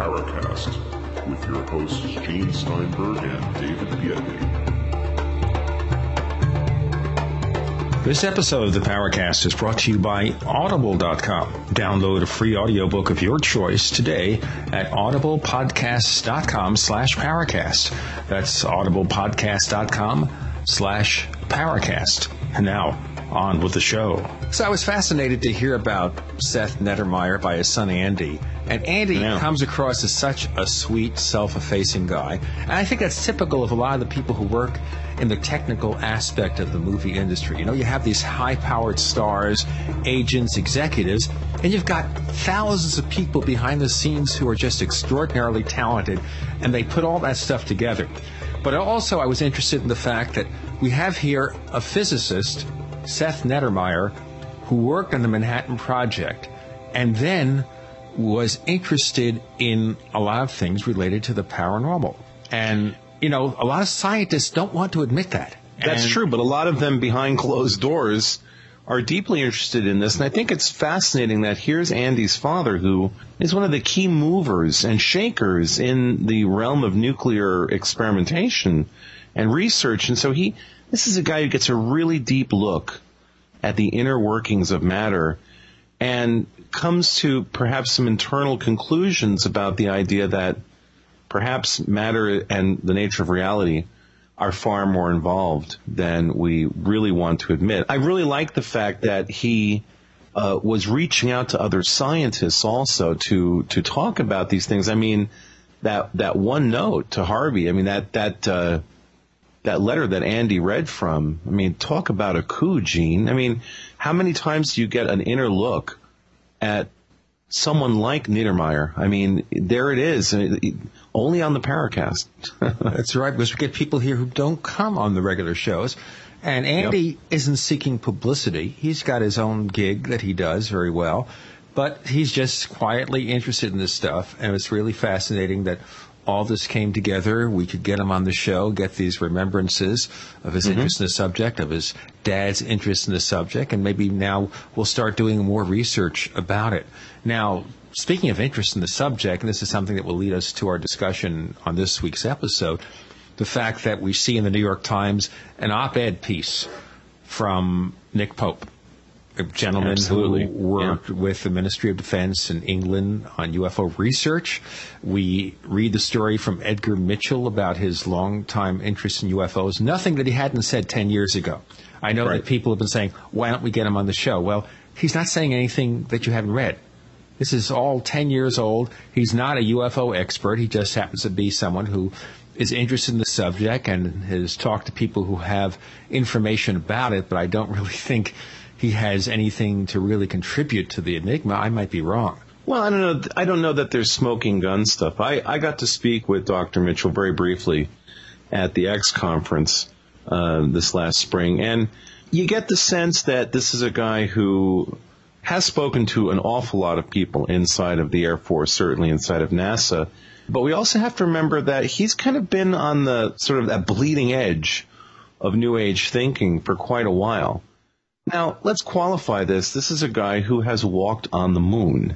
Paracast with your hosts Gene Steinberg and David Biedny. This episode of the Paracast is brought to you by Audible.com. Download a free audiobook of your choice today at audiblepodcasts.com slash Paracast. That's audiblepodcast.com slash Paracast. And now, on with the show. So I was fascinated to hear about Seth Neddermeyer by his son Andy. And Andy comes across as such a sweet, self-effacing guy. And I think that's typical of a lot of the people who work in the technical aspect of the movie industry. You know, you have these high-powered stars, agents, executives, and you've got thousands of people behind the scenes who are just extraordinarily talented, and they put all that stuff together. But also, I was interested in the fact that we have here a physicist, Seth Neddermeyer, who worked on the Manhattan Project and then was interested in a lot of things related to the paranormal. And, you know, a lot of scientists don't want to admit that. That's And- true, but a lot of them behind closed doors are deeply interested in this. And I think it's fascinating that here's Andy's father, who is one of the key movers and shakers in the realm of nuclear experimentation and research. And so he, this is a guy who gets a really deep look at the inner workings of matter and comes to perhaps some internal conclusions about the idea that perhaps matter and the nature of reality are far more involved than we really want to admit. I really like the fact that he uh, was reaching out to other scientists also to to talk about these things. I mean, that that one note to Harvey. I mean that that uh, that letter that Andy read from. I mean, talk about a coup, Gene. I mean, how many times do you get an inner look at someone like Niedermeyer? I mean, there it is. Uh, only on the Paracast. That's right, because we get people here who don't come on the regular shows. And Andy isn't seeking publicity. He's got his own gig that he does very well. But he's just quietly interested in this stuff. And it's really fascinating that all this came together. We could get him on the show, get these remembrances of his mm-hmm. interest in the subject, of his dad's interest in the subject. And maybe now we'll start doing more research about it. Now, speaking of interest in the subject, and this is something that will lead us to our discussion on this week's episode, the fact that we see in the New York Times an op-ed piece from Nick Pope, a gentleman Absolutely. who worked with the Ministry of Defense in England on UFO research. We read the story from Edgar Mitchell about his long-time interest in UFOs, nothing that he hadn't said 10 years ago. I know Right. that people have been saying, why don't we get him on the show? Well, he's not saying anything that you haven't read. This is all 10 years old. He's not a UFO expert. He just happens to be someone who is interested in the subject and has talked to people who have information about it, but I don't really think he has anything to really contribute to the enigma. I might be wrong. Well, I don't know. I don't know that there's smoking gun stuff. I, I got to speak with Dr. Mitchell very briefly at the X conference uh, this last spring, and you get the sense that this is a guy who has spoken to an awful lot of people inside of the Air Force, certainly inside of NASA. But we also have to remember that he's kind of been on the sort of that bleeding edge of New Age thinking for quite a while. Now, let's qualify this. This is a guy who has walked on the moon.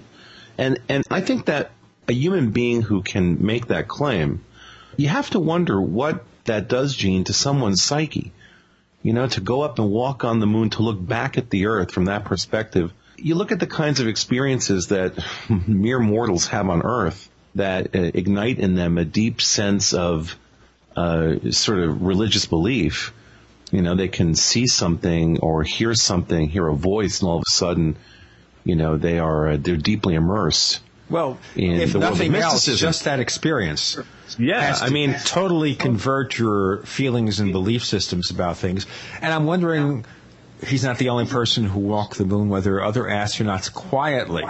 And and I think that a human being who can make that claim, you have to wonder what that does, Gene, to someone's psyche. You know, to go up and walk on the moon, to look back at the Earth from that perspective. You look at the kinds of experiences that mere mortals have on Earth that uh, ignite in them a deep sense of uh, sort of religious belief. You know, they can see something or hear something, hear a voice, and all of a sudden, you know, they are uh, they're deeply immersed. Well, In if the world of nothing else, just that experience. Yeah, to I mean, totally convert your feelings and belief systems about things. And I'm wondering, he's not the only person who walked the moon, whether other astronauts quietly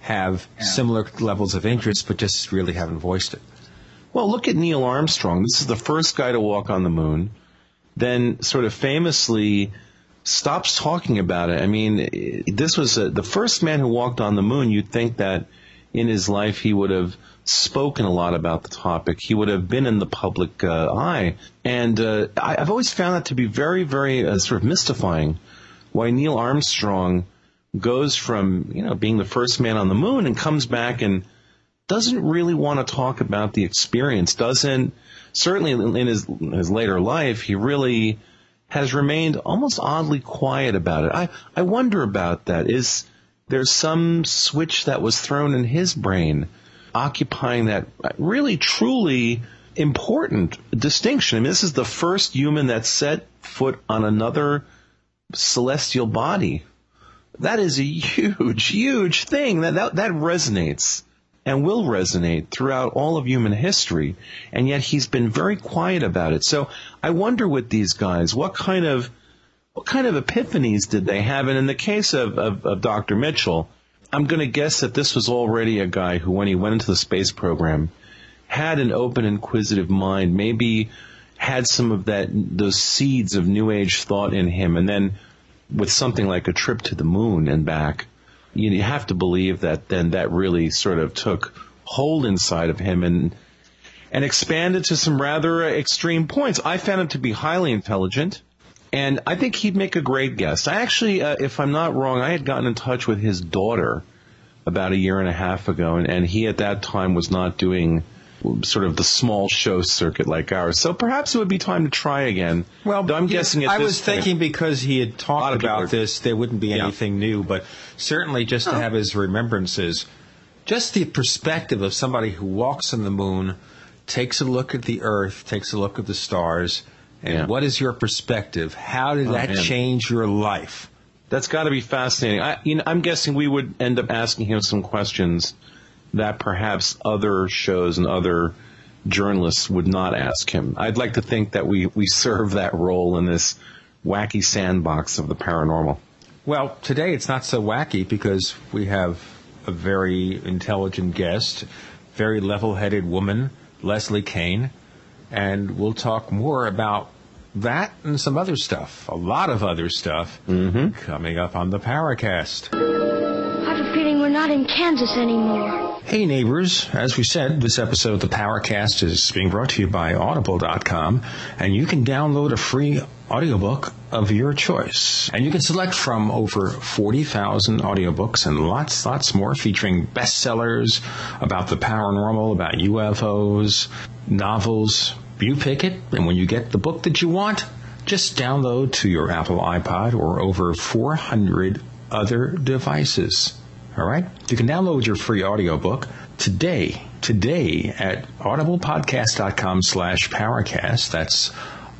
have similar levels of interest, but just really haven't voiced it. Well, look at Neil Armstrong. This is the first guy to walk on the moon. Then, sort of famously, stops talking about it. I mean, this was uh the first man who walked on the moon. You'd think that in his life he would have spoken a lot about the topic. He would have been in the public uh, eye. And uh, I, I've always found that to be very, very uh, sort of mystifying. Why Neil Armstrong goes from you know being the first man on the moon and comes back and doesn't really want to talk about the experience. Doesn't certainly in his his later life, he really has remained almost oddly quiet about it. I I wonder about that. Is there some switch that was thrown in his brain, occupying that really truly important distinction? I mean, this is the first human that set foot on another celestial body. That is a huge, huge thing. That, that, that resonates and will resonate throughout all of human history. And yet he's been very quiet about it. So I wonder with these guys, what kind of, what kind of epiphanies did they have? And in the case of, of, of Dr. Mitchell, I'm going to guess that this was already a guy who, when he went into the space program, had an open, inquisitive mind, maybe had some of that, those seeds of new age thought in him. And then with something like a trip to the moon and back, you have to believe that then that really sort of took hold inside of him and and expanded to some rather extreme points. I found him to be highly intelligent, and I think he'd make a great guest. I actually, uh, if I'm not wrong, I had gotten in touch with his daughter about a year and a half ago, and, and he at that time was not doing sort of the small show circuit like ours. So perhaps it would be time to try again. Well, Though I'm guessing. I was point, thinking because he had talked about this, there wouldn't be anything yeah. new. But certainly, just to have his remembrances, just the perspective of somebody who walks on the moon, takes a look at the Earth, takes a look at the stars, and yeah. what is your perspective? How did oh, that man. change your life? That's got to be fascinating. I, you know, I'm guessing we would end up asking him some questions that perhaps other shows and other journalists would not ask him. I'd like to think that we, we serve that role in this wacky sandbox of the paranormal. Well, today it's not so wacky because we have a very intelligent guest, very level headed woman, Leslie Kean, and we'll talk more about that and some other stuff, a lot of other stuff, mm-hmm. coming up on the Paracast. I have a feeling we're not in Kansas anymore. Hey neighbors, as we said, this episode of the Paracast is being brought to you by Audible.com, and you can download a free audiobook of your choice. And you can select from over 40,000 audiobooks and lots, lots more featuring bestsellers about the paranormal, about UFOs, novels. You pick it, and when you get the book that you want, just download to your Apple iPod or over 400 other devices. All right? You can download your free audiobook today, today at audiblepodcast.com slash paracast. That's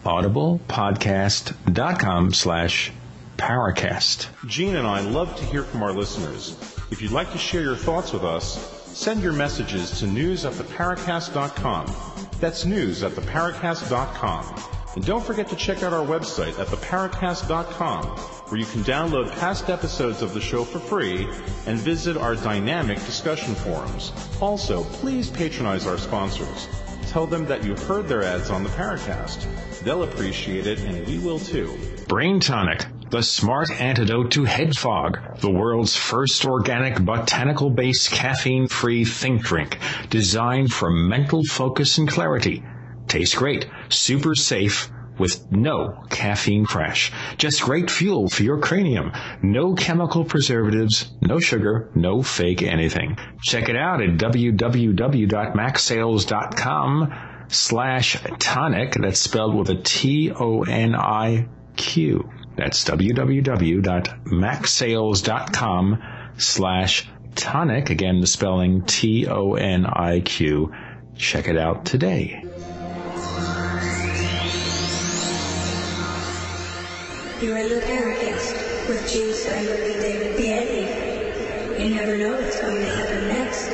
audiblepodcast.com slash paracast. Gene and I love to hear from our listeners. If you'd like to share your thoughts with us, send your messages to news at theparacast.com. That's news at theparacast.com. And don't forget to check out our website at theparacast.com, where you can download past episodes of the show for free and visit our dynamic discussion forums. Also, please patronize our sponsors. Tell them that you heard their ads on the Paracast. They'll appreciate it, and we will too. Brain Toniq, the smart antidote to head fog, the world's first organic botanical based caffeine free think drink, designed for mental focus and clarity Tastes great, super safe, with no caffeine crash. Just great fuel for your cranium. No chemical preservatives, no sugar, no fake anything. Check it out at www.macsales.com slash tonic. That's spelled with a T-O-N-I-Q. That's www.macsales.com slash tonic. Again, the spelling T-O-N-I-Q. Check it out today. You are the Paracast with Steinberg and David. You never know what's going to happen next.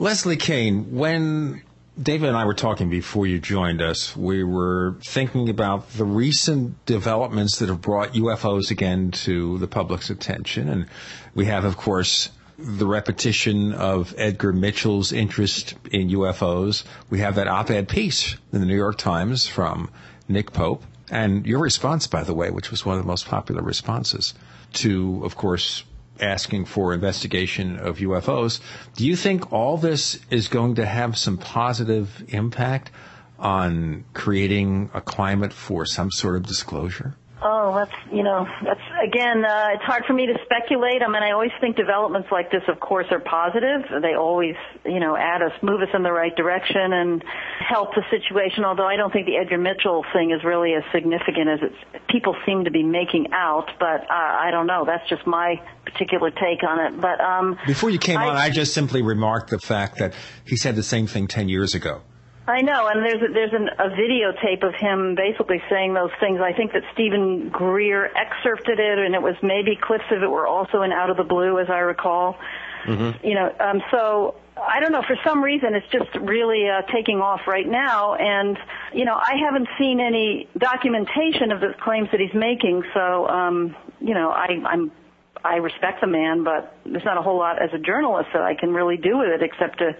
Leslie Kean, when David and I were talking before you joined us. We were thinking about the recent developments that have brought UFOs again to the public's attention. And we have, of course, the repetition of Edgar Mitchell's interest in UFOs. We have that op-ed piece in the New York Times from Nick Pope. And your response, by the way, which was one of the most popular responses to, of course, asking for investigation of UFOs. Do you think all this is going to have some positive impact on creating a climate for some sort of disclosure? Oh, that's you know that's again, uh, it's hard for me to speculate. I mean, I always think developments like this, of course, are positive. They always, you know, add us, move us in the right direction and help the situation. Although I don't think the Edgar Mitchell thing is really as significant as it's, people seem to be making out. But uh, I don't know. That's just my particular take on it. But um, before you came I, on, I just simply remarked the fact that he said the same thing ten years ago. I know, and there's a, there's an, a videotape of him basically saying those things. I think that Steven Greer excerpted it, and it was maybe clips of it were also in Out of the Blue, as I recall. Mm-hmm. You know, um, so I don't know. For some reason, it's just really uh, taking off right now, and you know, I haven't seen any documentation of the claims that he's making. So, um, you know, I, I'm I respect the man, but there's not a whole lot as a journalist that I can really do with it except to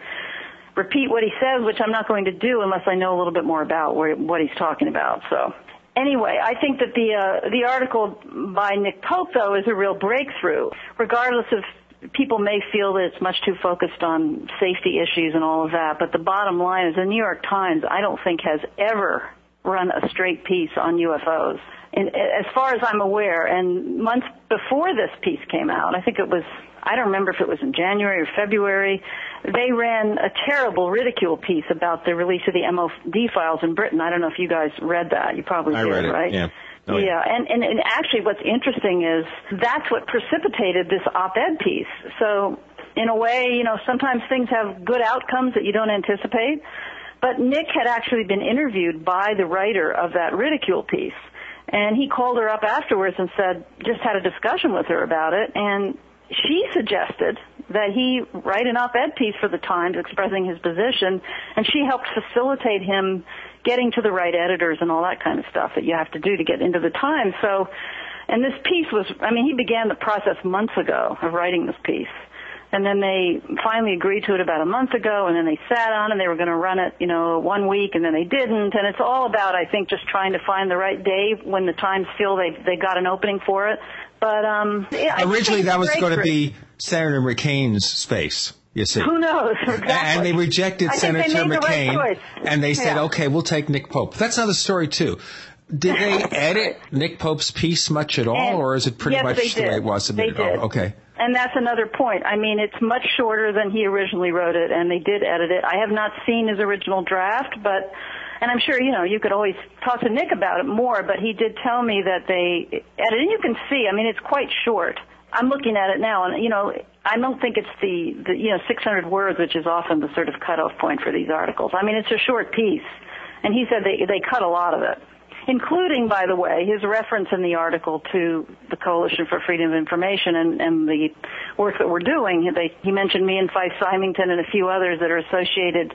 repeat what he says, which I'm not going to do unless I know a little bit more about what he's talking about. So anyway, I think that the uh, the article by Nick Pope though is a real breakthrough, regardless of people may feel that it's much too focused on safety issues and all of that, but the bottom line is the New York Times I don't think has ever run a straight piece on UFOs. And as far as I'm aware, and months before this piece came out, I think it was I don't remember if it was in January or February, they ran a terrible ridicule piece about the release of the MOD files in Britain. I don't know if you guys read that. You probably I did, read it, right? Yeah. Oh, yeah, yeah. And, and, and actually what's interesting is that's what precipitated this op-ed piece. So in a way, you know, sometimes things have good outcomes that you don't anticipate. But Nick had actually been interviewed by the writer of that ridicule piece. And he called her up afterwards and said, just had a discussion with her about it. And she suggested that he write an op-ed piece for the Times expressing his position, and she helped facilitate him getting to the right editors and all that kind of stuff that you have to do to get into the Times. So, and this piece was, I mean, he began the process months ago of writing this piece. And then they finally agreed to it about a month ago, and then they sat on and they were going to run it, you know, one week, and then they didn't. And it's all about, I think, just trying to find the right day when the Times feel they they got an opening for it. But um, yeah, originally that was going to be Senator McCain's space. You see, who knows? Exactly. And they rejected I Senator they McCain, right and they said, yeah. "Okay, we'll take Nick Pope." That's another story too. Did they edit Nick Pope's piece much at all, And- or is it pretty yes, much the way it was? They did. Oh, okay. And that's another point. I mean, it's much shorter than he originally wrote it, and they did edit it. I have not seen his original draft, but, and I'm sure, you know, you could always talk to Nick about it more, but he did tell me that they and you can see, I mean, it's quite short. I'm looking at it now, and, you know, I don't think it's the, the, you know, 600 words, which is often the sort of cutoff point for these articles. I mean, it's a short piece, and he said they, they cut a lot of it including, by the way, his reference in the article to the Coalition for Freedom of Information and, and the work that we're doing. They, he mentioned me and Fife Symington and a few others that are associated.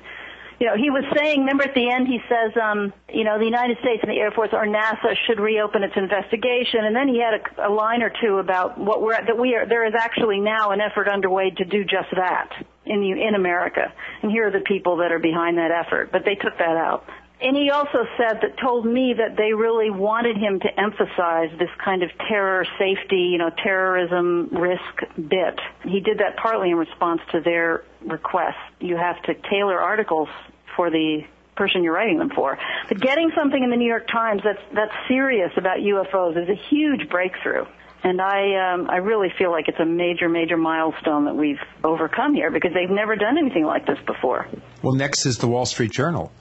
You know, he was saying, remember at the end he says, um, you know, the United States and the Air Force or NASA should reopen its investigation, and then he had a, a line or two about what we're that we are. There is actually now an effort underway to do just that in the in America, and here are the people that are behind that effort. But they took that out. And he also said that told me that they really wanted him to emphasize this kind of terror safety, you know, terrorism risk bit. He did that partly in response to their request. You have to tailor articles for the person you're writing them for. But getting something in the New York Times that's that's serious about UFOs is a huge breakthrough. And I um, I really feel like it's a major major milestone that we've overcome here because they've never done anything like this before. Well, next is the Wall Street Journal.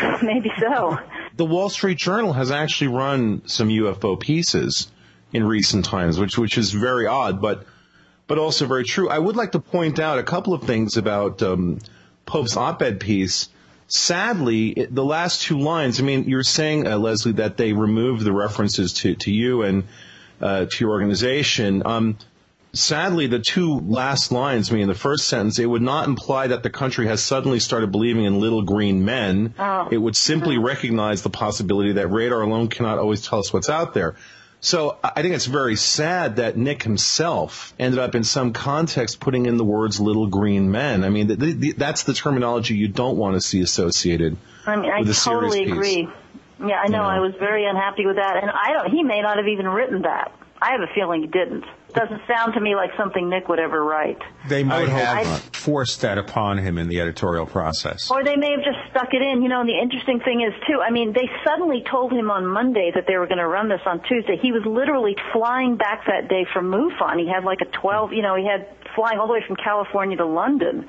Maybe so. The Wall Street Journal has actually run some UFO pieces in recent times, which which is very odd, but but also very true. I would like to point out a couple of things about um, Pope's op-ed piece. Sadly, it, the last two lines. I mean, you're saying, uh, Leslie, that they removed the references to to you and uh, to your organization. Um, sadly, the two last lines, I mean, the first sentence, it would not imply that the country has suddenly started believing in little green men. Oh. It would simply uh-huh. recognize the possibility that radar alone cannot always tell us what's out there. So I think it's very sad that Nick himself ended up in some context putting in the words little green men. I mean, th- th- that's the terminology you don't want to see associated I mean, I with a totally agree. Yeah, I know. Yeah. I was very unhappy with that, and I don't. He may not have even written that. I have a feeling he didn't. Doesn't sound to me like something Nick would ever write. They might I have have- forced that upon him in the editorial process. Or they may have just stuck it in. You know, and the interesting thing is too, I mean, they suddenly told him on Monday that they were going to run this on Tuesday. He was literally flying back that day from MUFON. He had like a 12, you know, he had flying all the way from California to London.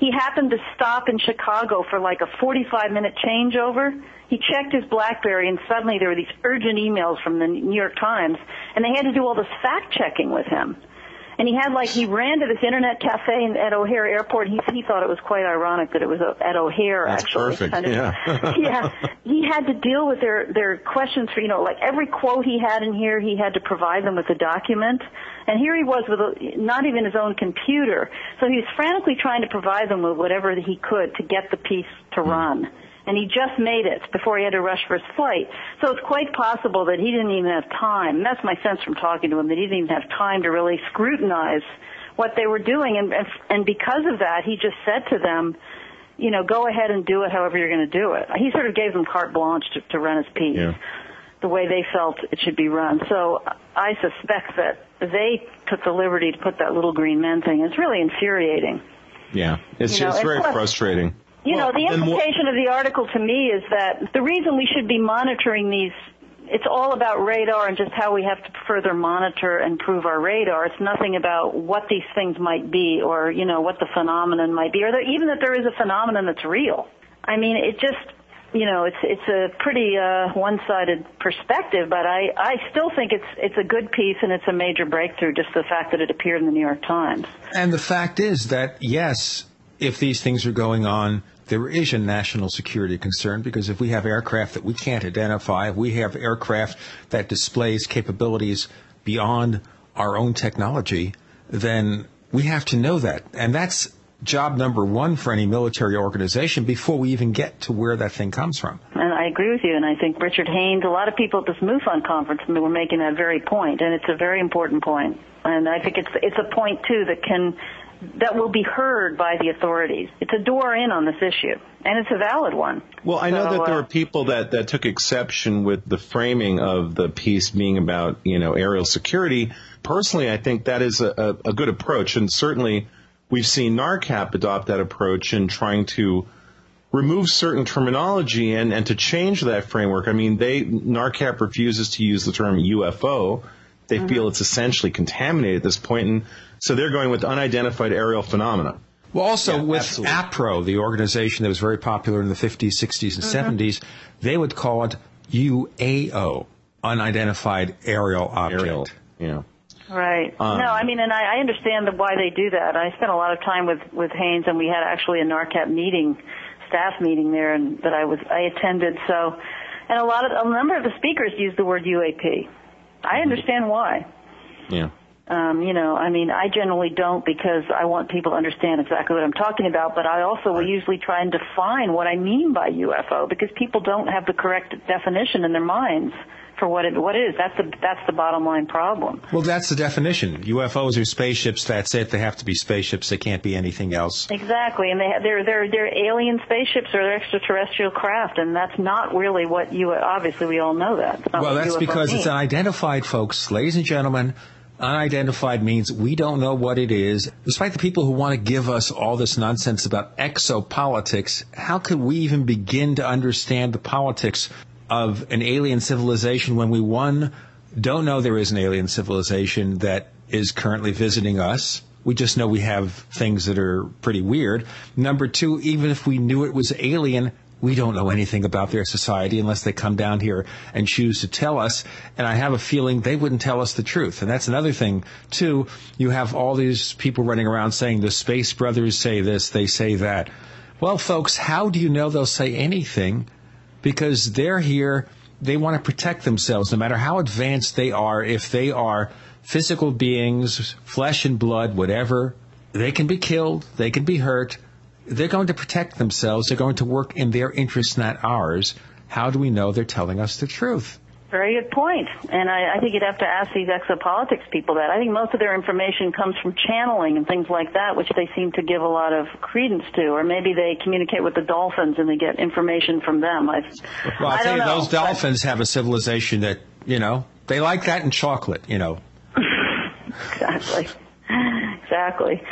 He happened to stop in Chicago for like a 45 minute changeover. He checked his Blackberry and suddenly there were these urgent emails from the New York Times and they had to do all this fact checking with him. And he had like he ran to this internet cafe in, at O'Hare Airport. He he thought it was quite ironic that it was uh, at O'Hare That's actually. perfect, Kind of- yeah. yeah. He had to deal with their their questions for you know like every quote he had in here. He had to provide them with a document. And here he was with a, not even his own computer. So he was frantically trying to provide them with whatever he could to get the piece to hmm. run and he just made it before he had to rush for his flight. So it's quite possible that he didn't even have time. And that's my sense from talking to him that he didn't even have time to really scrutinize what they were doing. And and, and because of that, he just said to them, you know, go ahead and do it however you're going to do it. He sort of gave them carte blanche to, to run his piece. Yeah. The way they felt it should be run. So I suspect that they took the liberty to put that little green men thing. It's really infuriating. Yeah, it's You know, it's very plus- frustrating. You know, the implication of the article to me is that the reason we should be monitoring these, it's all about radar and just how we have to further monitor and prove our radar. It's nothing about what these things might be or, you know, what the phenomenon might be or that, even that there is a phenomenon that's real. I mean, it just, you know, it's, it's a pretty, uh, one-sided perspective, but I, I still think it's, it's a good piece and it's a major breakthrough, just the fact that it appeared in the New York Times. And the fact is that, yes, if these things are going on, there is a national security concern because if we have aircraft that we can't identify, if we have aircraft that displays capabilities beyond our own technology, then we have to know that. And that's job number one for any military organization before we even get to where that thing comes from. And I agree with you, and I think Richard Haines, a lot of people at this MUFON conference were making that very point, and it's a very important point. And I think it's it's a point too that can that will be heard by the authorities. It's a door in on this issue, and it's a valid one. Well, I know So, that there uh, were people that, that took exception with the framing of the piece being about, you know, aerial security. Personally, I think that is a, a, a good approach, and certainly we've seen NARCAP adopt that approach in trying to remove certain terminology and, and to change that framework. I mean, they NARCAP refuses to use the term UFO. They Mm-hmm. feel it's essentially contaminated at this point, and so they're going with unidentified aerial phenomena. Well, also Yeah, with absolutely. APRO, the organization that was very popular in the 50s, 60s, and Mm-hmm. 70s, they would call it UAO, unidentified aerial object. Aerial, yeah. Right. Um, no, I mean, and I, I understand the, why they do that. I spent a lot of time with with Haines, and we had actually a NARCAP meeting, staff meeting there, and that I was I attended. So, and a lot of a number of the speakers used the word UAP. I understand why. Yeah. Um, you know, I mean, I generally don't because I want people to understand exactly what I'm talking about, but I also will usually try and define what I mean by UFO because people don't have the correct definition in their minds for what it what it is. That's the that's the bottom line problem. Well, that's the definition. UFOs are spaceships. That's it. They have to be spaceships. They can't be anything else. Exactly, and they they're they're they're alien spaceships or they're extraterrestrial craft, and that's not really what you. Obviously, we all know that. Well, that's because it's unidentified, folks. Ladies and gentlemen, unidentified means we don't know what it is. Despite the people who want to give us all this nonsense about exopolitics, how could we even begin to understand the politics of an alien civilization when we, one, don't know there is an alien civilization that is currently visiting us? We just know we have things that are pretty weird. Number two, even if we knew it was alien, we don't know anything about their society unless they come down here and choose to tell us. And I have a feeling they wouldn't tell us the truth. And that's another thing, too. You have all these people running around saying the Space Brothers say this, they say that. Well, folks, how do you know they'll say anything? Because they're here, they want to protect themselves, no matter how advanced they are. If they are physical beings, flesh and blood, whatever, they can be killed, they can be hurt they're going to protect themselves. They're going to work in their interests, not ours. How do we know they're telling us the truth? Very good point. And I, I think you'd have to ask these exopolitics people that. I think most of their information comes from channeling and things like that, which they seem to give a lot of credence to. Or maybe they communicate with the dolphins and they get information from them. I've, Well, I tell you, know, those dolphins have a civilization that, you know, they like that in chocolate, you know. exactly. Exactly.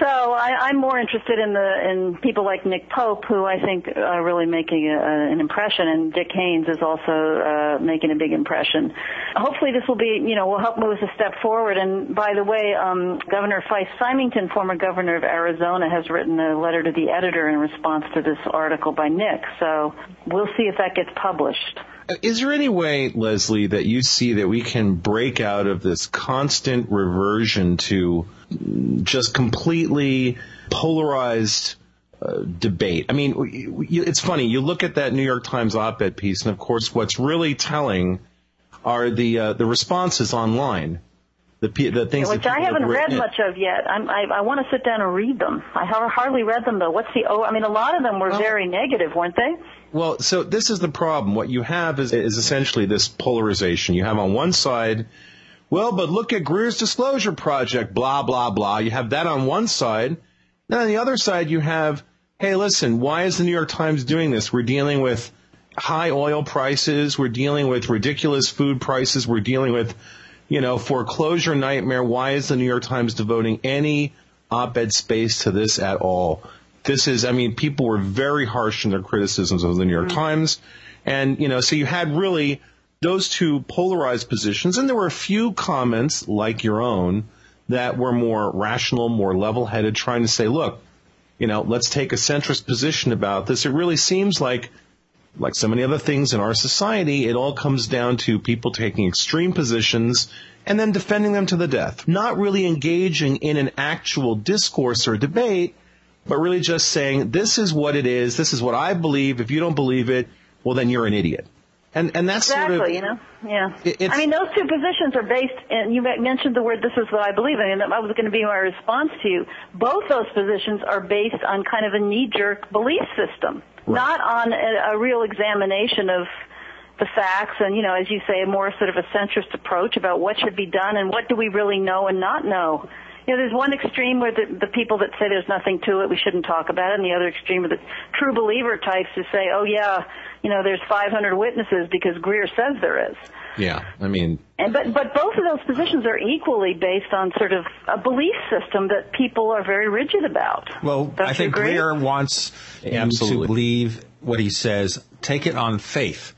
So I, I'm more interested in the in people like Nick Pope, who I think are really making a, an impression, and Dick Haines is also uh, making a big impression. Hopefully, this will be you know will help move us a step forward. And by the way, um, Governor Fife Symington, former governor of Arizona, has written a letter to the editor in response to this article by Nick. So we'll see if that gets published. Is there any way, Leslie, that you see that we can break out of this constant reversion to just completely polarized uh, debate? I mean, it's funny. You look at that New York Times op-ed piece, and of course, what's really telling are the uh, the responses online. The, the things which I haven't read much of yet. I'm, I, I want to sit down and read them. I hardly read them though. What's the? Oh, I mean, a lot of them were well, very negative, weren't they? Well, so this is the problem. What you have is, is essentially this polarization. You have on one side, well, but look at Greer's disclosure project, blah, blah, blah. You have that on one side. Then on the other side, you have, hey, listen, why is the New York Times doing this? We're dealing with high oil prices. We're dealing with ridiculous food prices. We're dealing with, you know, foreclosure nightmare. Why is the New York Times devoting any op-ed space to this at all? This is, I mean, people were very harsh in their criticisms of the New York mm-hmm. Times. And, you know, so you had really those two polarized positions. And there were a few comments like your own that were more rational, more level headed, trying to say, look, you know, let's take a centrist position about this. It really seems like, like so many other things in our society, it all comes down to people taking extreme positions and then defending them to the death, not really engaging in an actual discourse or debate, but really just saying, this is what it is. This is what I believe. If you don't believe it, well, then you're an idiot. And, and that's exactly, sort of, you know, yeah. I mean, those two positions are based, and you mentioned the word "this is what I believe," in, and that was going to be my response to you. Both those positions are based on kind of a knee-jerk belief system, right. not on a, a real examination of the facts, and you know, as you say, a more sort of a centrist approach about what should be done and what do we really know and not know you know, there's one extreme where the, the people that say there's nothing to it, we shouldn't talk about it, and the other extreme are the true believer types who say, oh yeah, you know, there's 500 witnesses because Greer says there is. Yeah, I mean, and but but both of those positions are equally based on sort of a belief system that people are very rigid about. Well, Don't I think agree? Greer wants Absolutely. you to believe what he says. Take it on faith.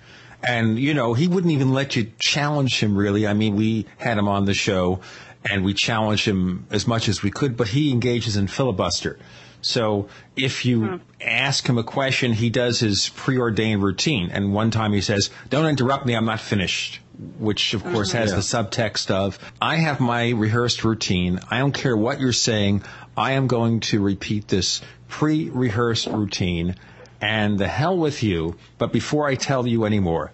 And, you know, he wouldn't even let you challenge him really. I mean, we had him on the show and we challenge him as much as we could, but he engages in filibuster. So if you hmm. ask him a question, he does his preordained routine. And one time he says, don't interrupt me, I'm not finished. Which of course mm-hmm. has yeah. the subtext of, I have my rehearsed routine. I don't care what you're saying. I am going to repeat this pre-rehearsed routine and the hell with you. But before I tell you any more,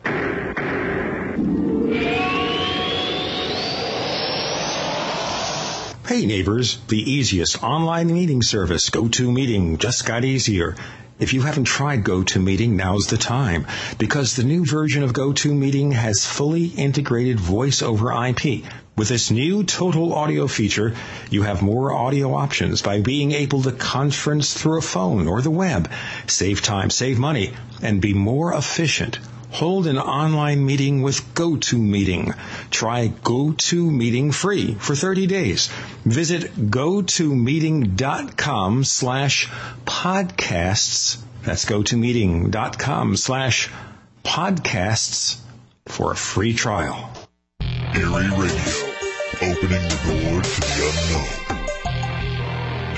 Hey neighbors, the easiest online meeting service, GoToMeeting, just got easier. If you haven't tried GoToMeeting, now's the time because the new version of GoToMeeting has fully integrated voice over IP. With this new total audio feature, you have more audio options by being able to conference through a phone or the web, save time, save money, and be more efficient. Hold an online meeting with GoToMeeting. Try GoToMeeting free for 30 days. Visit gotomeeting.com slash podcasts. That's gotomeeting.com slash podcasts for a free trial. Eerie Radio, opening the door to the unknown.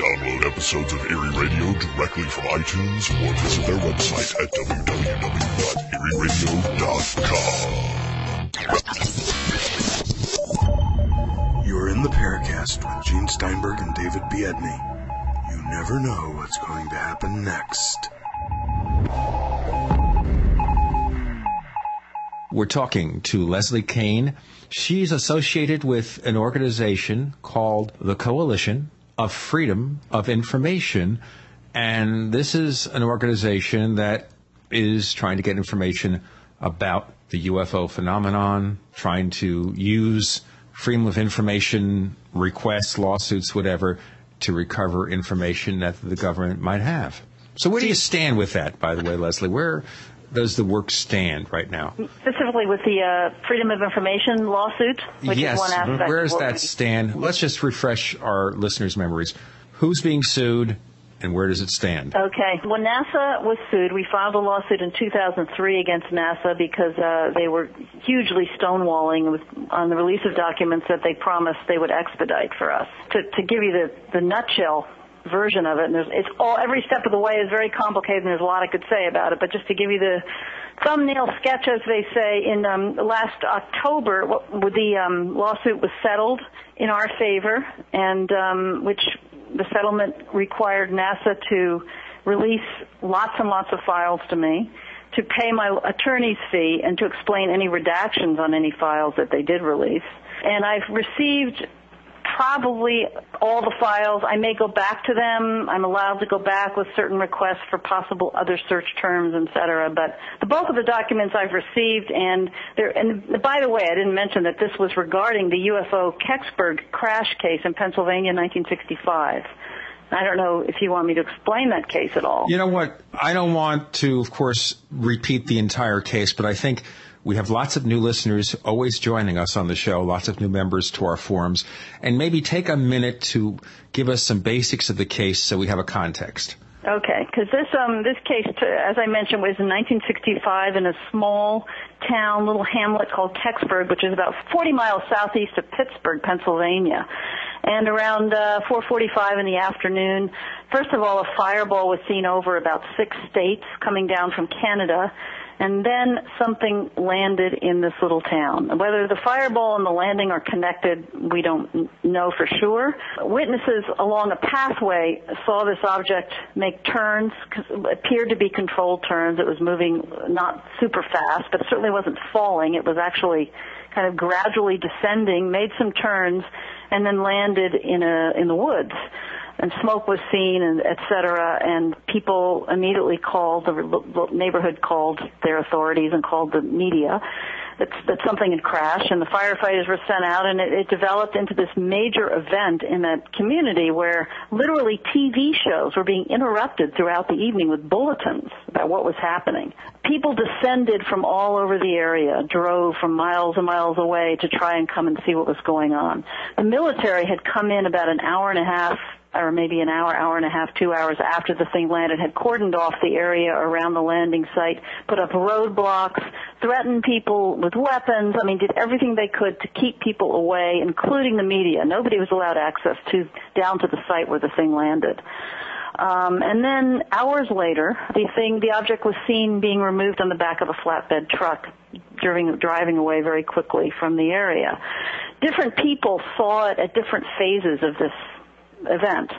Download episodes of Eerie Radio directly from iTunes or visit their website at www.eerieradio.com. You're in the Paracast with Gene Steinberg and David Biedny. You never know what's going to happen next. We're talking to Leslie Kean. She's associated with an organization called the Coalition of freedom of information. And this is an organization that is trying to get information about the UFO phenomenon, trying to use freedom of information requests, lawsuits, whatever, to recover information that the government might have. So where do you stand with that, by the way, Leslie? Where does the work stand right now? Specifically with the uh, Freedom of Information lawsuit, which yes. is one aspect. Where does that stand? Let's just refresh our listeners' memories. Who's being sued, and where does it stand? Okay. When NASA was sued, we filed a lawsuit in 2003 against NASA because uh, they were hugely stonewalling with, on the release of documents that they promised they would expedite for us. To, to give you the, the nutshell version of it, and there's, it's all every step of the way is very complicated, and there's a lot I could say about it. But just to give you the thumbnail sketch, as they say, in um, last October, what, the um, lawsuit was settled in our favor, and um, which the settlement required NASA to release lots and lots of files to me, to pay my attorney's fee, and to explain any redactions on any files that they did release. And I've received probably all the files. I may go back to them. I'm allowed to go back with certain requests for possible other search terms, et cetera. But the bulk of the documents I've received, and there. And by the way, I didn't mention that this was regarding the UFO Kecksburg crash case in Pennsylvania, 1965. I don't know if you want me to explain that case at all. You know what? I don't want to, of course, repeat the entire case, but I think we have lots of new listeners always joining us on the show, lots of new members to our forums, and maybe take a minute to give us some basics of the case so we have a context. Okay, because this um this case, as I mentioned, was in 1965 in a small town, little hamlet called Kecksburg, which is about 40 miles southeast of Pittsburgh, Pennsylvania. And around uh, 4:45 in the afternoon, first of all, a fireball was seen over about six states coming down from Canada. And then something landed in this little town. Whether the fireball and the landing are connected, we don't know for sure. Witnesses along a pathway saw this object make turns, appeared to be controlled turns. It was moving not super fast, but certainly wasn't falling. It was actually kind of gradually descending, made some turns, and then landed in a in the woods and smoke was seen and et cetera and people immediately called the neighborhood called their authorities and called the media that that something had crashed and the firefighters were sent out and it, it developed into this major event in that community where literally TV shows were being interrupted throughout the evening with bulletins about what was happening. People descended from all over the area, drove from miles and miles away to try and come and see what was going on. The military had come in about an hour and a half or maybe an hour, hour and a half, two hours after the thing landed, had cordoned off the area around the landing site, put up roadblocks, threatened people with weapons. I mean, did everything they could to keep people away, including the media. Nobody was allowed access to down to the site where the thing landed. Um, and then hours later, the thing, the object was seen being removed on the back of a flatbed truck, driving, driving away very quickly from the area. Different people saw it at different phases of this event.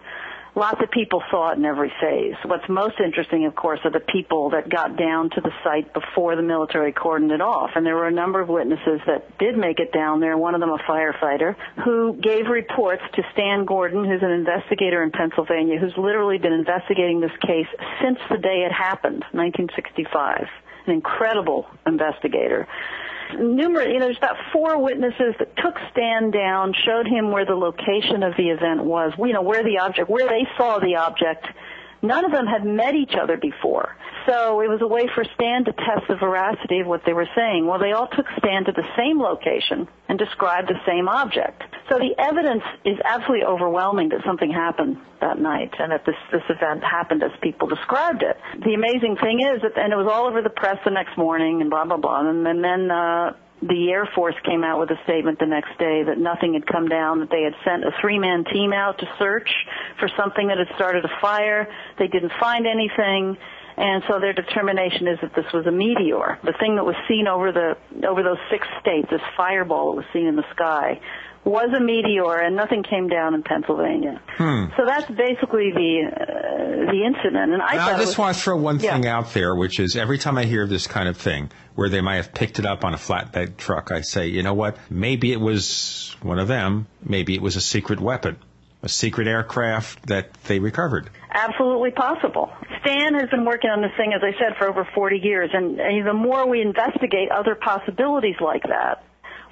Lots of people saw it in every phase. What's most interesting, of course, are the people that got down to the site before the military cordoned it off. And there were a number of witnesses that did make it down there, one of them a firefighter, who gave reports to Stan Gordon, who's an investigator in Pennsylvania, who's literally been investigating this case since the day it happened, 1965. An incredible investigator numerous, you know, there's about four witnesses that took Stan down, showed him where the location of the event was, you know, where the object, where they saw the object. None of them had met each other before. So it was a way for Stan to test the veracity of what they were saying. Well, they all took Stan to the same location and described the same object. So the evidence is absolutely overwhelming that something happened that night and that this, this event happened as people described it. The amazing thing is that, and it was all over the press the next morning and blah, blah, blah. And, and then, uh, the Air Force came out with a statement the next day that nothing had come down, that they had sent a three-man team out to search for something that had started a fire. They didn't find anything. And so their determination is that this was a meteor. The thing that was seen over the over those six states, this fireball that was seen in the sky, was a meteor, and nothing came down in Pennsylvania. Hmm. So that's basically the uh, the incident. And I Now, I just was, want to throw one Yeah. thing out there, which is every time I hear of this kind of thing, where they might have picked it up on a flatbed truck, I say, you know what? Maybe it was one of them. Maybe it was a secret weapon, a secret aircraft that they recovered. Absolutely possible. Stan has been working on this thing, as I said, for over 40 years, and, and the more we investigate other possibilities like that,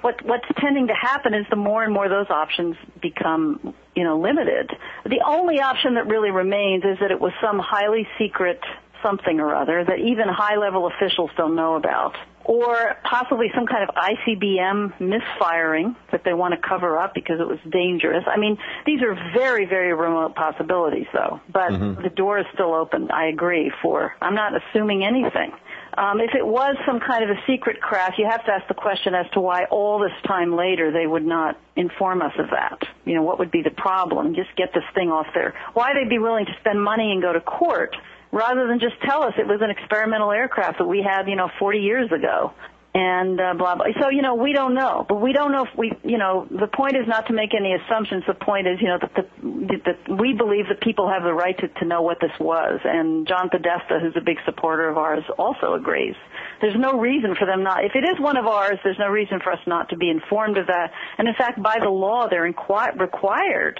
what what's tending to happen is the more and more those options become, you know, limited. The only option that really remains is that it was some highly secret something or other that even high level officials don't know about. Or possibly some kind of ICBM misfiring that they want to cover up because it was dangerous. I mean, these are very, very remote possibilities though. But mm-hmm. the door is still open, I agree, for, I'm not assuming anything. Um, if it was some kind of a secret craft, you have to ask the question as to why all this time later they would not inform us of that. You know, what would be the problem? Just get this thing off there. Why they'd be willing to spend money and go to court rather than just tell us it was an experimental aircraft that we had, you know, 40 years ago and uh, blah blah. So you know we don't know, but we don't know if we you know the point is not to make any assumptions. The point is you know that, the, that we believe that people have the right to, to know what this was, and John Podesta, who's a big supporter of ours, also agrees. There's no reason for them not. If it is one of ours, there's no reason for us not to be informed of that. And in fact, by the law, they're inqui- required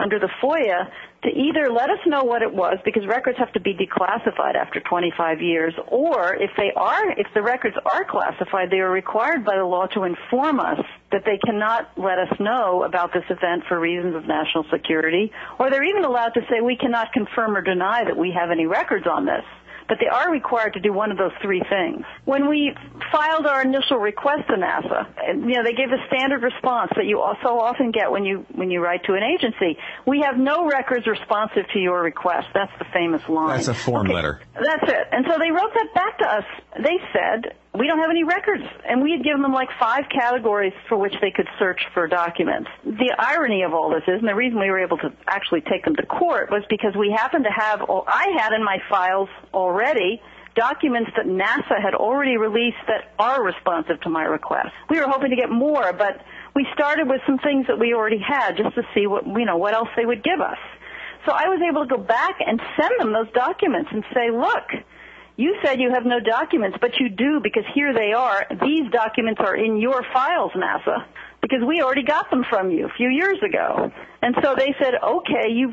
under the FOIA to either let us know what it was because records have to be declassified after 25 years or if they are if the records are classified they are required by the law to inform us that they cannot let us know about this event for reasons of national security or they're even allowed to say we cannot confirm or deny that we have any records on this but they are required to do one of those three things. When we filed our initial request to NASA, you know, they gave a standard response that you so often get when you when you write to an agency. We have no records responsive to your request. That's the famous line. That's a form okay, letter. That's it. And so they wrote that back to us. They said we don't have any records. And we had given them like five categories for which they could search for documents. The irony of all this is, and the reason we were able to actually take them to court was because we happened to have, I had in my files already, documents that NASA had already released that are responsive to my request. We were hoping to get more, but we started with some things that we already had just to see what, you know, what else they would give us. So I was able to go back and send them those documents and say, look, you said you have no documents, but you do because here they are. These documents are in your files, NASA, because we already got them from you a few years ago. And so they said, okay, you,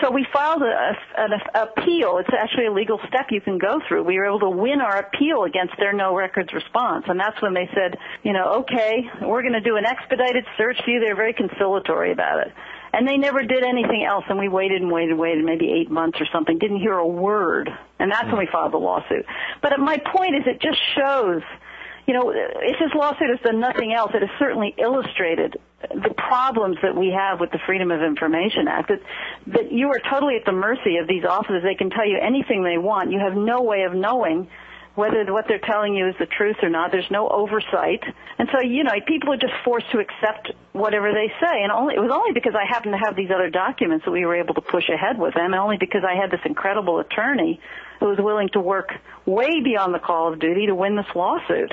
so we filed a, an appeal. It's actually a legal step you can go through. We were able to win our appeal against their no records response. And that's when they said, you know, okay, we're going to do an expedited search for you. They're very conciliatory about it. And they never did anything else, and we waited and waited and waited, maybe eight months or something, didn't hear a word. And that's when we filed the lawsuit. But my point is it just shows, you know, if this lawsuit has done nothing else, it has certainly illustrated the problems that we have with the Freedom of Information Act. That, that you are totally at the mercy of these offices. They can tell you anything they want. You have no way of knowing whether what they're telling you is the truth or not. There's no oversight. And so, you know, people are just forced to accept whatever they say. And only, it was only because I happened to have these other documents that we were able to push ahead with them, and only because I had this incredible attorney who was willing to work way beyond the call of duty to win this lawsuit.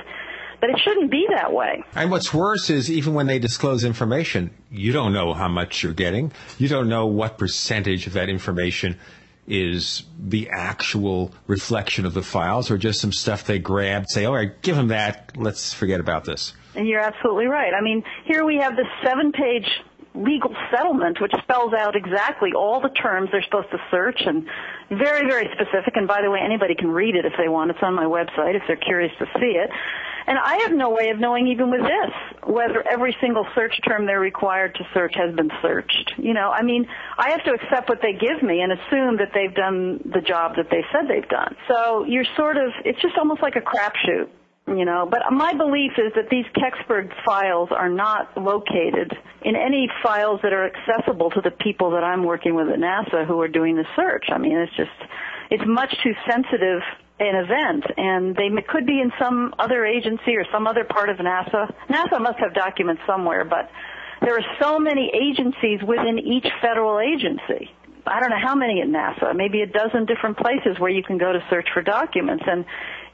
But it shouldn't be that way. And what's worse is even when they disclose information, you don't know how much you're getting. You don't know what percentage of that information is the actual reflection of the files or just some stuff they grabbed, say, all right, give them that, let's forget about this. And you're absolutely right. I mean, here we have this seven page legal settlement which spells out exactly all the terms they're supposed to search and very, very specific. And by the way, anybody can read it if they want. It's on my website if they're curious to see it. And I have no way of knowing even with this whether every single search term they're required to search has been searched. You know, I mean, I have to accept what they give me and assume that they've done the job that they said they've done. So you're sort of, it's just almost like a crapshoot you know. But my belief is that these Kecksburg files are not located in any files that are accessible to the people that I'm working with at NASA who are doing the search. I mean, it's just, it's much too sensitive an event, and they could be in some other agency or some other part of NASA. NASA must have documents somewhere, but there are so many agencies within each federal agency. I don't know how many at NASA, maybe a dozen different places where you can go to search for documents. And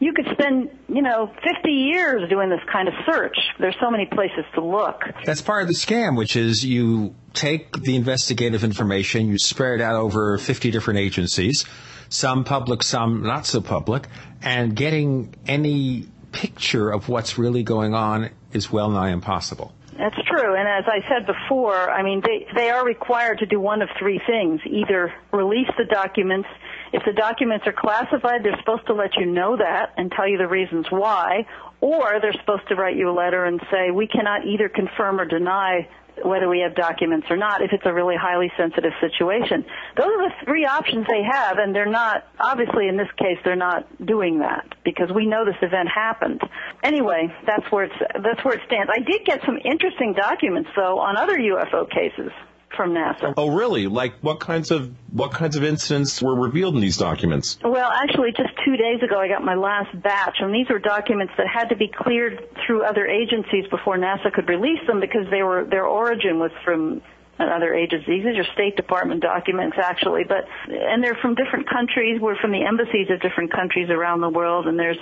you could spend, you know, 50 years doing this kind of search. There's so many places to look. That's part of the scam, which is you take the investigative information, you spread it out over 50 different agencies some public, some not so public, and getting any picture of what's really going on is well nigh impossible. That's true. And as I said before, I mean, they, they are required to do one of three things. Either release the documents If the documents are classified, they're supposed to let you know that and tell you the reasons why, or they're supposed to write you a letter and say, we cannot either confirm or deny whether we have documents or not if it's a really highly sensitive situation. Those are the three options they have and they're not, obviously in this case, they're not doing that because we know this event happened. Anyway, that's where it's, that's where it stands. I did get some interesting documents though on other UFO cases from NASA. Oh, really? Like what kinds of what kinds of incidents were revealed in these documents? Well, actually, just two days ago, I got my last batch, and these were documents that had to be cleared through other agencies before NASA could release them because they were their origin was from other agencies. These are State Department documents, actually, but and they're from different countries. We're from the embassies of different countries around the world, and there's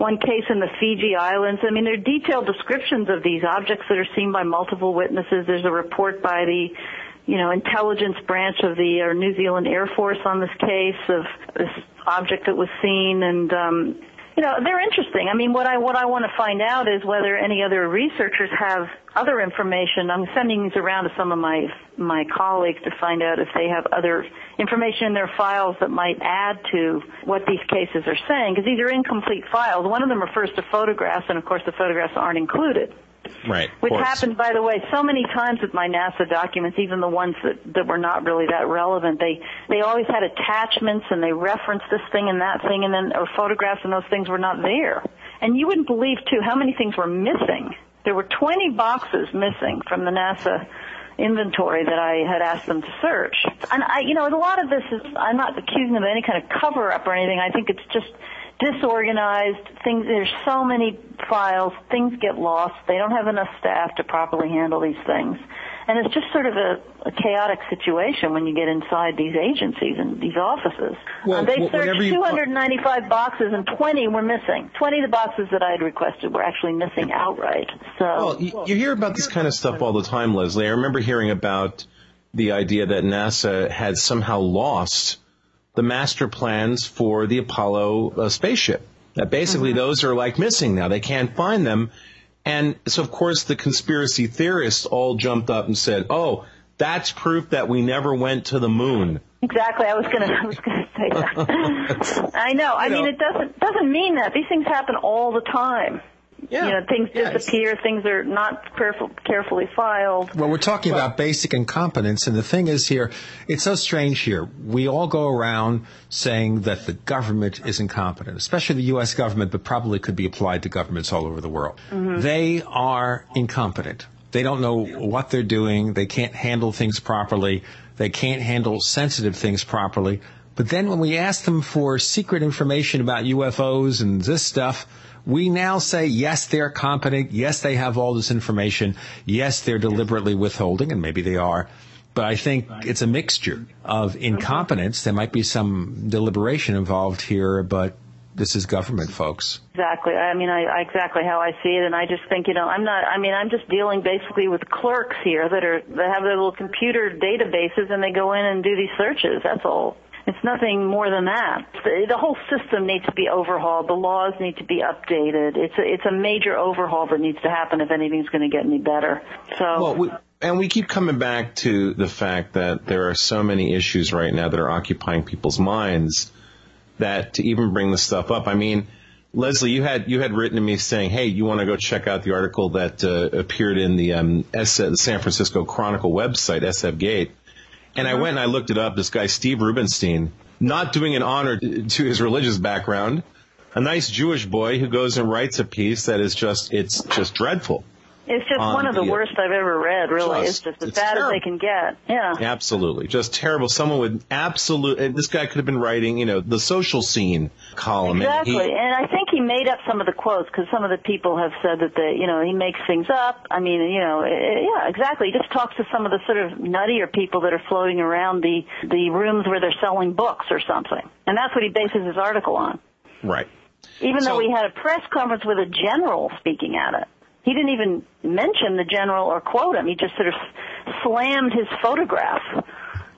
one case in the Fiji Islands. I mean, there are detailed descriptions of these objects that are seen by multiple witnesses. There's a report by the you know, intelligence branch of the uh, New Zealand Air Force on this case of this object that was seen, and um, you know, they're interesting. I mean, what I what I want to find out is whether any other researchers have other information. I'm sending these around to some of my my colleagues to find out if they have other information in their files that might add to what these cases are saying, because these are incomplete files. One of them refers to photographs, and of course, the photographs aren't included. Right. Which happened, by the way, so many times with my NASA documents, even the ones that, that were not really that relevant. They they always had attachments and they referenced this thing and that thing, and then or photographs, and those things were not there. And you wouldn't believe too how many things were missing. There were 20 boxes missing from the NASA inventory that I had asked them to search. And I, you know, a lot of this is, I'm not accusing them of any kind of cover up or anything. I think it's just disorganized. Things there's so many files, things get lost. They don't have enough staff to properly handle these things. And it's just sort of a, a chaotic situation when you get inside these agencies and these offices. Well, uh, they wh- searched whenever you- 295 boxes and 20 were missing. 20 of the boxes that I had requested were actually missing outright. So Well, you, you hear about this kind of stuff all the time, Leslie. I remember hearing about the idea that NASA had somehow lost the master plans for the Apollo uh, spaceship. That basically those are like missing now. They can't find them. And so, of course, the conspiracy theorists all jumped up and said, oh, that's proof that we never went to the moon. Exactly. I was gonna. I was gonna say that. I know. I You mean, know. it doesn't doesn't mean that these things happen all the time. Yeah. You know, things Yeah, disappear. Things are not careful, carefully filed. Well, we're talking about basic incompetence, and the thing is here, it's so strange here. We all go around saying that the government is incompetent, especially the U.S. government, but probably could be applied to governments all over the world. Mm-hmm. They are incompetent. They don't know what they're doing. They can't handle things properly. They can't handle sensitive things properly. But then when we ask them for secret information about UFOs and this stuff, we now say, yes, they're competent. Yes, they have all this information. Yes, they're deliberately withholding, and maybe they are. But I think it's a mixture of incompetence. There might be some deliberation involved here, but this is government, folks. Exactly. I mean, I, I exactly how I see it, and I just think, you know, I'm not. I mean, I'm just dealing basically with clerks here that are that have their little computer databases, and they go in and do these searches. That's all. It's nothing more than that. The, whole system needs to be overhauled. The laws need to be updated. It's a, it's a major overhaul that needs to happen if anything's going to get any better. So. Well, we, and we keep coming back to the fact that there are so many issues right now that are occupying people's minds that to even bring this stuff up. I mean, Leslie, you had you had written to me saying, "Hey, you want to go check out the article that uh, appeared in the um, S- the San Francisco Chronicle website, SF Gate." And I uh-huh. went and I looked it up. This guy, Steve Rubenstein, not doing an honor to his religious background, a nice Jewish boy who goes and writes a piece that is just it's just dreadful. It's just on one of the the- worst I've ever read, really. Just- it's just as it's bad as they can get. Yeah. Absolutely. Just terrible. Someone with absolute, and this guy could have been writing, you know, the social scene column. and he- Exactly, and I think he made up some of the quotes because some of the people have said that they, you know, he makes things up. I mean, you know, eh, yeah, exactly. He just talks to some of the sort of nuttier people that are floating around the the rooms where they're selling books or something, and that's what he bases his article on. right. Even So- though we had a press conference with a general speaking at it, he didn't even mention the general or quote him. He just sort of slammed his photograph,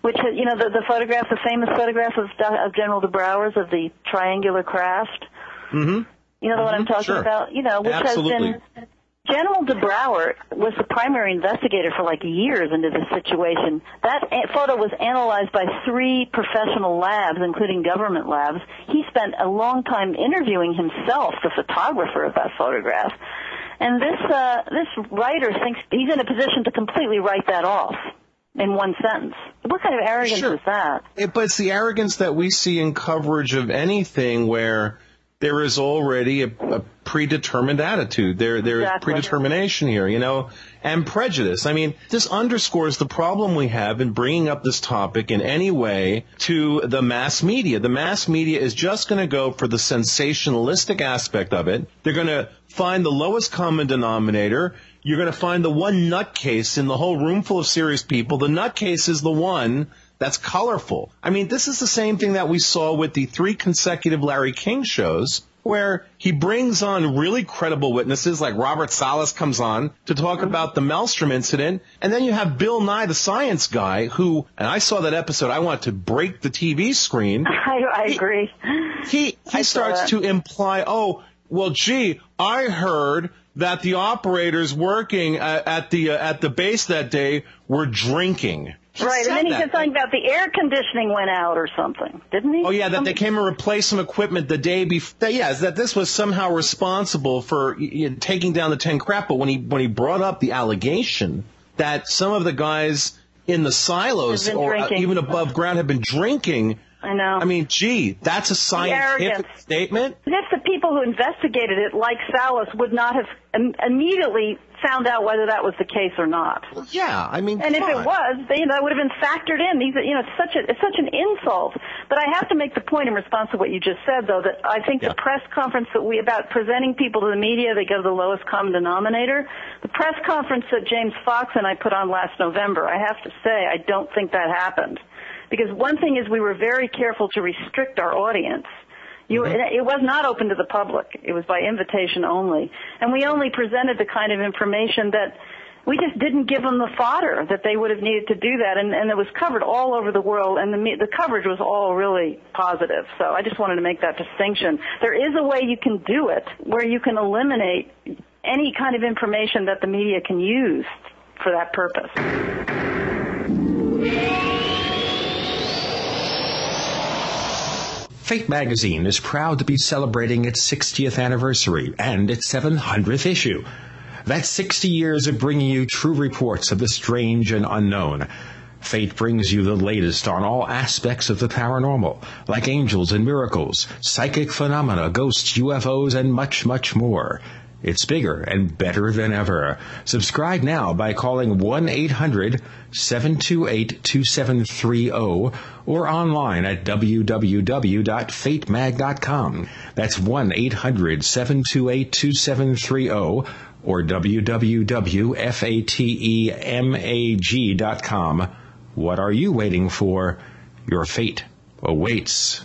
which you know the, the photograph, the famous photograph of, of General de Brouwer's of the triangular craft. Mm-hmm. You know what I'm talking sure. about? You know, which Absolutely. has been General De Brouwer was the primary investigator for like years into the situation. That photo was analyzed by three professional labs, including government labs. He spent a long time interviewing himself, the photographer of that photograph. And this uh, this writer thinks he's in a position to completely write that off in one sentence. What kind of arrogance Sure. is that? It, but it's the arrogance that we see in coverage of anything where there is already a, a predetermined attitude. There, there is Exactly. predetermination here, you know, and prejudice. I mean, this underscores the problem we have in bringing up this topic in any way to the mass media. The mass media is just going to go for the sensationalistic aspect of it. They're going to find the lowest common denominator. You're going to find the one nutcase in the whole room full of serious people. The nutcase is the one that's colorful. I mean, this is the same thing that we saw with the three consecutive Larry King shows where he brings on really credible witnesses like Robert Salas comes on to talk mm-hmm. about the Malmstrom incident. And then you have Bill Nye, the science guy who, and I saw that episode, I wanted to break the TV screen. I, I agree. He, he saw starts to imply, oh, well, gee, I heard that the operators working at, at the, uh, at the base that day were drinking. He right, and then he said something about the air conditioning went out or something, didn't he? Oh yeah, that they came and replaced some equipment the day before. Yes, that this was somehow responsible for y- y- taking down the ten crap. But when he when he brought up the allegation that some of the guys in the silos or uh, even above ground had been drinking, I know. I mean, gee, that's a scientific statement. And if the people who investigated it, like Salas, would not have Im- immediately found out whether that was the case or not. Yeah, I mean, And if come it was, they, you know, that would have been factored in. These, you know, it's such a, it's such an insult. But I have to make the point in response to what you just said, though, that I think Yeah. the press conference that we about presenting people to the media, they go to the lowest common denominator. The press conference that James Fox and I put on last November, I have to say, I don't think that happened. Because one thing is we were very careful to restrict our audience. You, mm-hmm. It was not open to the public. It was by invitation only. And we only presented the kind of information that we just didn't give them the fodder that they would have needed to do that. And, and it was covered all over the world, and the, the coverage was all really positive. So I just wanted to make that distinction. There is a way you can do it where you can eliminate any kind of information that the media can use for that purpose. Fate magazine is proud to be celebrating its 60th anniversary and its 700th issue. That's 60 years of bringing you true reports of the strange and unknown. Fate brings you the latest on all aspects of the paranormal, like angels and miracles, psychic phenomena, ghosts, UFOs, and much, much more. It's bigger and better than ever. Subscribe now by calling 1-800-728-2730 or online at www.fatemag.com. That's 1-800-728-2730 or www.fatemag.com. What are you waiting for? Your fate awaits.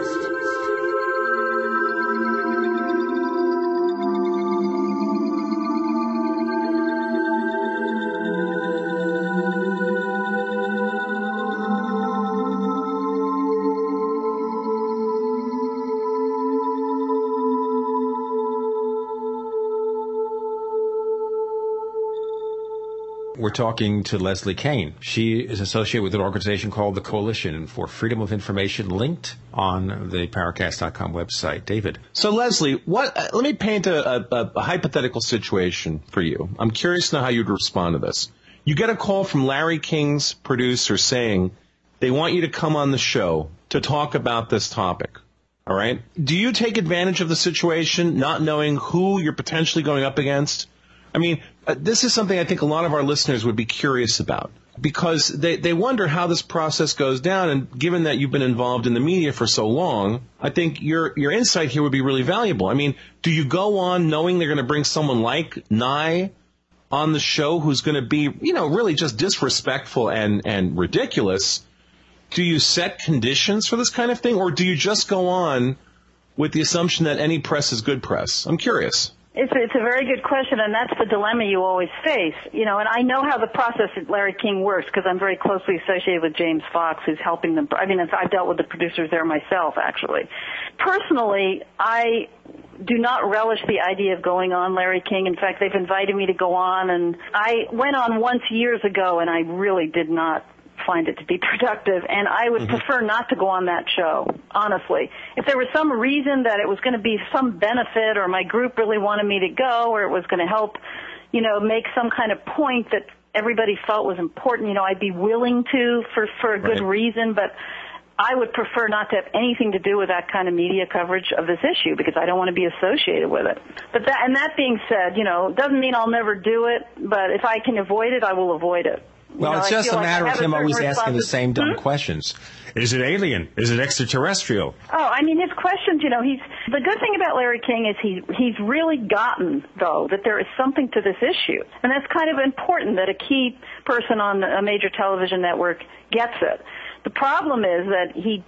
We're talking to Leslie Kean. She is associated with an organization called the Coalition for Freedom of Information, linked on the Paracast.com website. David. So Leslie, what? Uh, let me paint a, a, a hypothetical situation for you. I'm curious to know how you'd respond to this. You get a call from Larry King's producer saying they want you to come on the show to talk about this topic. All right. Do you take advantage of the situation, not knowing who you're potentially going up against? I mean, uh, this is something I think a lot of our listeners would be curious about because they, they wonder how this process goes down. And given that you've been involved in the media for so long, I think your, your insight here would be really valuable. I mean, do you go on knowing they're going to bring someone like Nye on the show who's going to be, you know, really just disrespectful and, and ridiculous? Do you set conditions for this kind of thing or do you just go on with the assumption that any press is good press? I'm curious. It's it's a very good question, and that's the dilemma you always face. You know, and I know how the process at Larry King works because I'm very closely associated with James Fox, who's helping them. I mean, I've dealt with the producers there myself, actually. Personally, I do not relish the idea of going on Larry King. In fact, they've invited me to go on, and I went on once years ago, and I really did not find it to be productive and I would mm-hmm. prefer not to go on that show, honestly. If there was some reason that it was going to be some benefit or my group really wanted me to go or it was going to help, you know, make some kind of point that everybody felt was important, you know, I'd be willing to for for a good right. reason, but I would prefer not to have anything to do with that kind of media coverage of this issue because I don't want to be associated with it. But that, and that being said, you know, doesn't mean I'll never do it, but if I can avoid it, I will avoid it. Well, you know, it's just a matter of him always asking the same dumb hmm? questions. Is it alien? Is it extraterrestrial? Oh, I mean, his questions, you know, he's, the good thing about Larry King is he, he's really gotten, though, that there is something to this issue. And that's kind of important that a key person on a major television network gets it. The problem is that he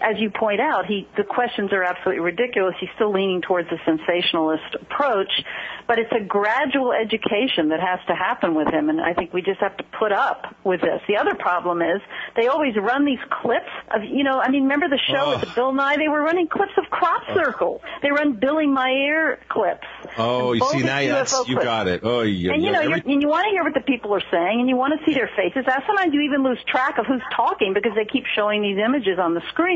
as you point out, he the questions are absolutely ridiculous. He's still leaning towards a sensationalist approach, but it's a gradual education that has to happen with him, and I think we just have to put up with this. The other problem is they always run these clips of, you know, I mean, remember the show oh. with the Bill Nye? They were running clips of crop circles. They run Billy Meier clips. Oh, you see now that's, you got it. Oh, yeah. And you know, every... and you want to hear what the people are saying, and you want to see their faces. Now, sometimes you even lose track of who's talking because they keep showing these images on the screen.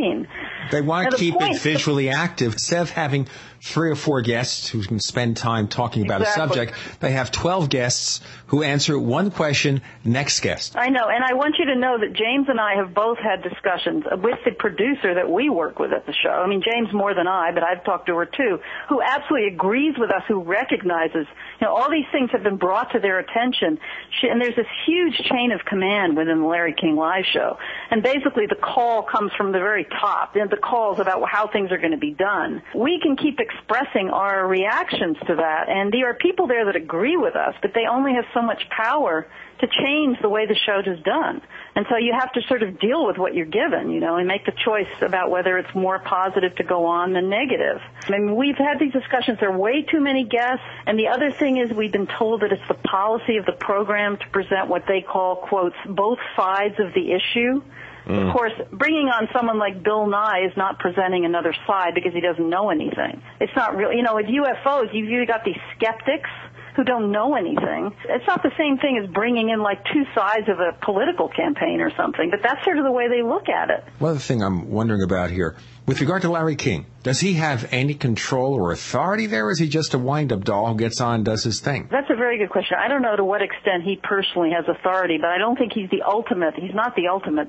They want to keep point, it visually active. Instead of having three or four guests who can spend time talking about exactly. a subject, they have 12 guests who answer one question, next guest. I know, and I want you to know that James and I have both had discussions with the producer that we work with at the show. I mean, James more than I, but I've talked to her too, who absolutely agrees with us, who recognizes, you know, all these things have been brought to their attention. She, and there's this huge chain of command within the Larry King Live show. And basically the call comes from the very top, and the calls about how things are going to be done. We can keep expressing our reactions to that, and there are people there that agree with us, but they only have so much power to change the way the show is done. And so you have to sort of deal with what you're given, you know, and make the choice about whether it's more positive to go on than negative. I mean, we've had these discussions. There are way too many guests. And the other thing is we've been told that it's the policy of the program to present what they call, quotes, both sides of the issue. Mm. Of course, bringing on someone like Bill Nye is not presenting another side because he doesn't know anything. It's not real. You know, with UFOs, you've either got these skeptics who don't know anything. It's not the same thing as bringing in like two sides of a political campaign or something, but that's sort of the way they look at it. One other thing I'm wondering about here, with regard to Larry King, does he have any control or authority there, or is he just a wind-up doll who gets on and does his thing? That's a very good question. I don't know to what extent he personally has authority, but I don't think he's the ultimate. He's not the ultimate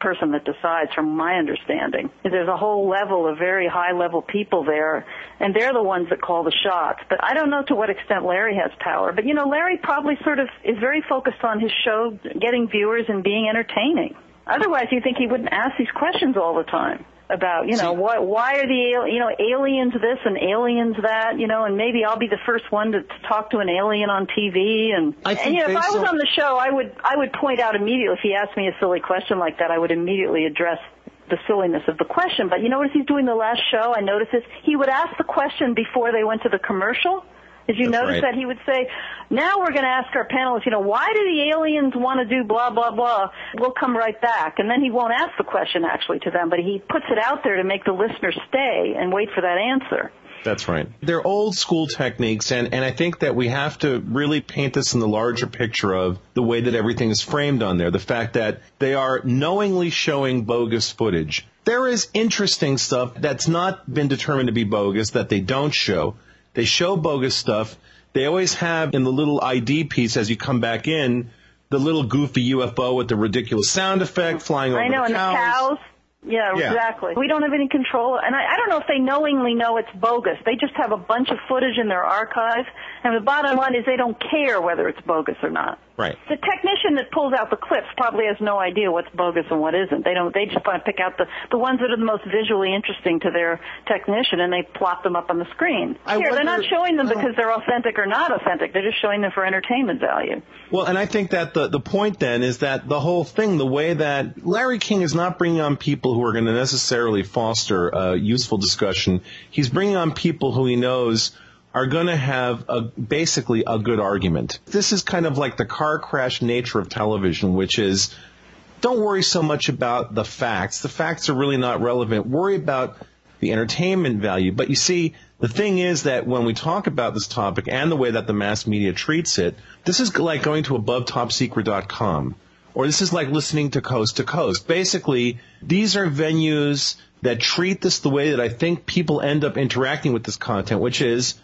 person that decides, from my understanding. There's a whole level of very high level people there, and they're the ones that call the shots. But I don't know to what extent Larry has power. But you know, Larry probably sort of is very focused on his show getting viewers and being entertaining. Otherwise, you think he wouldn't ask these questions all the time about you know why why are the you know aliens this and aliens that you know and maybe I'll be the first one to talk to an alien on TV and i- and you know if I was so. on the show I would I would point out immediately if he asked me a silly question like that I would immediately address the silliness of the question but you notice he's doing the last show I noticed this he would ask the question before they went to the commercial did you That's notice right. that he would say, now we're going to ask our panelists, you know, why do the aliens want to do blah, blah, blah? We'll come right back. And then he won't ask the question actually to them, but he puts it out there to make the listener stay and wait for that answer. That's right. They're old school techniques, and, and I think that we have to really paint this in the larger picture of the way that everything is framed on there. The fact that they are knowingly showing bogus footage. There is interesting stuff that's not been determined to be bogus that they don't show. They show bogus stuff. They always have in the little ID piece as you come back in the little goofy UFO with the ridiculous sound effect flying over I know, the and cows. the cows. Yeah, Yeah. exactly. We don't have any control, and I, I don't know if they knowingly know it's bogus. They just have a bunch of footage in their archive, and the bottom line is they don't care whether it's bogus or not. Right. The technician that pulls out the clips probably has no idea what's bogus and what isn't. They don't. They just want to pick out the the ones that are the most visually interesting to their technician, and they plop them up on the screen. I Here, they're not showing them oh. because they're authentic or not authentic. They're just showing them for entertainment value. Well, and I think that the, the point then is that the whole thing, the way that Larry King is not bringing on people who are going to necessarily foster a useful discussion. He's bringing on people who he knows are going to have a, basically a good argument. This is kind of like the car crash nature of television, which is don't worry so much about the facts. The facts are really not relevant. Worry about the entertainment value. But you see, the thing is that when we talk about this topic and the way that the mass media treats it, this is like going to abovetopsecret.com or this is like listening to coast to coast. Basically, these are venues that treat this the way that I think people end up interacting with this content, which is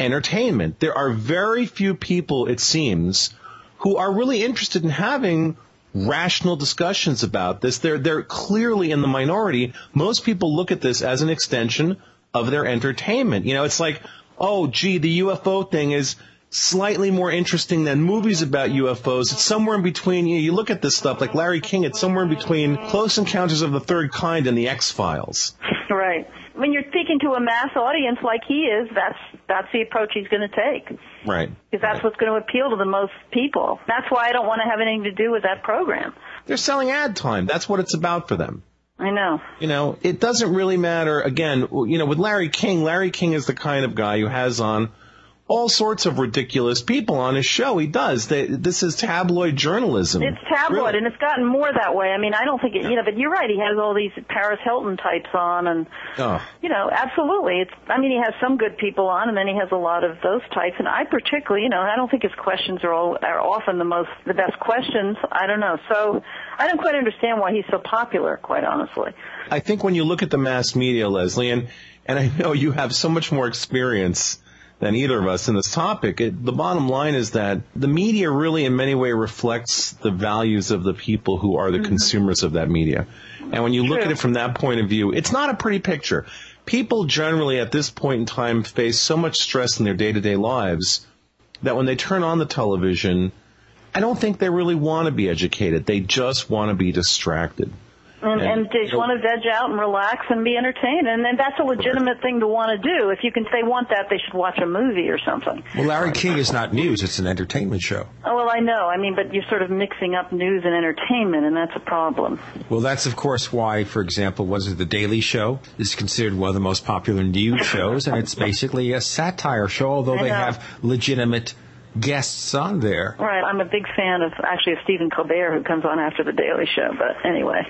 entertainment. There are very few people, it seems, who are really interested in having rational discussions about this. They're, they're clearly in the minority. Most people look at this as an extension of their entertainment. You know, it's like, oh, gee, the UFO thing is slightly more interesting than movies about UFOs. It's somewhere in between. You, know, you look at this stuff like Larry King. It's somewhere in between Close Encounters of the Third Kind and the X Files. Right. When you're speaking to a mass audience like he is, that's that's the approach he's going to take. Right. Because that's right. what's going to appeal to the most people. That's why I don't want to have anything to do with that program. They're selling ad time. That's what it's about for them. I know. You know, it doesn't really matter. Again, you know, with Larry King, Larry King is the kind of guy who has on all sorts of ridiculous people on his show. He does. They, this is tabloid journalism. It's tabloid, really. and it's gotten more that way. I mean, I don't think it, you know, but you're right. He has all these Paris Hilton types on, and oh. you know, absolutely. It's. I mean, he has some good people on, and then he has a lot of those types. And I particularly, you know, I don't think his questions are all are often the most the best questions. I don't know. So I don't quite understand why he's so popular. Quite honestly. I think when you look at the mass media, Leslie, and and I know you have so much more experience than either of us in this topic. It, the bottom line is that the media really in many ways reflects the values of the people who are the mm-hmm. consumers of that media. And when you look at it from that point of view, it's not a pretty picture. People generally at this point in time face so much stress in their day-to-day lives that when they turn on the television, I don't think they really want to be educated. They just want to be distracted. And, and, and they just want to veg out and relax and be entertained. And then that's a legitimate thing to want to do. If you can say want that, they should watch a movie or something. Well, Larry King is not news. It's an entertainment show. Oh, well, I know. I mean, but you're sort of mixing up news and entertainment, and that's a problem. Well, that's, of course, why, for example, was it The Daily Show is considered one of the most popular news shows, and it's basically a satire show, although they have legitimate guests on there. Right. I'm a big fan of actually of Stephen Colbert who comes on after the Daily Show. But anyway.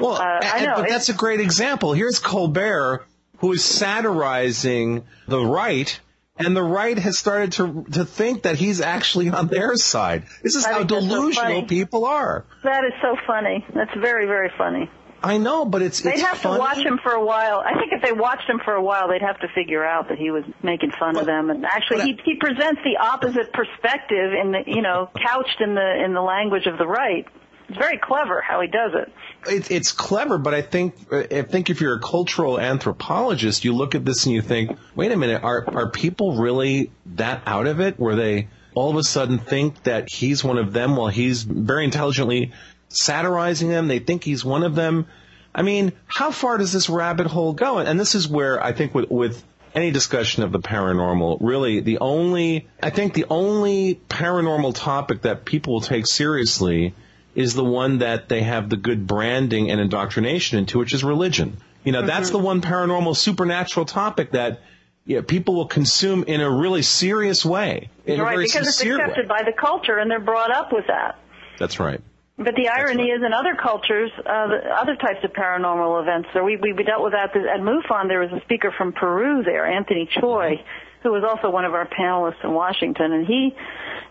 Well, uh, I know, but that's a great example. Here's Colbert who is satirizing the right. And the right has started to to think that he's actually on their side. This is how delusional so people are. That is so funny. That's very, very funny. I know, but it's they'd it's have funny. to watch him for a while. I think if they watched him for a while, they'd have to figure out that he was making fun but, of them. And actually, he he presents the opposite perspective in the you know couched in the in the language of the right. It's very clever how he does it. it. It's clever, but I think I think if you're a cultural anthropologist, you look at this and you think, wait a minute, are are people really that out of it? Where they all of a sudden think that he's one of them while he's very intelligently satirizing them. They think he's one of them. I mean, how far does this rabbit hole go? And this is where I think with, with any discussion of the paranormal, really the only, I think the only paranormal topic that people will take seriously is the one that they have the good branding and indoctrination into, which is religion. You know, mm-hmm. that's the one paranormal supernatural topic that yeah, people will consume in a really serious way. In right, because it's accepted way. by the culture and they're brought up with that. That's right. But the irony right. is, in other cultures, uh, the other types of paranormal events. So we we dealt with that at MUFON. There was a speaker from Peru there, Anthony Choy, who was also one of our panelists in Washington, and he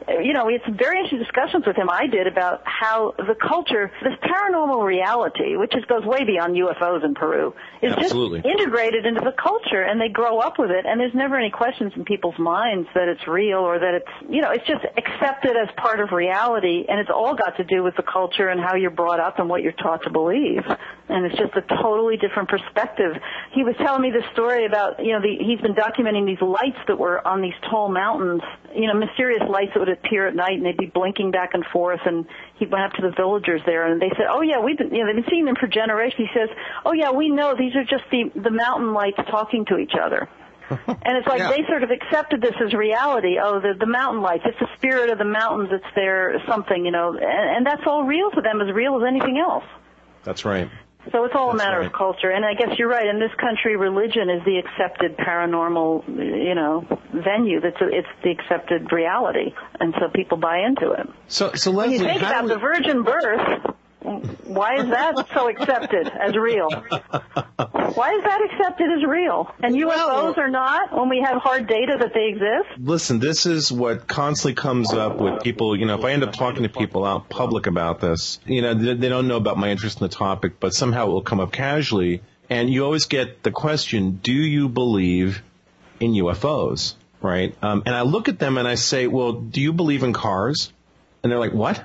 you know, we had some very interesting discussions with him. I did about how the culture, this paranormal reality, which just goes way beyond UFOs in Peru, is Absolutely. just integrated into the culture, and they grow up with it. And there's never any questions in people's minds that it's real or that it's, you know, it's just accepted as part of reality, and it's all got to do with the culture and how you're brought up and what you're taught to believe. And it's just a totally different perspective. He was telling me this story about, you know, the, he's been documenting these lights that were on these tall mountains, you know, mysterious lights that would appear at night and they'd be blinking back and forth and he went up to the villagers there and they said, "Oh yeah, we've been you know they've been seeing them for generations." He says, "Oh yeah, we know these are just the the mountain lights talking to each other." and it's like Yeah. they sort of accepted this as reality. Oh, the the mountain lights. It's the spirit of the mountains. It's their something, you know, and, and that's all real to them, as real as anything else. That's right. So it's all a matter right. of culture. And I guess you're right. In this country, religion is the accepted paranormal, you know, venue. That's it's the accepted reality, and so people buy into it. So, so When Leslie, you think about do the virgin birth, why is that so accepted as real? Why is that accepted as real? And UFOs are not when we have hard data that they exist? listen, this is what constantly comes up with people. You know, if I end up talking to people out public about this, you know, they, they don't know about my interest in the topic, but somehow it will come up casually. And you always get the question, do you believe in UFOs? Right? Um, and I look at them and I say, well, do you believe in cars? And they're like, what?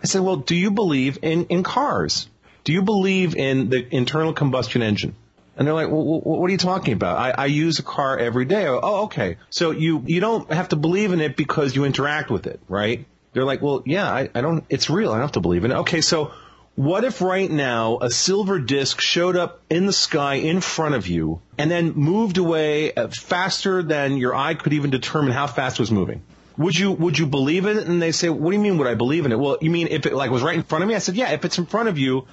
I said, well, do you believe in, in cars? Do you believe in the internal combustion engine? And they're like, well, what are you talking about? I, I use a car every day. Go, oh, okay. So you, you don't have to believe in it because you interact with it, right? They're like, well, yeah, I, I don't, it's real. I don't have to believe in it. Okay. So what if right now a silver disc showed up in the sky in front of you and then moved away uh, faster than your eye could even determine how fast it was moving? Would you would you believe it? And they say, what do you mean? Would I believe in it? Well, you mean if it like was right in front of me? I said, yeah. If it's in front of you,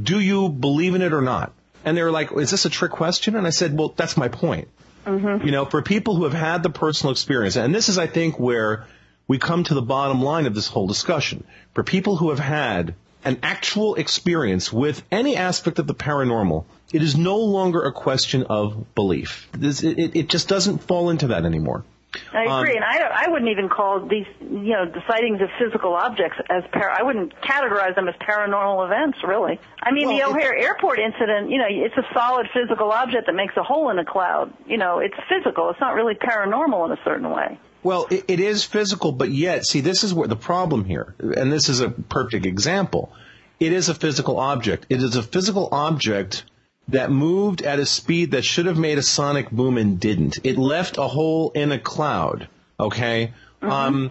do you believe in it or not? And they were like, is this a trick question? And I said, well, that's my point. Mm-hmm. You know, for people who have had the personal experience, and this is, I think, where we come to the bottom line of this whole discussion. For people who have had an actual experience with any aspect of the paranormal, it is no longer a question of belief. This, it, it- it just doesn't fall into that anymore. I Um, agree, and I don't, I wouldn't even call these, you know, the sightings of physical objects as par. I wouldn't categorize them as paranormal events, really. I mean, the Well, it- O'Hare Airport incident, you know, it's a solid physical object that makes a hole in a cloud. You know, it's physical. It's not really paranormal in a certain way. Well, it, it is physical, but yet, see, this is where the problem here, and this is a perfect example. It is a physical object. It is a physical object that moved at a speed that should have made a sonic boom and didn't. It left a hole in a cloud. Okay. Um,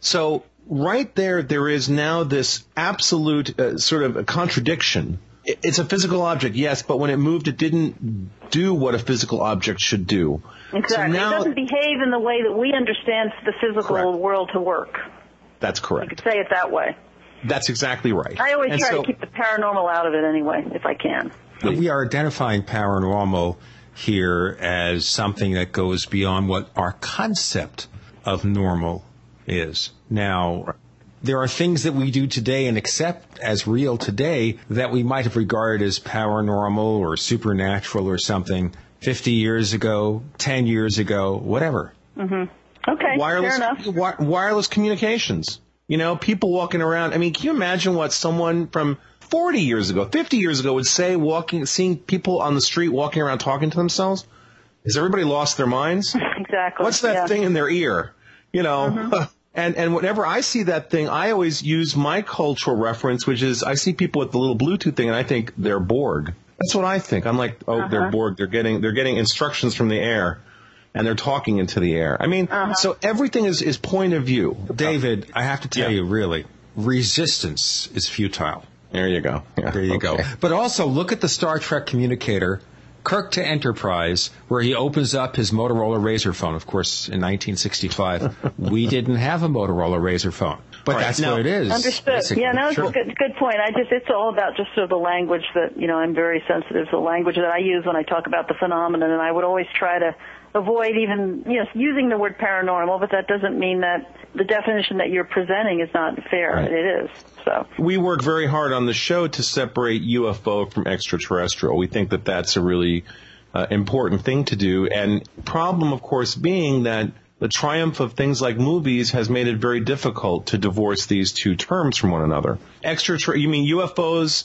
so right there, there is now this absolute uh, sort of a contradiction. It's a physical object, yes, but when it moved, it didn't do what a physical object should do. Exactly. So now, it doesn't behave in the way that we understand the physical Correct. world to work. that's correct. You could say it that way. That's exactly right. I always And try so- to keep the paranormal out of it anyway, if I can. But we are identifying paranormal here as something that goes beyond what our concept of normal is. Now, there are things that we do today and accept as real today that we might have regarded as paranormal or supernatural or something 50 years ago, 10 years ago, whatever. Mm-hmm. Okay, wireless fair enough. wi- wireless communications. You know, people walking around. I mean, can you imagine what someone from 40 years ago, 50 years ago would say walking, seeing people on the street walking around talking to themselves? Has everybody lost their minds? Exactly. What's that yeah. Mm-hmm. thing in their ear? You know, and and whenever I see that thing, I always use my cultural reference, which is I see people with the little Bluetooth thing, and I think they're Borg. That's what I think. I'm like, oh, Uh-huh. they're Borg. They're getting they're getting instructions from the air, and they're talking into the air. I mean, Uh-huh. so everything is is point of view. David, I have to tell Yeah. you, really, resistance is futile. There you go. Yeah, There you go. But also look at the Star Trek communicator, Kirk to Enterprise, where he opens up his Motorola RAZR phone. Of course, in 1965, we didn't have a Motorola RAZR phone, but All right, that's now- what it is. Understood. basically. Yeah, no, it's Sure. a good, good point. I just, it's all about just sort of the language that, you know, I'm very sensitive to the language that I use when I talk about the phenomenon, and I would always try to avoid even, know, using the word paranormal, but that doesn't mean that the definition that you're presenting is not fair. Right. It is. So, we work very hard on the show to separate UFO from extraterrestrial. We think that that's a really uh, important thing to do. And problem, of course, being that the triumph of things like movies has made it very difficult to divorce these two terms from one another. Extraterrestrial, you mean UFOs,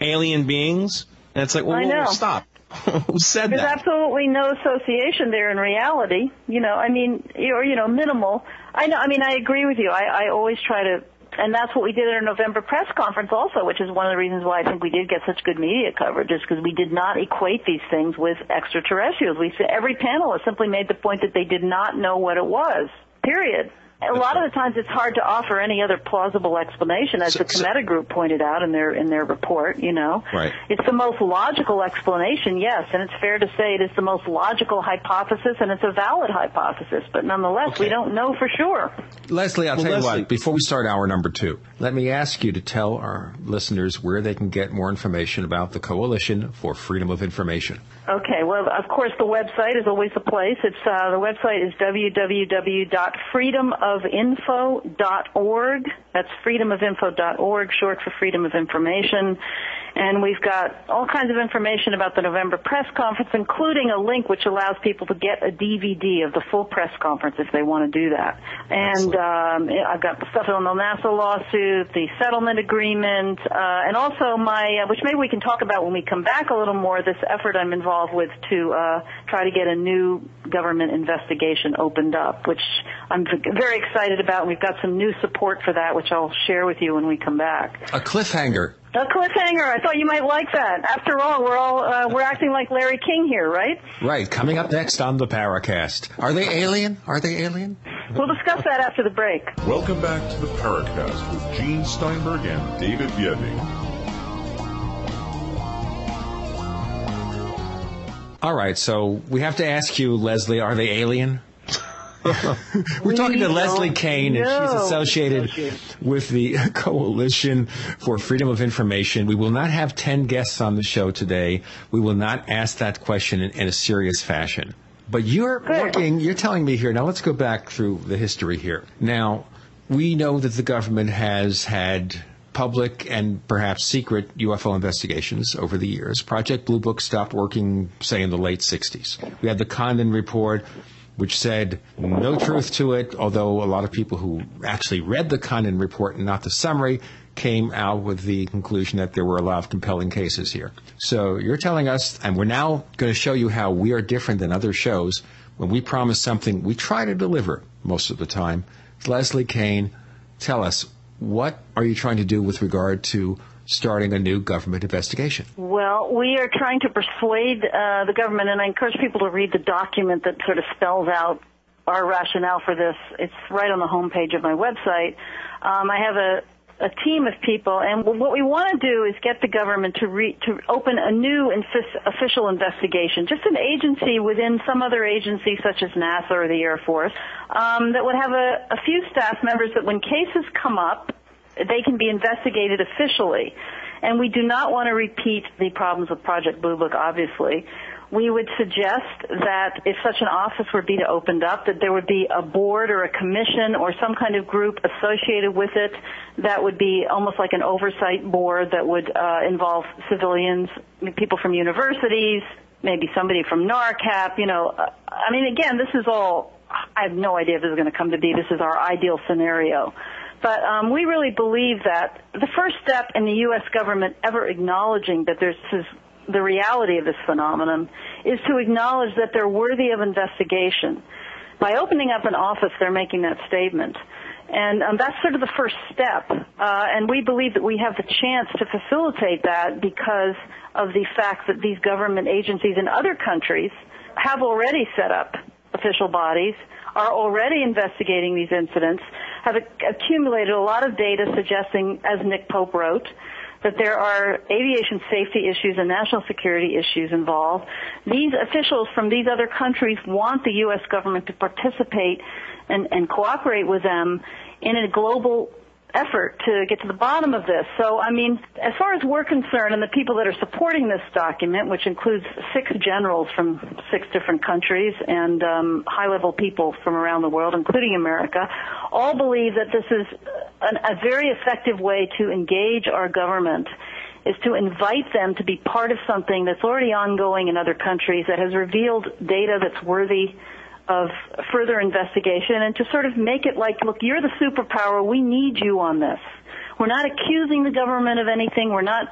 alien beings? And it's like, well, I whoa, know. stop. Who said There's that? absolutely no association there in reality. You know, I mean, or you know, minimal. I know. I mean, I agree with you. I, I always try to, and that's what we did at our November press conference also, which is one of the reasons why I think we did get such good media coverage, is because we did not equate these things with extraterrestrials. We said every panelist simply made the point that they did not know what it was. Period. A lot of the times it's hard to offer any other plausible explanation, as So- the so- Cometa Group pointed out in their in their report. You know, Right. it's the most logical explanation, yes, and it's fair to say it is the most logical hypothesis, and it's a valid hypothesis. But nonetheless, we don't know for sure. Leslie, I'll Well, tell you Leslie- what, before we start hour number two, let me ask you to tell our listeners where they can get more information about the Coalition for Freedom of Information. Okay, well, of course, the website is always the place. It's uh, the website is www.freedomofinfo.org. That's freedomofinfo.org, short for Freedom of Information. And we've got all kinds of information about the November press conference, including a link which allows people to get a DVD of the full press conference if they want to do that. And um, I've got the stuff on the NASA lawsuit, the settlement agreement, uh, and also my, uh, which maybe we can talk about when we come back a little more, this effort I'm involved with to uh, try to get a new government investigation opened up, which I'm very excited about. And we've got some new support for that, which I'll share with you when we come back. A cliffhanger. A cliffhanger. I thought you might like that. After all, we're all uh, we're acting like Larry King here, right? Right, coming up next on the Paracast. Are they alien? Are they alien? We'll discuss that after the break. Welcome back to the Paracast with Gene Steinberg and David Biedny. All right, so we have to ask you, Leslie, are they alien? We're talking to Leslie Kean, and she's associated with the Coalition for Freedom of Information. We will not have 10 guests on the show today. We will not ask that question in, in a serious fashion. But you're working, you're telling me here, now let's go back through the history here. Now, we know that the government has had public and perhaps secret UFO investigations over the years. Project Blue Book stopped working, say, in the late 60s. We had the Condon report, which said no truth to it, although a lot of people who actually read the Condon report and not the summary came out with the conclusion that there were a lot of compelling cases here. So you're telling us, and we're now going to show you how we are different than other shows. When we promise something, we try to deliver most of the time. Leslie Kean, tell us, what are you trying to do with regard to starting a new government investigation? Well, we are trying to persuade uh, the government, and I encourage people to read the document that sort of spells out our rationale for this. It's right on the homepage of my website. Um, I have a a team of people, and what we want to do is get the government to re, to open a new infis- official investigation, just an agency within some other agency such as NASA or the Air Force, um, that would have a, a few staff members that when cases come up, they can be investigated officially. And we do not want to repeat the problems with Project Blue Book, obviously. We would suggest that if such an office were to be opened up, that there would be a board or a commission or some kind of group associated with it that would be almost like an oversight board that would uh, involve civilians, people from universities, maybe somebody from NARCAP, you know. Uh, I mean, again, this is all, I have no idea if this is going to come to be. This is our ideal scenario. But um, we really believe that the first step in the U.S. government ever acknowledging that there's this, the reality of this phenomenon is to acknowledge that they're worthy of investigation. By opening up an office, they're making that statement. And um, that's sort of the first step. Uh, and we believe that we have the chance to facilitate that because of the fact that these government agencies in other countries have already set up official bodies, are already investigating these incidents, have accumulated a lot of data suggesting, as Nick Pope wrote, that there are aviation safety issues and national security issues involved. These officials from these other countries want the U.S. government to participate and, and cooperate with them in a global effort to get to the bottom of this. So, I mean, as far as we're concerned and the people that are supporting this document, which includes six generals from six different countries and um, high-level people from around the world, including America, all believe that this is an, a very effective way to engage our government is to invite them to be part of something that's already ongoing in other countries that has revealed data that's worthy of further investigation and to sort of make it like, look, you're the superpower. We need you on this. We're not accusing the government of anything. We're not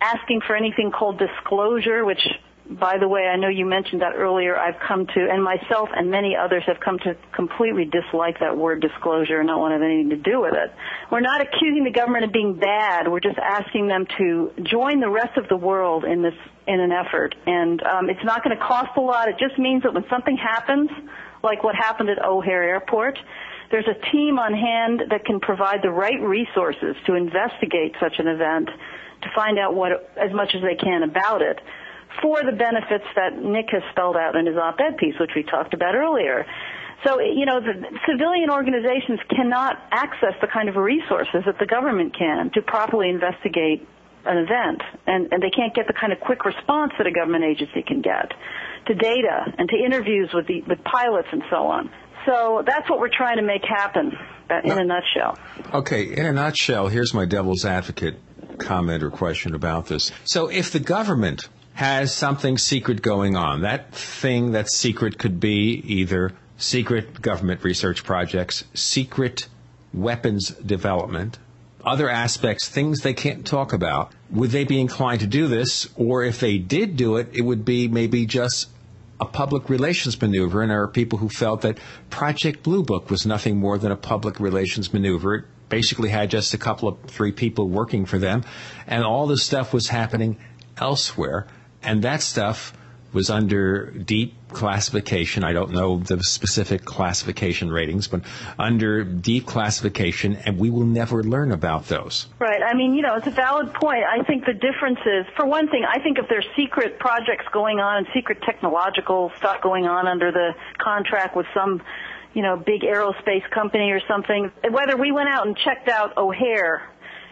asking for anything called disclosure, which, by the way, I know you mentioned that earlier. I've come to, and myself and many others have come to completely dislike that word disclosure and not want to have anything to do with it. We're not accusing the government of being bad. We're just asking them to join the rest of the world in this in an effort. And um, it's not going to cost a lot. It just means that when something happens, like what happened at O'Hare Airport, there's a team on hand that can provide the right resources to investigate such an event, to find out what as much as they can about it, for the benefits that Nick has spelled out in his op-ed piece, which we talked about earlier. So, you know, civilian organizations cannot access the kind of resources that the government can to properly investigate an event, and, and they can't get the kind of quick response that a government agency can get to data and to interviews with the with pilots and so on. So that's what we're trying to make happen uh, in a nutshell. Okay, in a nutshell, here's my devil's advocate comment or question about this. So if the government has something secret going on, that thing that's secret could be either secret government research projects, secret weapons development, other aspects, things they can't talk about. Would they be inclined to do this? Or if they did do it, it would be maybe just a public relations maneuver. And there are people who felt that Project Blue Book was nothing more than a public relations maneuver. It basically had just a couple of three people working for them. And all this stuff was happening elsewhere. And that stuff was under deep classification. I don't know the specific classification ratings, but under deep classification, and we will never learn about those. Right. I mean, you know, it's a valid point. I think the difference is, for one thing, I think if there's secret projects going on and secret technological stuff going on under the contract with some you know, big aerospace company or something, whether we went out and checked out O'Hare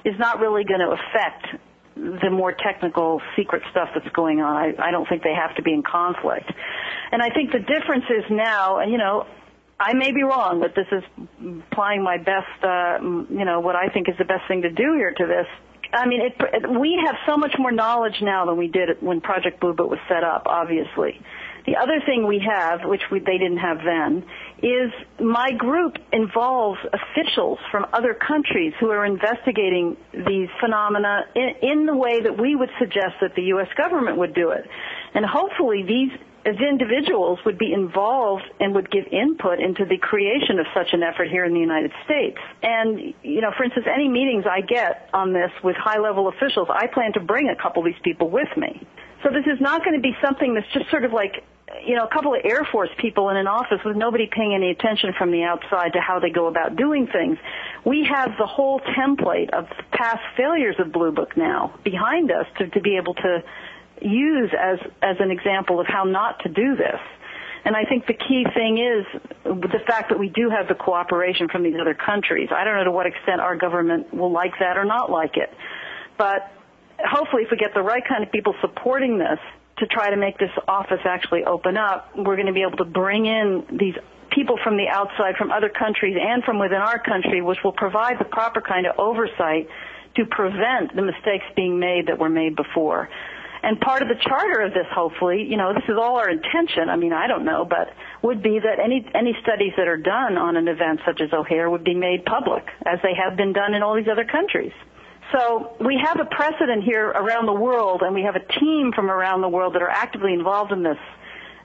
is not really going to affect the more technical secret stuff that's going on. I, I don't think they have to be in conflict. And I think the difference is now, and you know, I may be wrong, but this is applying my best, uh, you know, what I think is the best thing to do here to this. I mean, it, it, we have so much more knowledge now than we did when Project Blue Book was set up, obviously. The other thing we have, which we, they didn't have then, is my group involves officials from other countries who are investigating these phenomena in, in the way that we would suggest that the U.S. government would do it. And hopefully these as individuals would be involved and would give input into the creation of such an effort here in the United States. And, you know, for instance, any meetings I get on this with high level officials, I plan to bring a couple of these people with me. So this is not going to be something that's just sort of like you know, a couple of Air Force people in an office with nobody paying any attention from the outside to how they go about doing things. We have the whole template of past failures of Blue Book now behind us to, to be able to use as, as an example of how not to do this. And I think the key thing is the fact that we do have the cooperation from these other countries. I don't know to what extent our government will like that or not like it. But hopefully if we get the right kind of people supporting this, to try to make this office actually open up, we're going to be able to bring in these people from the outside, from other countries, and from within our country, which will provide the proper kind of oversight to prevent the mistakes being made that were made before. And part of the charter of this, hopefully, you know, this is all our intention. I mean, I don't know, but would be that any any studies that are done on an event such as O'Hare would be made public, as they have been done in all these other countries. So we have a precedent here around the world, and we have a team from around the world that are actively involved in this,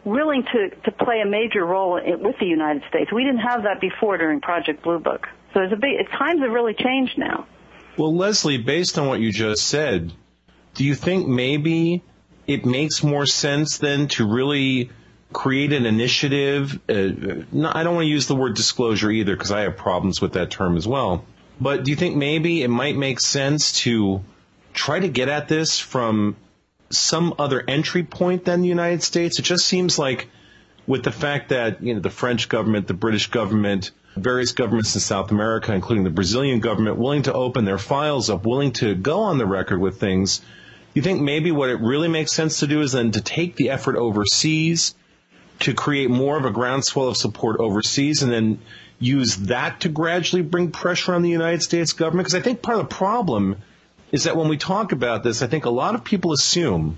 willing to, to play a major role in, with the United States. We didn't have that before during Project Blue Book. So it's a big, times have really changed now. Well, Leslie, based on what you just said, do you think maybe it makes more sense then to really create an initiative? Uh, no, I don't want to use the word disclosure either because I have problems with that term as well but do you think maybe it might make sense to try to get at this from some other entry point than the United States? It just seems like with the fact that, you know, the French government, the British government, various governments in South America, including the Brazilian government, willing to open their files up, willing to go on the record with things, you think maybe what it really makes sense to do is then to take the effort overseas, to create more of a groundswell of support overseas, and then use that to gradually bring pressure on the United States government? Because I think part of the problem is that when we talk about this, I think a lot of people assume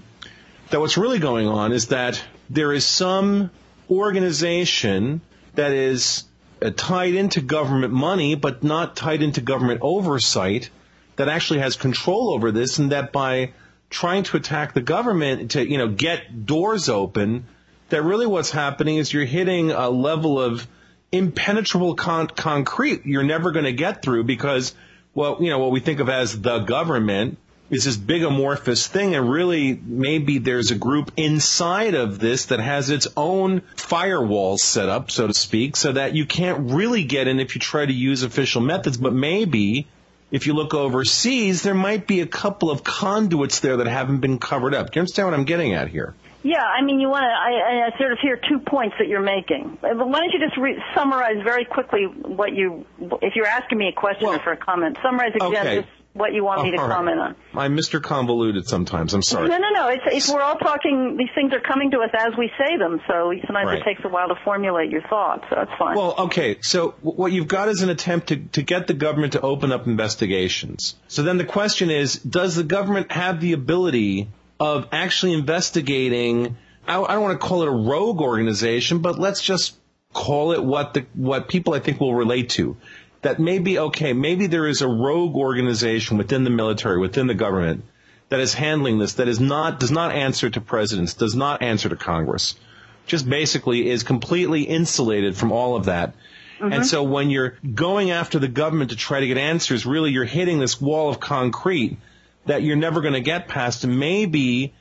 that what's really going on is that there is some organization that is uh, tied into government money, but not tied into government oversight that actually has control over this and that by trying to attack the government to, you know, get doors open, that really what's happening is you're hitting a level of impenetrable con- concrete you're never going to get through because well you know what we think of as the government is this big amorphous thing and really maybe there's a group inside of this that has its own firewalls set up, so to speak, so that you can't really get in if you try to use official methods, but maybe if you look overseas, there might be a couple of conduits there that haven't been covered up. Do you understand what I'm getting at here? Yeah, I mean, you want to. I, I sort of hear two points that you're making. Uh, But why don't you just re- summarize very quickly what you, if you're asking me a question or for a comment, summarize again Okay. just what you want me to right. comment on. I'm Mr. Convoluted sometimes. I'm sorry. No, no, no. It's, it's we're all talking. These things are coming to us as we say them. So sometimes Right. it takes a while to formulate your thoughts. So that's fine. Well, okay. So what you've got is an attempt to, to get the government to open up investigations. So then the question is, does the government have the ability of actually investigating? I, I don't want to call it a rogue organization, but let's just call it what the what people I think will relate to. That maybe okay, maybe there is a rogue organization within the military, within the government that is handling this, that is not does not answer to presidents, does not answer to Congress just basically is completely insulated from all of that. Mm-hmm. And so when you're going after the government to try to get answers, really you're hitting this wall of concrete that you're never going to get past. Maybe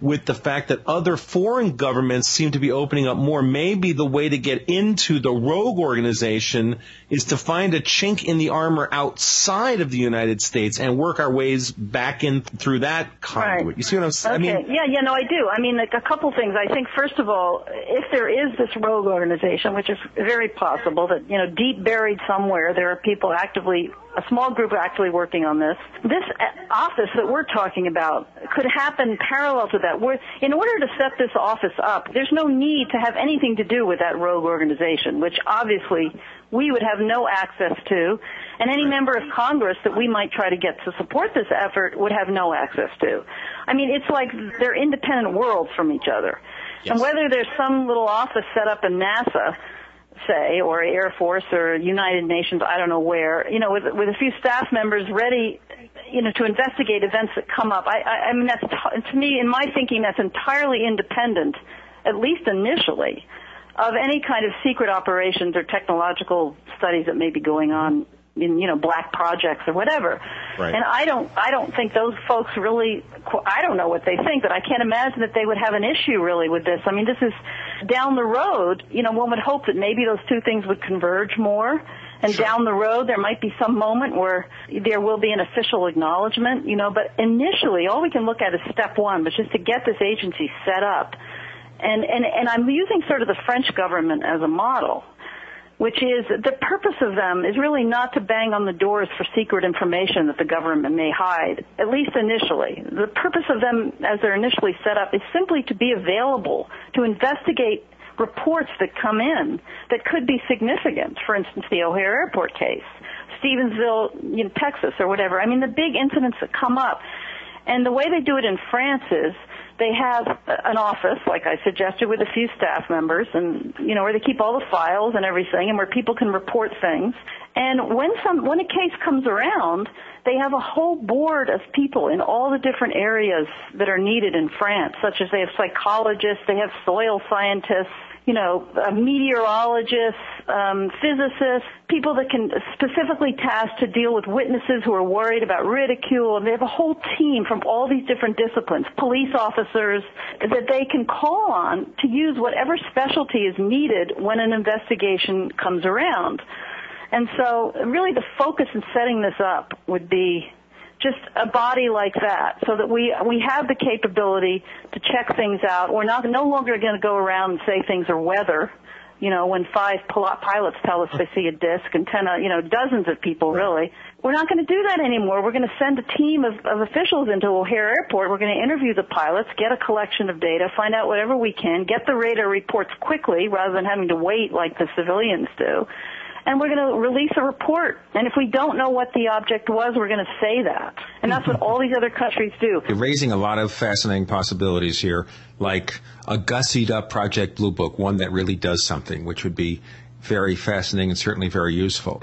with the fact that other foreign governments seem to be opening up more, maybe the way to get into the rogue organization is to find a chink in the armor outside of the United States and work our ways back in through that conduit. You see what I'm saying? Okay. I mean, yeah, yeah, no, I do. I mean, like a couple things. I think first of all, if there is this rogue organization, which is very possible, that you know, deep buried somewhere, there are people actively, a small group actively working on this. This office that we're talking about could happen parallel to that. Where, in order to set this office up, there's no need to have anything to do with that rogue organization, which obviously we would have no access to, and any member of Congress that we might try to get to support this effort would have no access to. I mean, it's like they're independent worlds from each other. And whether there's some little office set up in NASA, say, or Air Force or United Nations, I don't know where, you know, with, with a few staff members ready, you know, to investigate events that come up. I, I, I mean, that's, to me, in my thinking, that's entirely independent, at least initially, of any kind of secret operations or technological studies that may be going on in, you know, black projects or whatever. Right. And I don't, I don't think those folks really, I don't know what they think, but I can't imagine that they would have an issue really with this. I mean, this is down the road, you know, one would hope that maybe those two things would converge more. And down the road, there might be some moment where there will be an official acknowledgement, you know, but initially, all we can look at is step one, which is to get this agency set up. And, and, and I'm using sort of the French government as a model which is the purpose of them is really not to bang on the doors for secret information that the government may hide, at least initially. The purpose of them, as they're initially set up, is simply to be available to investigate reports that come in that could be significant. For instance, the O'Hare Airport case, Stephenville, you know, Texas, or whatever. I mean, the big incidents that come up. And the way they do it in France is they have an office, like I suggested, with a few staff members, and you know where they keep all the files and everything, and where people can report things. And when some when a case comes around, they have a whole board of people in all the different areas that are needed in France, such as they have psychologists, they have soil scientists, you know, meteorologists, um, physicists, people that can specifically tasked to deal with witnesses who are worried about ridicule, and they have a whole team from all these different disciplines, police officers, that they can call on to use whatever specialty is needed when an investigation comes around. And so, really, the focus in setting this up would be just a body like that, so that we we have the capability to check things out. We're not no longer going to go around and say things are weather. You know, when five pil- pilots tell us they see a disc, and ten, you know, dozens of people really. We're not going to do that anymore. We're going to send a team of, of officials into O'Hare Airport. We're going to interview the pilots, get a collection of data, find out whatever we can, get the radar reports quickly rather than having to wait like the civilians do and we're going to release a report. And if we don't know what the object was, we're going to say that. And that's what mm-hmm. all these other countries do. You're raising a lot of fascinating possibilities here, like a gussied up Project Blue Book, one that really does something, which would be very fascinating and certainly very useful.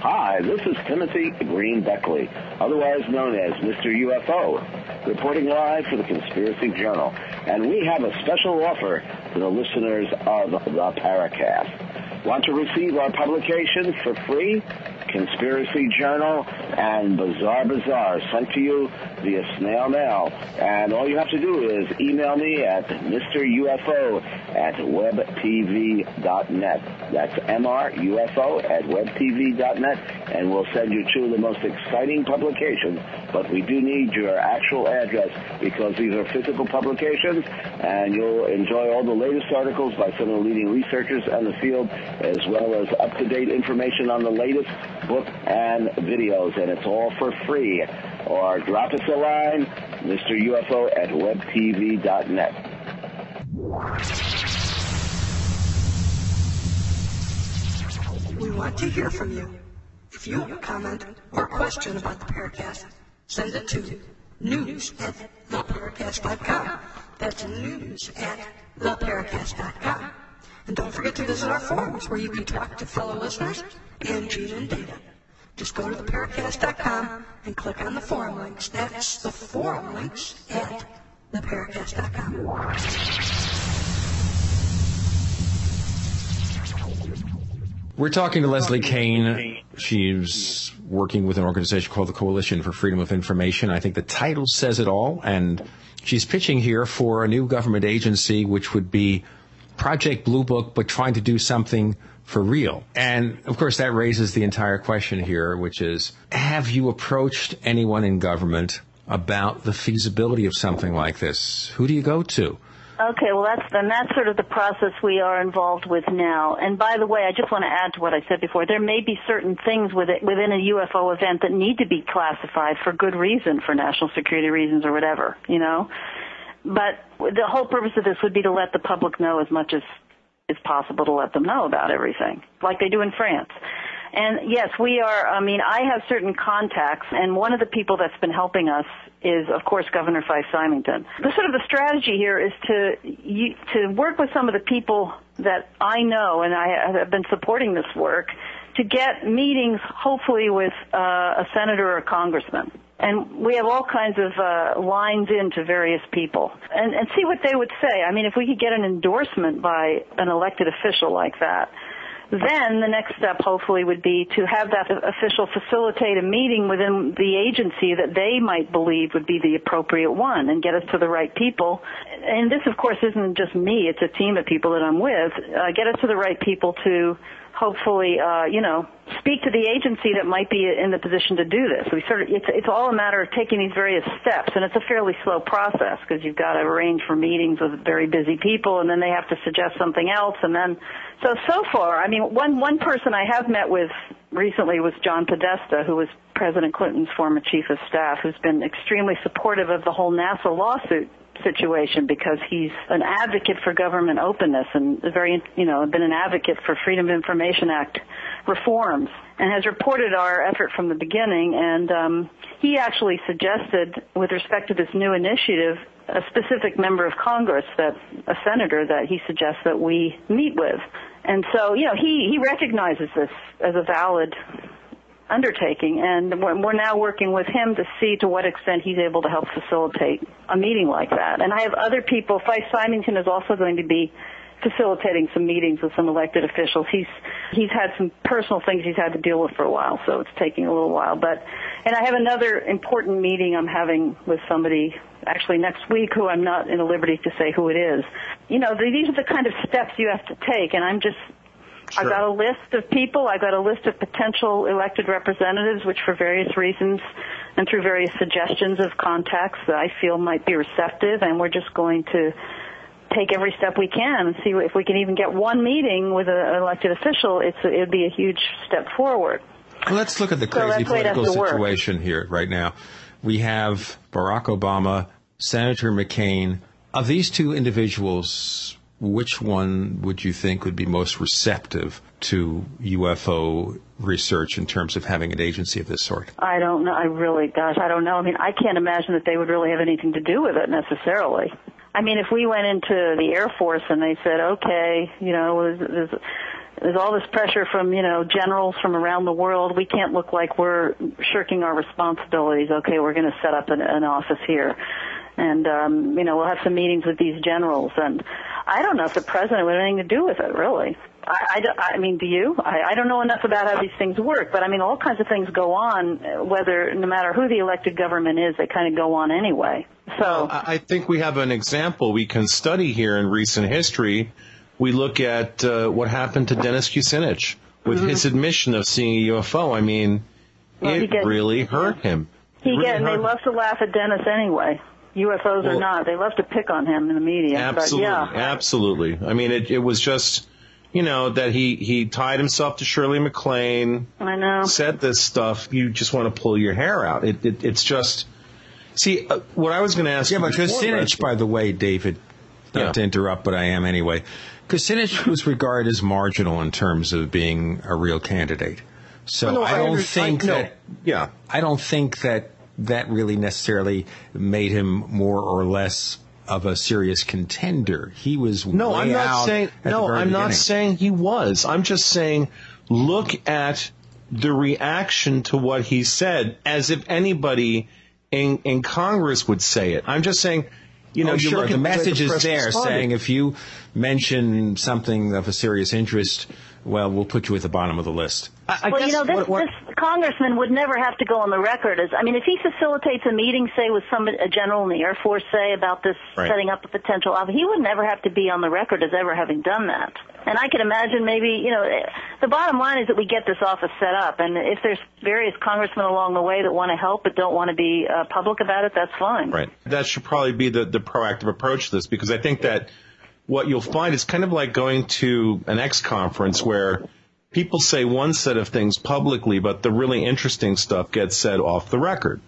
Hi, this is Timothy Green Beckley, otherwise known as Mr. UFO, reporting live for the Conspiracy Journal. And we have a special offer for the listeners of the Paracast. Want to receive our publications for free? Conspiracy Journal and Bizarre Bazaar sent to you via snail mail. And all you have to do is email me at MrUFO at webtv.net. That's MRUFO at webtv.net, and we'll send you two of the most exciting publications. But we do need your actual address because these are physical publications, and you'll enjoy all the latest articles by some of the leading researchers in the field, as well as up-to-date information on the latest book and videos, and it's all for free. Or drop us a line, Mr. UFO at webtv.net. We want to hear from you. If you have a comment or question about the Paracast, send it to news at theparacast.com. That's news at theparacast.com. And don't forget to visit our forums where you can talk to fellow listeners and Gene and Data. Just go to theparacast.com and click on the forum links. That's the forum links at theparacast.com. We're talking to Leslie Kean. She's working with an organization called the Coalition for Freedom of Information. I think the title says it all, and she's pitching here for a new government agency, which would be Project Blue Book, but trying to do something for real. And of course, that raises the entire question here, which is, have you approached anyone in government about the feasibility of something like this? Who do you go to? Okay, well that's then that's sort of the process we are involved with now. And by the way, I just want to add to what I said before. There may be certain things with it, within a UFO event that need to be classified for good reason, for national security reasons or whatever, you know. But the whole purpose of this would be to let the public know as much as is possible to let them know about everything, like they do in France. And yes, we are, I mean, I have certain contacts, and one of the people that's been helping us is, of course, Governor Fife Symington. The sort of the strategy here is to, you, to work with some of the people that I know, and I have been supporting this work, to get meetings, hopefully with uh, a senator or a congressman. And we have all kinds of uh, lines into various people, and, and see what they would say. I mean, if we could get an endorsement by an elected official like that, then the next step hopefully would be to have that official facilitate a meeting within the agency that they might believe would be the appropriate one and get us to the right people. And this of course isn't just me, it's a team of people that I'm with. Uh, get us to the right people to hopefully, uh, you know, speak to the agency that might be in the position to do this. We sort of, it's, it's all a matter of taking these various steps, and it's a fairly slow process because you've got to arrange for meetings with very busy people, and then they have to suggest something else, and then, so, so far, I mean, one, one person I have met with recently was John Podesta, who was President Clinton's former chief of staff, who's been extremely supportive of the whole NASA lawsuit situation because he's an advocate for government openness and very, you know, been an advocate for Freedom of Information Act reforms and has reported our effort from the beginning. And um, he actually suggested, with respect to this new initiative, a specific member of Congress, that a senator that he suggests that we meet with. And so, you know, he, he recognizes this as a valid undertaking, and we're now working with him to see to what extent he's able to help facilitate a meeting like that. And I have other people. Fife Symington is also going to be facilitating some meetings with some elected officials. He's he's had some personal things he's had to deal with for a while, so it's taking a little while. But and I have another important meeting I'm having with somebody actually next week who I'm not in a liberty to say who it is. You know, these are the kind of steps you have to take, and I'm just Sure. I've got a list of people. I've got a list of potential elected representatives, which for various reasons and through various suggestions of contacts that I feel might be receptive, and we're just going to take every step we can and see if we can even get one meeting with an elected official. It's it would be a huge step forward. Let's look at the So crazy that's the way it has political to work. situation here right now. We have Barack Obama, Senator McCain. Of these two individuals, which one would you think would be most receptive to UFO research in terms of having an agency of this sort? I don't know. I really, gosh, I don't know. I mean, I can't imagine that they would really have anything to do with it necessarily. I mean, if we went into the Air Force and they said, okay, you know, there's, there's, all this pressure from, you know, generals from around the world. We can't look like we're shirking our responsibilities. Okay, we're going to set up an, an office here. And, um, you know, we'll have some meetings with these generals. And I don't know if the president would have anything to do with it, really. I, I, I mean, do you? I, I don't know enough about how these things work, but I mean, all kinds of things go on, uh, whether, no matter who the elected government is, they kind of go on anyway. So, I I think we have an example we can study here in recent history. We look at uh, what happened to Dennis Kucinich with his admission of seeing a UFO. I mean, Mm-hmm. Well, it did- really hurt him. he Really get, and they hurt- love to laugh at Dennis anyway. UFOs or not, they love to pick on him in the media. Absolutely, But yeah, absolutely. I mean, it, it was just, you know, that he he tied himself to Shirley MacLaine, I know. said this stuff. You just want to pull your hair out. It, it it's just. See, uh, what I was going to ask. Yeah, but before, Kucinich, by the way, David, not Yeah. to interrupt, but I am anyway. Kucinich was regarded as marginal in terms of being a real candidate. So No, I don't under- think I- no, that. Yeah. I don't think that that really necessarily made him more or less of a serious contender. He was No, I'm not saying. No, I'm not saying he was. I'm just saying, look at the reaction to what he said, as if anybody in in Congress would say it. I'm just saying, you know, oh, you sure. look the message is there responded. saying if you mention something of a serious interest, well, we'll put you at the bottom of the list. I, I well, guess you know, this, what- what- this congressman would never have to go on the record as, I mean, if he facilitates a meeting, say, with some, a general in the Air Force, say, about this Right. setting up a potential offer, he would never have to be on the record as ever having done that. And I can imagine maybe, you know, eh, the bottom line is that we get this office set up, and if there's various congressmen along the way that want to help but don't want to be uh, public about it, that's fine. Right. That should probably be the, the proactive approach to this because I think that what you'll find is kind of like going to an X conference where people say one set of things publicly, but the really interesting stuff gets said off the record.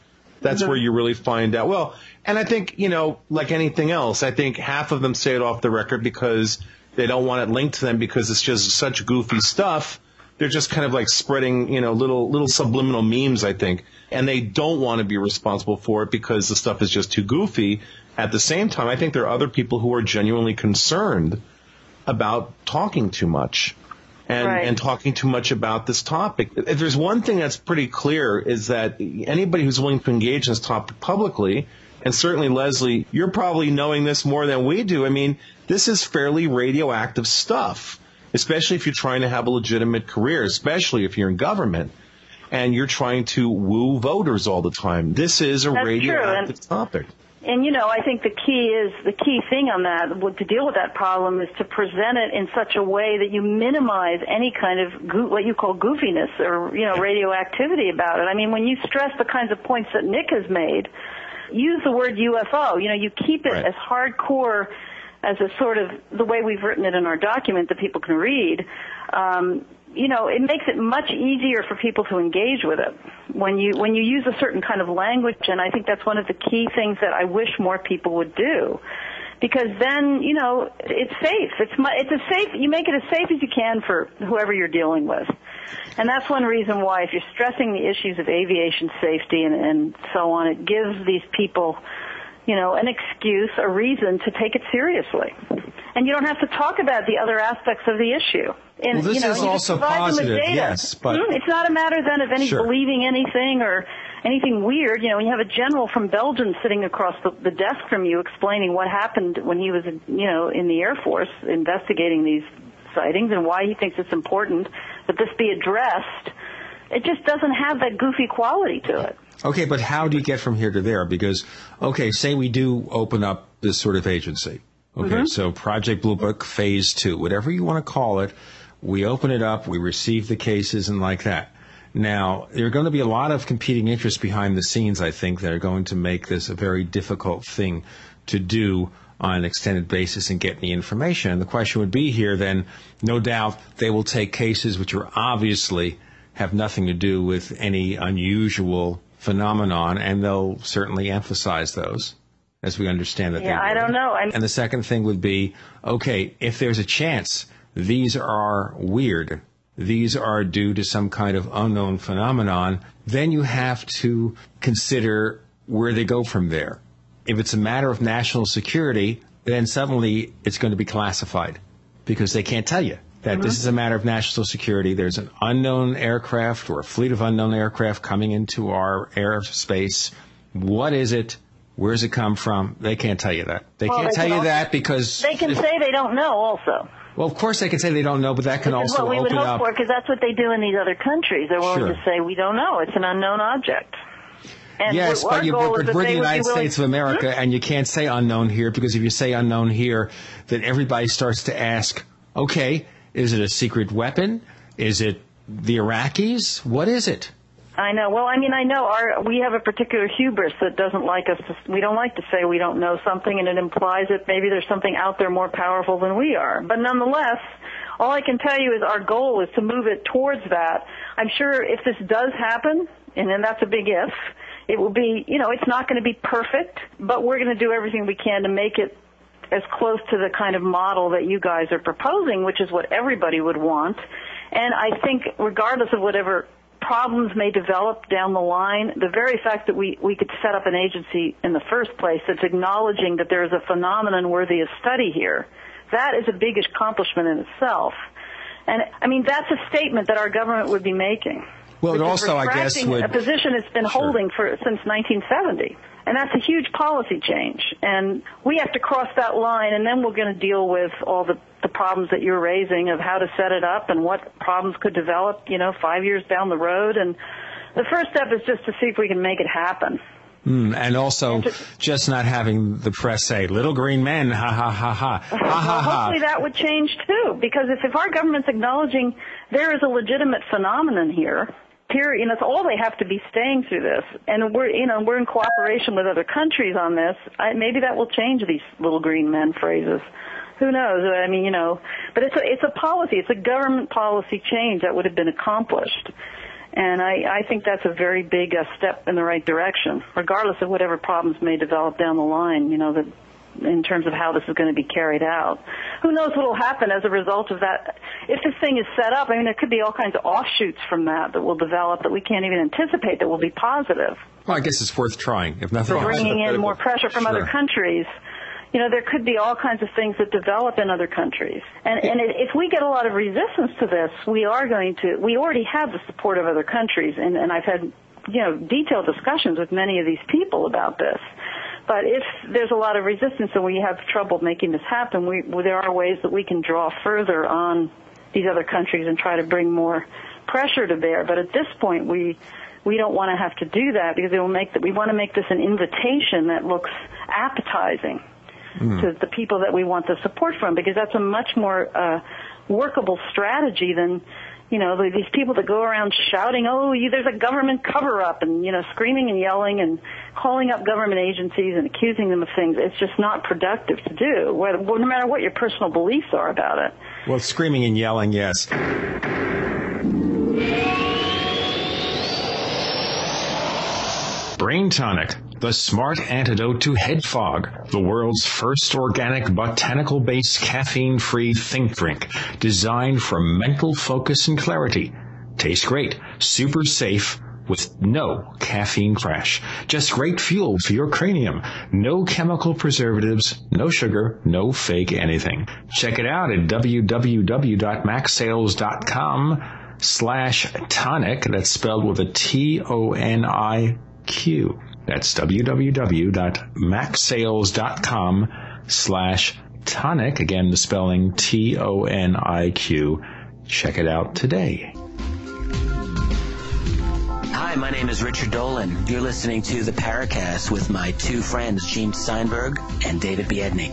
That's where you really find out. Well, and I think, you know, like anything else, I think half of them say it off the record because they don't want it linked to them because it's just such goofy stuff. They're just kind of like spreading, you know, little, little subliminal memes, I think. And they don't want to be responsible for it because the stuff is just too goofy. At the same time, I think there are other people who are genuinely concerned about talking too much and, Right. and talking too much about this topic. If there's one thing that's pretty clear is that anybody who's willing to engage in this topic publicly, and certainly Leslie, you're probably knowing this more than we do. I mean, this is fairly radioactive stuff, especially if you're trying to have a legitimate career, especially if you're in government and you're trying to woo voters all the time. This is a That's radioactive topic. And you know, I think the key is the key thing on that to deal with that problem is to present it in such a way that you minimize any kind of goo, what you call goofiness or you know radioactivity about it. I mean, when you stress the kinds of points that Nick has made, use the word UFO. You know, you keep it Right. as hardcore as a sort of the way we've written it in our document that people can read. Um, you know, it makes it much easier for people to engage with it when you when you use a certain kind of language, and I think that's one of the key things that I wish more people would do. Because then, you know, it's safe. It's it's a safe. You make it as safe as you can for whoever you're dealing with, and that's one reason why, if you're stressing the issues of aviation safety and, and so on, it gives these people, you know, an excuse, a reason to take it seriously. And you don't have to talk about the other aspects of the issue. And, Well, this you know, is also provide them with positive, yes, but- Mhm. it's not a matter then of any Sure. believing anything or anything weird. You know, when you have a general from Belgium sitting across the, the desk from you explaining what happened when he was, you know, in the Air Force investigating these sightings and why he thinks it's important that this be addressed. It just doesn't have that goofy quality to it. Okay, but how do you get from here to there? Because, okay, say we do open up this sort of agency. Okay, Mm-hmm. so Project Blue Book Phase 2, whatever you want to call it, we open it up, we receive the cases and like that. Now, there are going to be a lot of competing interests behind the scenes, I think, that are going to make this a very difficult thing to do on an extended basis and get the information. And the question would be here then, no doubt they will take cases which are obviously have nothing to do with any unusual phenomenon, and they'll certainly emphasize those as we understand that. Yeah, they I don't know. I'm- And the second thing would be, okay, if there's a chance these are weird, these are due to some kind of unknown phenomenon, then you have to consider where they go from there. If it's a matter of national security, then suddenly it's going to be classified because they can't tell you that this is a matter of national security. There's an unknown aircraft or a fleet of unknown aircraft coming into our airspace. What is it? Where's it come from? They can't tell you that. They Well, can't they tell can you also- that because They can if- say they don't know also. Well, of course they can say they don't know, but that can Which also what we would open hope up. for, because that's what they do in these other countries. They're willing Sure. to say, we don't know. It's an unknown object. And yes, but, you, but we're the United States of America, hmm? and you can't say unknown here because if you say unknown here, then everybody starts to ask, okay, is it a secret weapon? Is it the Iraqis? What is it? I know. Well, I mean, I know our we have a particular hubris that doesn't like us. To, we don't like to say we don't know something, and it implies that maybe there's something out there more powerful than we are. But nonetheless, all I can tell you is our goal is to move it towards that. I'm sure if this does happen, and then that's a big if, it will be. You know, it's not going to be perfect, but we're going to do everything we can to make it as close to the kind of model that you guys are proposing, which is what everybody would want. And I think regardless of whatever problems may develop down the line, the very fact that we, we could set up an agency in the first place that's acknowledging that there is a phenomenon worthy of study here, that is a big accomplishment in itself. And I mean, that's a statement that our government would be making. Well, it also, I guess, would a position it's been holding for since 1970. And that's a huge policy change. And we have to cross that line, and then we're going to deal with all the, the problems that you're raising of how to set it up and what problems could develop, you know, five years down the road. And the first step is just to see if we can make it happen. Mm, and also, just not having the press say "little green men," ha ha ha ha, ha ha well, ha. hopefully that would change too, because if, if our government's acknowledging there is a legitimate phenomenon here, period, you know, it's all they have to be staying through this, and we're, you know, we're in cooperation with other countries on this. I, maybe that will change these little green men phrases. Who knows? I mean, you know, but it's a it's a policy. It's a government policy change that would have been accomplished. And I, I think that's a very big uh, step in the right direction, regardless of whatever problems may develop down the line. You know, that in terms of how this is going to be carried out. Who knows what will happen as a result of that? If this thing is set up, I mean, there could be all kinds of offshoots from that that will develop that we can't even anticipate that will be positive. Well, I guess it's worth trying, if nothing else. bringing in more pressure from other countries. You know, there could be all kinds of things that develop in other countries. And, and if we get a lot of resistance to this, we are going to, we already have the support of other countries. And, and I've had, you know, detailed discussions with many of these people about this. But if there's a lot of resistance and we have trouble making this happen, we, well, there are ways that we can draw further on these other countries and try to bring more pressure to bear. But at this point, we we don't want to have to do that because it will make that we want to make this an invitation that looks appetizing to the people that we want the support from because that's a much more uh, workable strategy than you know these people that go around shouting oh you, there's a government cover up and you know screaming and yelling and calling up government agencies and accusing them of things it's just not productive to do no matter what your personal beliefs are about it Well, screaming and yelling, yes. Brain Toniq, the smart antidote to head fog. The world's first organic botanical based caffeine free think drink designed for mental focus and clarity. Tastes great, super safe, with no caffeine crash. Just great fuel for your cranium. No chemical preservatives, no sugar, no fake anything. Check it out at www.maxsales.com slash tonic. That's spelled with a T-O-N-I-Q. That's www.maxsales.com slash tonic. Again, the spelling T-O-N-I-Q. Check it out today. Hi, my name is Richard Dolan. You're listening to the Paracast with my two friends, Gene Steinberg and David Biedny.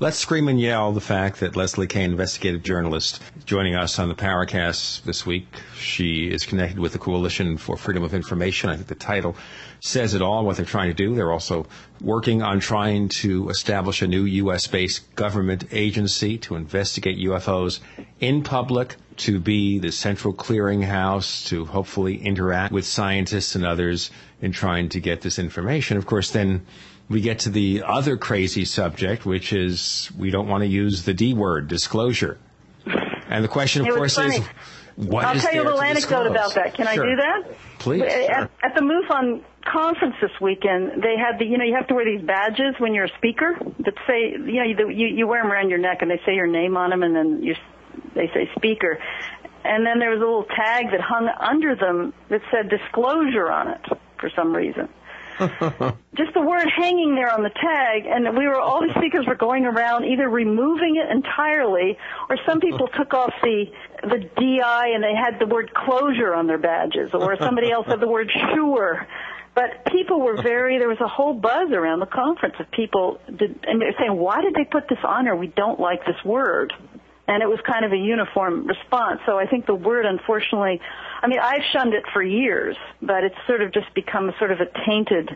Let's scream and yell the fact that Leslie Kean, investigative journalist, joining us on the Paracast this week. She is connected with the Coalition for Freedom of Information. I think the title says it all, what they're trying to do. They're also working on trying to establish a new U.S. based government agency to investigate UFOs in public, to be the central clearinghouse, to hopefully interact with scientists and others in trying to get this information. Of course, then we get to the other crazy subject, which is we don't want to use the D word, disclosure. And the question, of course, funny. is what I'll is tell you a little anecdote disclose? about that. Can I do that? Please, At, sure. at the MUFON conference this weekend, they had the, you know, you have to wear these badges when you're a speaker that say, you know, you, you wear them around your neck and they say your name on them and then you, they say speaker. And then there was a little tag that hung under them that said disclosure on it for some reason. just the word hanging there on the tag, and we were all the speakers were going around either removing it entirely, or some people took off the the DI and they had the word closure on their badges, or somebody else had the word sure. But people were very, there was a whole buzz around the conference of people, did, and they're saying, why did they put this on here? We don't like this word. And it was kind of a uniform response. So I think the word, unfortunately, I mean, I've shunned it for years, but it's sort of just become sort of a tainted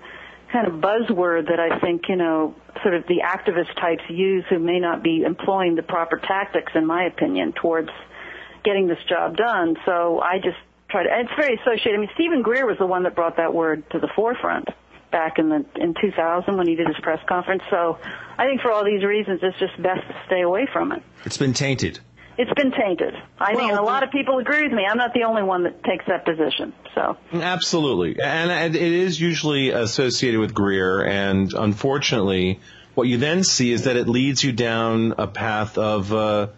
kind of buzzword that I think, you know, sort of the activist types use who may not be employing the proper tactics, in my opinion, towards getting this job done. So I just try to. It's very associated. I mean, Steven Greer was the one that brought that word to the forefront back in the in 2000 when he did his press conference. So I think for all these reasons, it's just best to stay away from it. It's been tainted. It's been tainted. I Well, think, a lot of people agree with me. I'm not the only one that takes that position. So Absolutely. And and it is usually associated with Greer. And unfortunately, what you then see is that it leads you down a path of uh,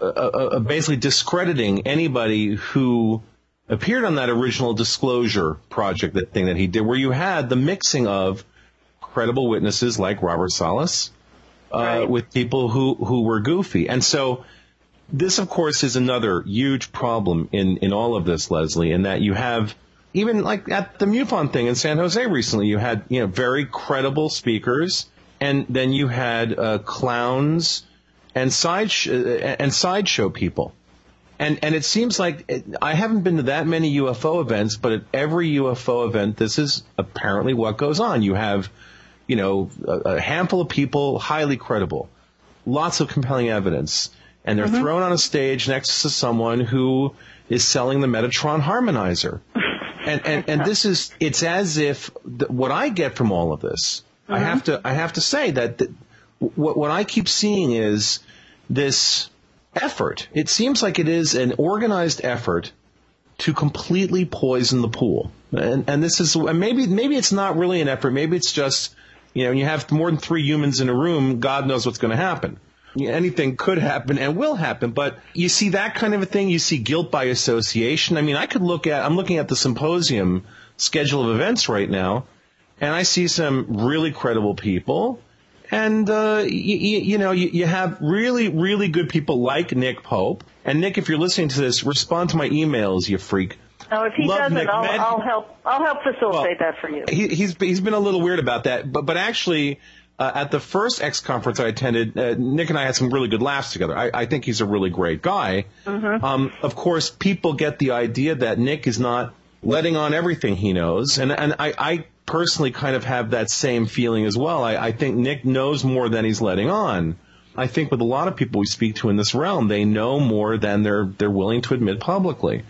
uh, uh, basically discrediting anybody who appeared on that original disclosure project, that thing that he did, where you had the mixing of credible witnesses like Robert Salas uh, with people who, who were goofy. And so this, of course, is another huge problem in, in all of this, Leslie, in that you have even like at the MUFON thing in San Jose recently, you had you know very credible speakers, and then you had uh, clowns and side sh- uh, and sideshow people. And and it seems like it, I haven't been to that many UFO events, but at every UFO event, this is apparently what goes on. You have, you know, a, a handful of people highly credible, lots of compelling evidence, and they're Mm-hmm. thrown on a stage next to someone who is selling the Metatron harmonizer. And, and and this is it's as if th- what I get from all of this. I have to I have to say that th- what what I keep seeing is this effort. It seems like it is an organized effort to completely poison the pool. And and this is and maybe maybe it's not really an effort. Maybe it's just you know when you have more than three humans in a room, God knows what's going to happen. Anything could happen and will happen, but you see that kind of a thing. You see guilt by association. I mean, I could look at. I'm looking at the symposium schedule of events right now, and I see some really credible people. And uh, you, you know, you, you have really, really good people like Nick Pope. And Nick, if you're listening to this, respond to my emails, you freak. oh, if he Love doesn't, Nick I'll, I'll help. I'll help facilitate that for you. He, he's he's been a little weird about that, but but actually. Uh, at the first X conference I attended, uh, Nick and I had some really good laughs together. I, I think he's a really great guy. Um, of course, people get the idea that Nick is not letting on everything he knows, and and I, I personally kind of have that same feeling as well. I, I think Nick knows more than he's letting on. I think with a lot of people we speak to in this realm, they know more than they're they're willing to admit publicly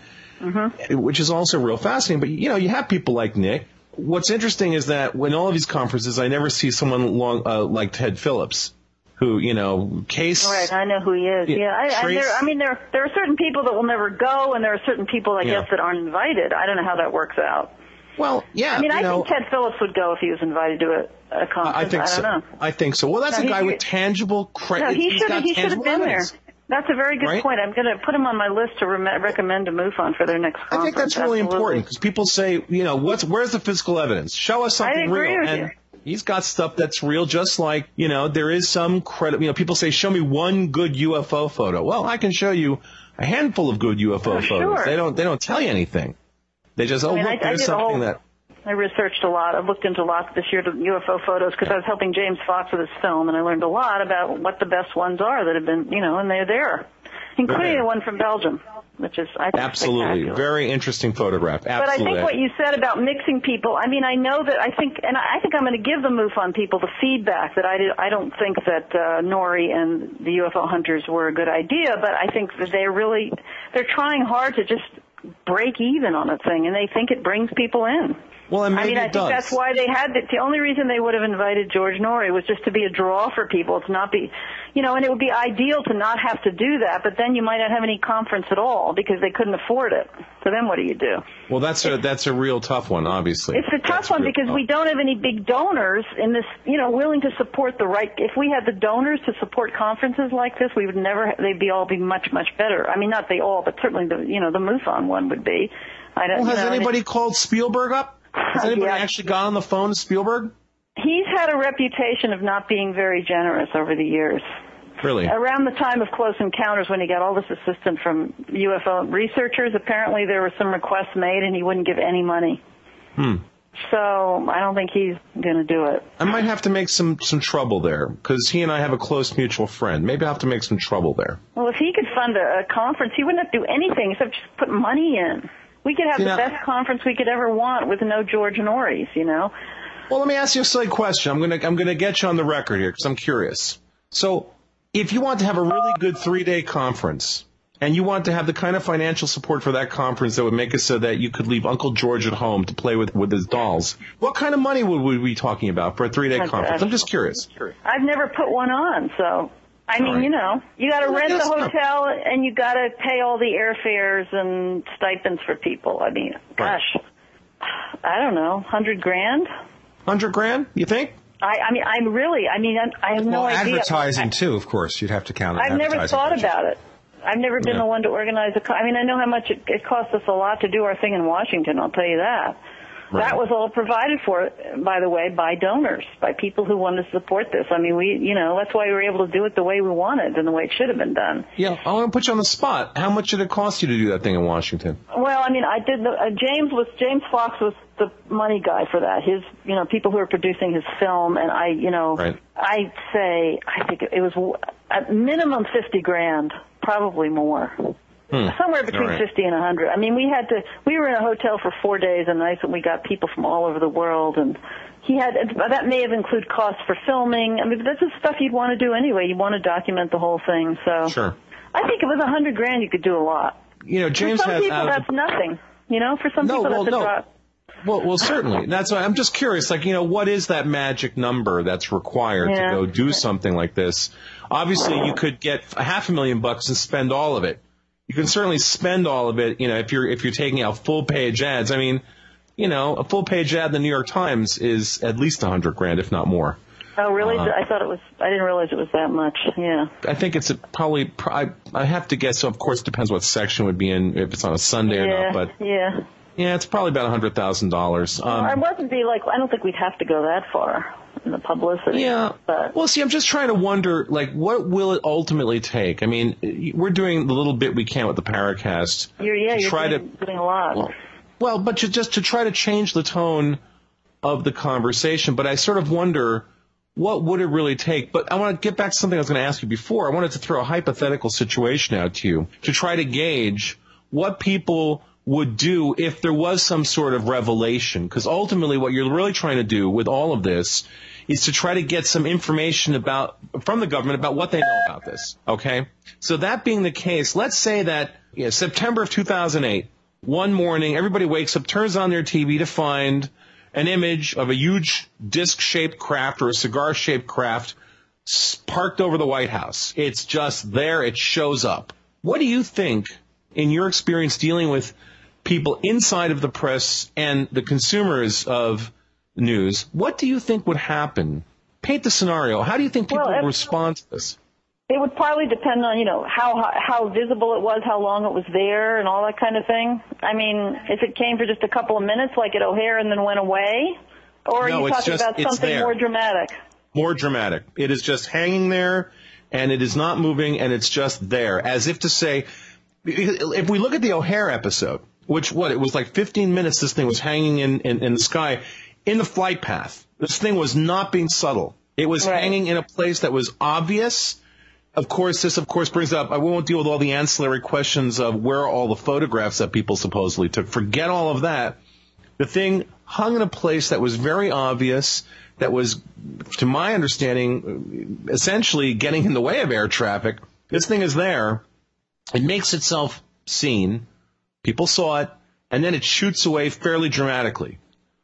which is also real fascinating. But you know, you have people like Nick. What's interesting is that when all of these conferences, I never see someone long uh, like Ted Phillips, who you know, case. Right, I know who he is. Yeah, I, I, there, I mean, there there are certain people that will never go, and there are certain people, I Yeah. guess, that aren't invited. I don't know how that works out. Well, yeah, I mean, I know, think Ted Phillips would go if he was invited to a, a conference. I think don't so. know. I think so. Well, that's No, a he- guy with tangible credit. No, he should have. He should have tangible been evidence. there. That's a very good Right? point. I'm going to put him on my list to rem- recommend to on for their next conference. I think that's really Absolutely. important because people say, you know, what's where's the physical evidence? Show us I something agree real. with and you. he's got stuff that's real, just like you know, there is some credit. You know, people say, show me one good UFO photo. Well, I can show you a handful of good UFO Oh, photos. sure. They don't they don't tell you anything. They just oh I mean, look, I- I there's a something whole- that I researched a lot. I looked into lots this year to UFO photos because I was helping James Fox with his film, and I learned a lot about what the best ones are that have been, you know, and they're there, including the one from Belgium, which is I think absolutely very interesting photograph. But I think what you said about mixing people, I mean, I know that I think, and I think I'm going to give the MUFON people the feedback that I, did, I don't think that uh, Noory and the UFO hunters were a good idea, but I think that they're really, they're trying hard to just break even on a thing, and they think it brings people in. Well, I mean, I think does. that's why they had the, the only reason they would have invited George Noory was just to be a draw for people, to not be, you know, and it would be ideal to not have to do that, but then you might not have any conference at all because they couldn't afford it. So then what do you do? well, that's a that's a real tough one, obviously. It's a tough That's one real because we don't have any big donors in this, you know, willing to support the right. If we had the donors to support conferences like this, we would never. They'd be all be much much better. I mean, not they all, but certainly the you know the MUFON one would be. I don't. Well, you has know, anybody called Spielberg up? Has anybody Yeah. actually got on the phone to Spielberg? He's had a reputation of not being very generous over the years. Really? Around the time of Close Encounters, when he got all this assistance from UFO researchers, apparently there were some requests made and he wouldn't give any money. Hmm. So I don't think he's going to do it. I might have to make some some trouble there because he and I have a close mutual friend. Maybe I'll have to make some trouble there. Well, if he could fund a, a conference, he wouldn't have to do anything except just put money in. We could have See, the now- best conference we could ever want with no George Noorys, you know? Well, let me ask you a silly question. I'm gonna I'm gonna get you on the record here because I'm curious. So, if you want to have a really good three day conference, and you want to have the kind of financial support for that conference that would make it so that you could leave Uncle George at home to play with with his dolls, what kind of money would we be talking about for a three day conference? I'm just curious. I've never put one on, so I mean, right. you know, you got to Well, rent the no. hotel and you got to pay all the airfares and stipends for people. I mean, gosh, I don't know, hundred grand. Hundred grand? You think? I, I mean, I'm really, I mean, I'm, I have no well, idea. advertising too, of course. You'd have to count on I've never thought budget. about it. I've never been Yeah. the one to organize a. co- I mean, I know how much it, it costs us a lot to do our thing in Washington. I'll tell you that. Right. That was all provided for, by the way, by donors, by people who wanted to support this. I mean, we, you know, that's why we were able to do it the way we wanted and the way it should have been done. Yeah, I want to put you on the spot. How much did it cost you to do that thing in Washington? Well, I mean, I did. The, uh, James was James Fox was the money guy for that. His, you know, people who were producing his film, and I, you know, Right. I'd say I think it was w- at minimum fifty grand, probably more. Hmm. Somewhere between All right. 50 and 100. I mean, we had to, we were in a hotel for four days and nights and we got people from all over the world and he had, that may have included costs for filming. I mean, this is stuff you'd want to do anyway. You want to document the whole thing. So Sure. I think it was a 100 grand you could do a lot. You know, James for some has people, out of that's nothing. You know, for some No, people, well, that's a no. drop. Well, well, certainly. That's why I'm just curious. Like, you know, what is that magic number that's required Yeah. to go do something like this? Obviously, you could get a half a million bucks and spend all of it. You can certainly spend all of it. You know, if you're if you're taking out full page ads. I mean, you know, a full page ad in the New York Times is at least a hundred grand, if not more. Oh, really? Uh, I thought it was, I didn't realize it was that much. Yeah. I think it's a, probably. I, I have to guess. So of course, it depends what section would be in if it's on a Sunday or not. But yeah. yeah, it's probably about a hundred thousand dollars. Um, I wasn't be like, I don't think we'd have to go that far in the publicity. Yeah. But Well, see, I'm just trying to wonder, like, what will it ultimately take? I mean, we're doing the little bit we can with the Paracast. you're, yeah, to you're try doing, to, doing a lot. well, well, but to, just to try to change the tone of the conversation. But I sort of wonder, what would it really take? But I want to get back to something I was going to ask you before. I wanted to throw a hypothetical situation out to you to try to gauge what people would do if there was some sort of revelation. Because ultimately, what you're really trying to do with all of this is to try to get some information about from the government about what they know about this. Okay, so that being the case, let's say that you know, September of 2008, one morning, everybody wakes up, turns on their TV to find an image of a huge disc-shaped craft or a cigar-shaped craft parked over the White House. It's just there. It shows up. What do you think, in your experience dealing with people inside of the press and the consumers of news, what do you think would happen? Paint the scenario. How do you think people Well, would respond to this? It would probably depend on, you know, how how visible it was, how long it was there, and all that kind of thing. I mean, if it came for just a couple of minutes, like at O'Hare, and then went away, or are No, you talking just- about something more dramatic? more dramatic. It is just hanging there and it is not moving and it's just there as if to say, if we look at the O'Hare episode, which what, it was like 15 minutes this thing was hanging in, in, in the sky in the flight path. This thing was not being subtle. It was Right. hanging in a place that was obvious. Of course, this of course brings up, I won't deal with all the ancillary questions of where are all the photographs that people supposedly took. Forget all of that. The thing hung in a place that was very obvious, that was, to my understanding, essentially getting in the way of air traffic. This thing is there. It makes itself seen. People saw it, and then it shoots away fairly dramatically.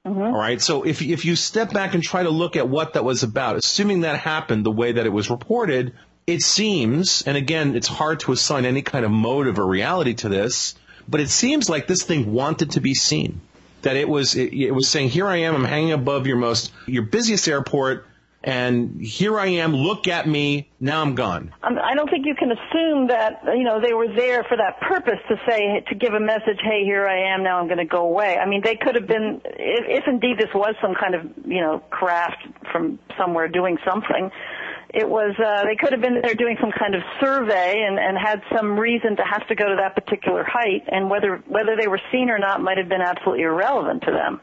Mm-hmm. All right. So if if you step back and try to look at what that was about, assuming that happened the way that it was reported, it seems, and again, it's hard to assign any kind of motive or reality to this, but it seems like this thing wanted to be seen. That it was it, it was saying, "Here I am. I'm hanging above your most your busiest airport, and here I am. Look at me. Now I'm gone. Um, I don't think you can assume that you know they were there for that purpose to say to give a message. Hey, here I am. Now I'm going to go away. I mean, they could have been if, if indeed this was some kind of you know craft from somewhere doing something. It was uh, they could have been there doing some kind of survey and, and had some reason to have to go to that particular height, and whether whether they were seen or not might have been absolutely irrelevant to them.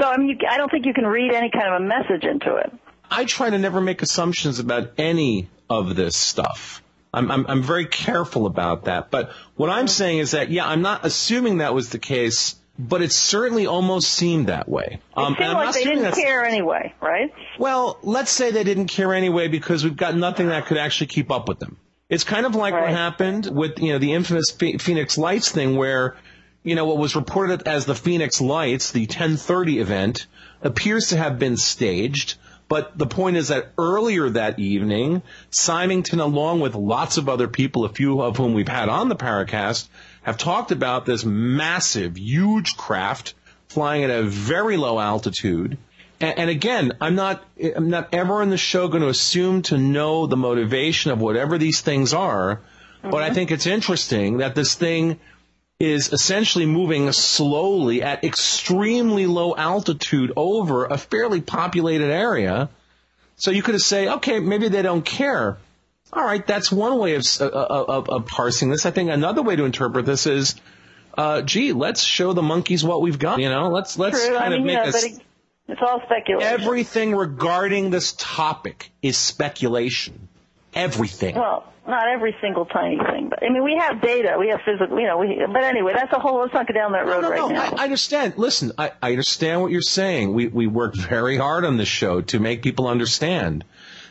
So I mean, you, I don't think you can read any kind of a message into it. I try to never make assumptions about any of this stuff. I'm, I'm, I'm very careful about that. But what I'm saying is that, yeah, I'm not assuming that was the case, but it certainly almost seemed that way. Um, it seemed like they didn't care anyway, right? Well, let's say they didn't care anyway because we've got nothing that could actually keep up with them. It's kind of like right. what happened with, you know, the infamous Phoenix Lights thing where, you know, what was reported as the Phoenix Lights, the 1030 event, appears to have been staged but the point is that earlier that evening, Symington, along with lots of other people, a few of whom we've had on the Paracast, have talked about this massive, huge craft flying at a very low altitude. And, and again, I'm not, I'm not ever in the show going to assume to know the motivation of whatever these things are. Mm-hmm. But I mm-hmm. think it's interesting that this thing is essentially moving slowly at extremely low altitude over a fairly populated area. So you could say, okay, maybe they don't care. All right, that's one way of, uh, of, of parsing this. I think another way to interpret this is, uh, gee, let's show the monkeys what we've got. You know, let's let's True. kind I mean, of make yeah, a, it's all speculation. Everything regarding this topic is speculation. Everything. Well, not every single tiny thing, but I mean, we have data, we have physical, you know, we, but anyway, that's a whole, let's not go down that road no, no, right no. now. I, I understand. Listen, I, I understand what you're saying. We, we work very hard on this show to make people understand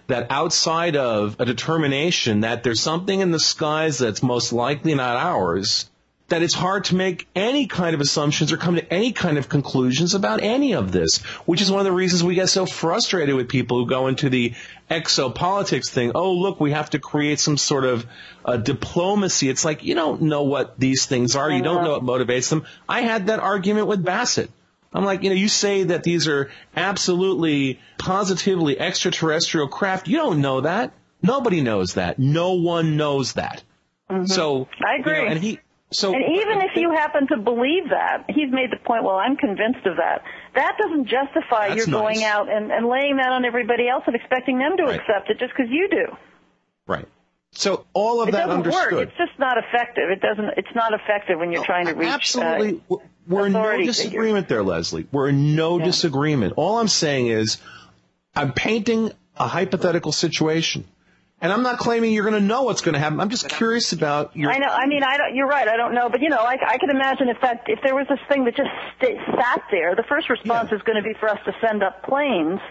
that outside of a determination that there's something in the skies that's most likely not ours, that it's hard to make any kind of assumptions or come to any kind of conclusions about any of this, which is one of the reasons we get so frustrated with people who go into the exopolitics thing. Oh, look, we have to create some sort of uh, diplomacy. It's like, you don't know what these things are. You don't know what motivates them. I had that argument with Bassett. I'm like, you know, you say that these are absolutely, positively extraterrestrial craft. You don't know that. Nobody knows that. No one knows that. Mm-hmm. So I agree. You know, and he so, and even if you happen to believe that, he's made the point, well, I'm convinced of that. That doesn't justify your nice. going out and, and laying that on everybody else and expecting them to right. accept it just because you do. Right. So all of it that doesn't understood. Work. It's just not effective. It doesn't. It's not effective when you're no, trying to reach. Absolutely, uh, we're in no disagreement figures. there, Leslie. We're in no yeah. disagreement. All I'm saying is, I'm painting a hypothetical situation. And I'm not claiming you're going to know what's going to happen. I'm just curious about your. I know. I mean, I don't. You're right. I don't know, but you know, I, I could imagine if that if there was this thing that just st- sat there, the first response Yeah. is going to be for us to send up planes,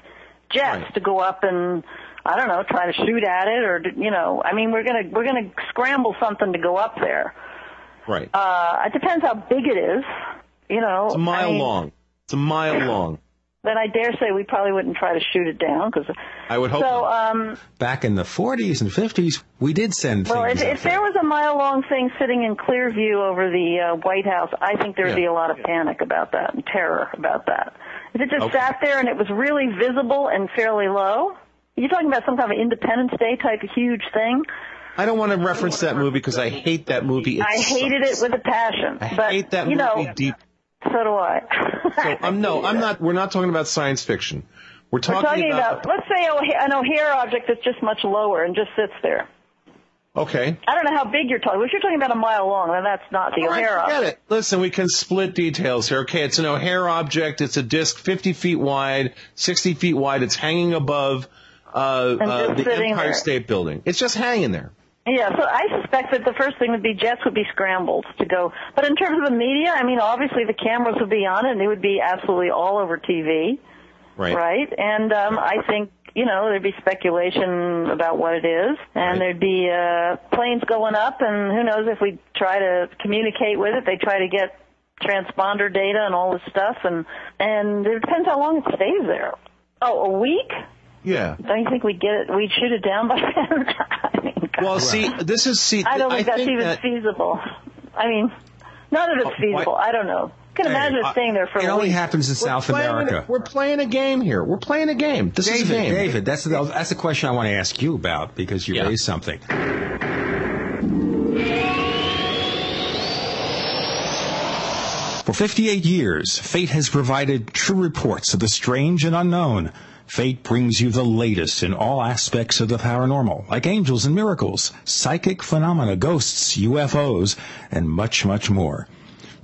jets Right. to go up and I don't know, try to shoot at it, or you know, I mean, we're gonna we're gonna scramble something to go up there. Right. Uh, it depends how big it is. You know, It's a mile I mean, long. It's a mile long. Then I dare say we probably wouldn't try to shoot it down because. I would hope. So, not. um, Back in the 40s and 50s, we did send Well, things if, if there was a mile long thing sitting in clear view over the uh, White House, I think there would Yeah. be a lot of panic about that and terror about that. If it just Okay. sat there and it was really visible and fairly low, you're talking about some kind of Independence Day type of huge thing. I don't want to reference that movie because I hate that movie. It I hated it with a passion. I but, hate that you movie know, deep. So do I. So, um, no, I'm not. We're not talking about science fiction. We're We're talking, talking about, let's say, an O'Hare object that's just much lower and just sits there. Okay. I don't know how big you're talking. If you're talking about a mile long, then that's not the All right, O'Hare forget object. it. Listen, we can split details here. Okay, it's an O'Hare object. It's a disc 50 feet wide, 60 feet wide. It's hanging above uh, uh, the Empire there. State Building. It's just hanging there. Yeah, so I suspect that the first thing would be jets would be scrambled to go. But in terms of the media, I mean, obviously the cameras would be on it and they would be absolutely all over TV, Right. right? And um, I think, you know, there'd be speculation about what it is, and Right. there'd be uh, planes going up, and who knows if we try to communicate with it, they try to get transponder data and all this stuff, and and it depends how long it stays there. Oh, a week? Yeah. Don't you think we'd get it? We'd shoot it down by then? I mean, God. Well, see, this is see. I don't think that's even that, feasible. I mean, none of it's Oh, why- feasible. I don't know. I can imagine Hey, it staying there for it a only week. happens in South America. a- we're playing a game here. We're playing a game. This David, is a game. David, that's the, that's the question I want to ask you about because you Yeah. raised something. For 58 years, Fate has provided true reports of the strange and unknown. Fate brings you the latest in all aspects of the paranormal, like angels and miracles, psychic phenomena, ghosts, UFOs, and much, much more.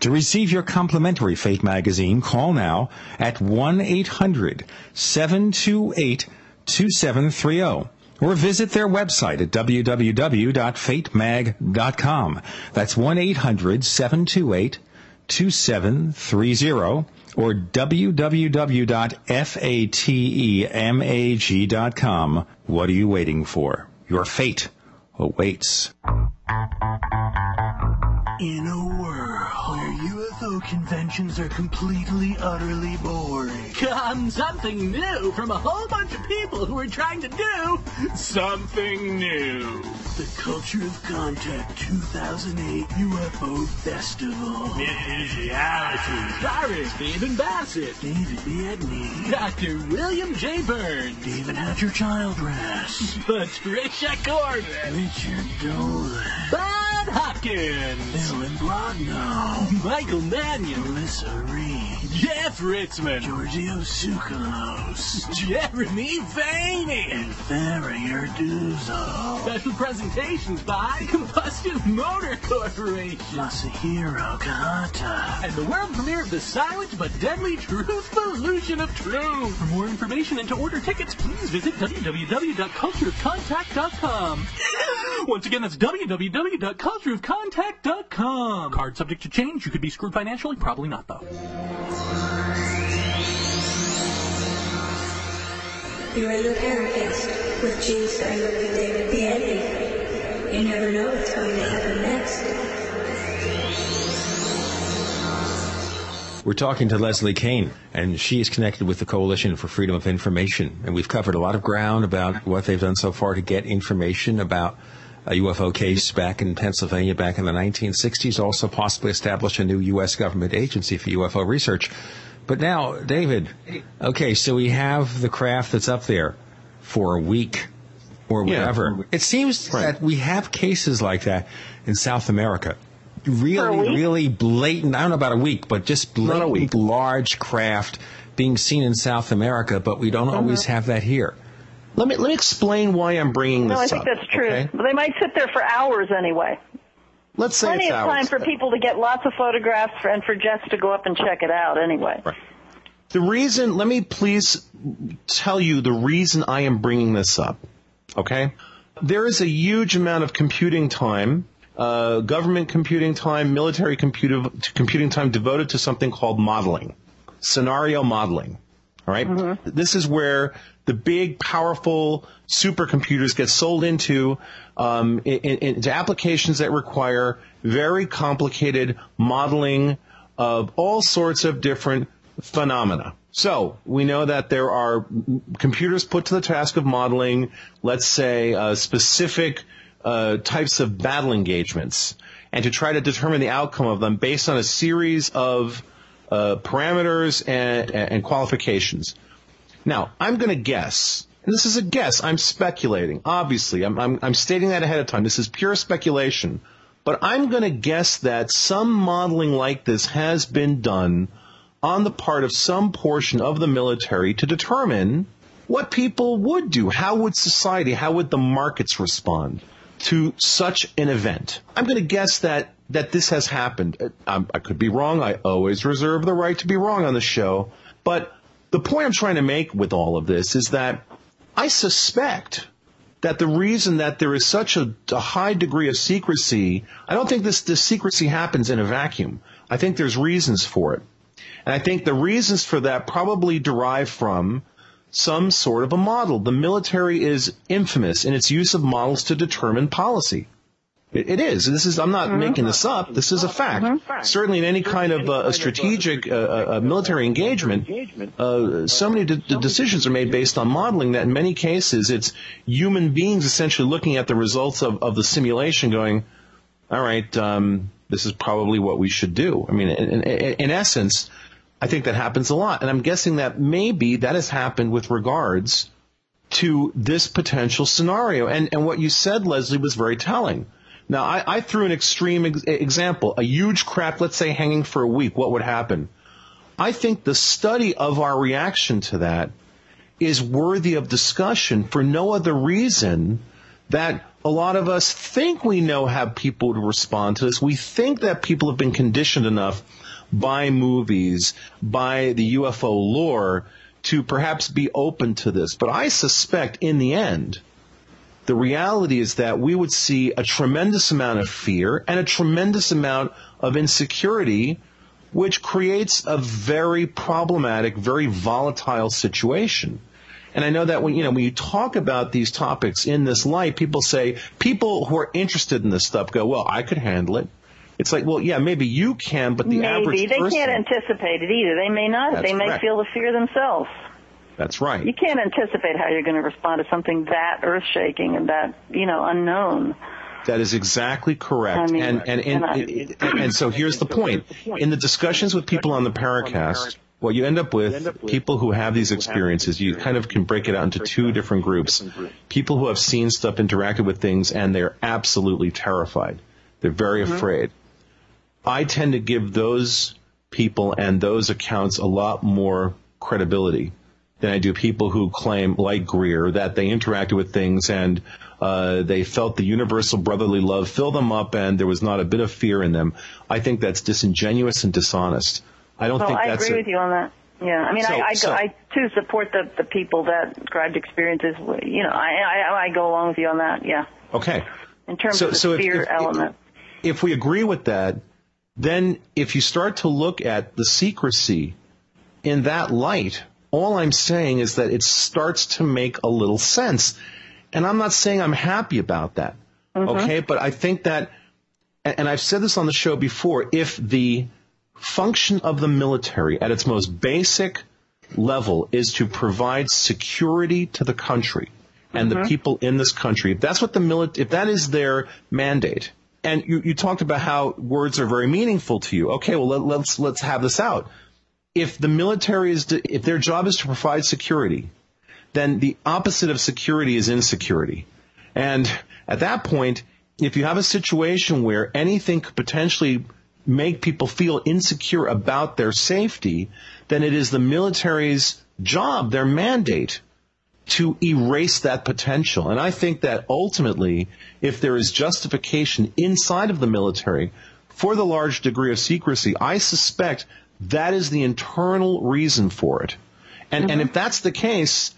To receive your complimentary Fate magazine, call now at 1-800-728-2730 or visit their website at www.fatemag.com. That's 1-800-728-2730 or www.fatemag.com. What are you waiting for? Your fate awaits. Conventions are completely, utterly boring, Come something new from a whole bunch of people who are trying to do something new. the Culture of Contact 2008 UFO Festival. Reality. Starring Stephen Bassett, David Biedny, Dr. William J. Burns, David Hatcher Childress, Patricia Gordon, Richard Dolan, Bud Hopkins, Ellen Brogno, Michael Mannion, Melissa Reed, Jeff Ritzmann, Giorgio Tsoukalos, Jeremy Vaeni. and Farrier Duzo, Special presentations by Combustion Motor Corporation. Masahiro Kahata. And the world premiere of the silent but deadly Truth Solution of Truth. For more information and to order tickets, please visit www.cultureofcontact.com. Once again, that's www.cultureofcontact.com. Card subject to change. You could be screwed financially. Probably not, though. You're in the Paracast with Gene Steinberg and David Biedny. You never know what's going to happen next. We're talking to Leslie Kean, and she is connected with the Coalition for Freedom of Information. And we've covered a lot of ground about what they've done so far to get information about a UFO case back in Pennsylvania back in the 1960s, also possibly establish a new U.S. government agency for UFO research. But now, David, okay, so we have the craft that's up there for a week or whatever. Yeah. whatever. It seems that we have cases like that in South America. Really, really blatant. I don't know about a week, but just blatant large craft being seen in South America, but we don't always have that here. Let me let me explain why I'm bringing this up. No, I think up. that's true. okay? They might sit there for hours anyway. Let's say Plenty of time for people to get lots of photographs for, and for Jess to go up and check it out anyway. Right. The reason, let me please tell you the reason I am bringing this up. Okay? There is a huge amount of computing time, uh, government computing time, military computer, computing time devoted to something called modeling, scenario modeling. All right? This is where the big, powerful supercomputers get sold into um, in, in, into applications that require very complicated modeling of all sorts of different phenomena. So we know that there are computers put to the task of modeling, let's say, uh, specific uh, types of battle engagements, and to try to determine the outcome of them based on a series of uh, parameters and, and qualifications. Now, I'm going to guess, and this is a guess, I'm speculating, obviously, I'm, I'm, I'm stating that ahead of time. This is pure speculation. But I'm going to guess that some modeling like this has been done on the part of some portion of the military to determine what people would do. How would society, how would the markets respond to such an event? I'm going to guess that, that this has happened. Uh, I'm, I could be wrong. I always reserve the right to be wrong on the show. But the point I'm trying to make with all of this is that I suspect that the reason that there is such a, a high degree of secrecy, I don't think this, this secrecy happens in a vacuum. I think there's reasons for it. And I think the reasons for that probably derive from some sort of a model. The military is infamous in its use of models to determine policy. It, it is. This is. I'm not making this up. This is a fact. Certainly, in any kind of uh, a strategic uh, uh, military engagement, uh, so many de- decisions are made based on modeling that, in many cases, it's human beings essentially looking at the results of, of the simulation, going, "All right, um, this is probably what we should do. I mean, in, in, in essence, I think that happens a lot. And I'm guessing that maybe that has happened with regards to this potential scenario. And, and what you said, Leslie, was very telling. Now, I, I threw an extreme ex- example. A huge crack, let's say, hanging for a week. What would happen? I think the study of our reaction to that is worthy of discussion for no other reason that a lot of us think we know how people would respond to this. We think that people have been conditioned enough by movies, by the UFO lore to perhaps be open to this. But I suspect in the end, the reality is that we would see a tremendous amount of fear and a tremendous amount of insecurity, which creates a very problematic, very volatile situation. And I know that when you know when you talk about these topics in this light, people say people who are interested in this stuff go, "Well, I could handle it." It's like, well, yeah, maybe you can, but the maybe average they person, can't anticipate it either. They may not. That's they may correct. feel the fear themselves. That's right. You can't anticipate how you're going to respond to something that earth-shaking and that you know unknown. That is exactly correct. I mean, and, and, and, and and, and so here's the point. In the discussions with people on the Paracast, what you end up with, people who have these experiences, you kind of can break it out into two different groups. People who have seen stuff, interacted with things, and they're absolutely terrified. They're very Mm-hmm. afraid. I tend to give those people and those accounts a lot more credibility than I do people who claim, like Greer, that they interacted with things and uh, they felt the universal brotherly love fill them up and there was not a bit of fear in them. I think that's disingenuous and dishonest. I don't well, think I that's agree a- with you on that. Yeah, I mean, So- I, I, so- I too support the the people that described experiences. You know, I, I I go along with you on that. Yeah, Okay. in terms So- of the so if- fear if- element. if we agree with that, then if you start to look at the secrecy in that light, all I'm saying is that it starts to make a little sense. And I'm not saying I'm happy about that. Mm-hmm. Okay. But I think that, and I've said this on the show before, if the function of the military at its most basic level is to provide security to the country and the mm-hmm. people in this country, if that's what the mili- if that is their mandate, and you, you talked about how words are very meaningful to you. Okay, well let, let's let's have this out. If the military is to, if their job is to provide security, then the opposite of security is insecurity. And at that point, if you have a situation where anything could potentially make people feel insecure about their safety, then it is the military's job, their mandate, to erase that potential. And I think that ultimately, if there is justification inside of the military for the large degree of secrecy, I suspect that is the internal reason for it. And, and if that's the case,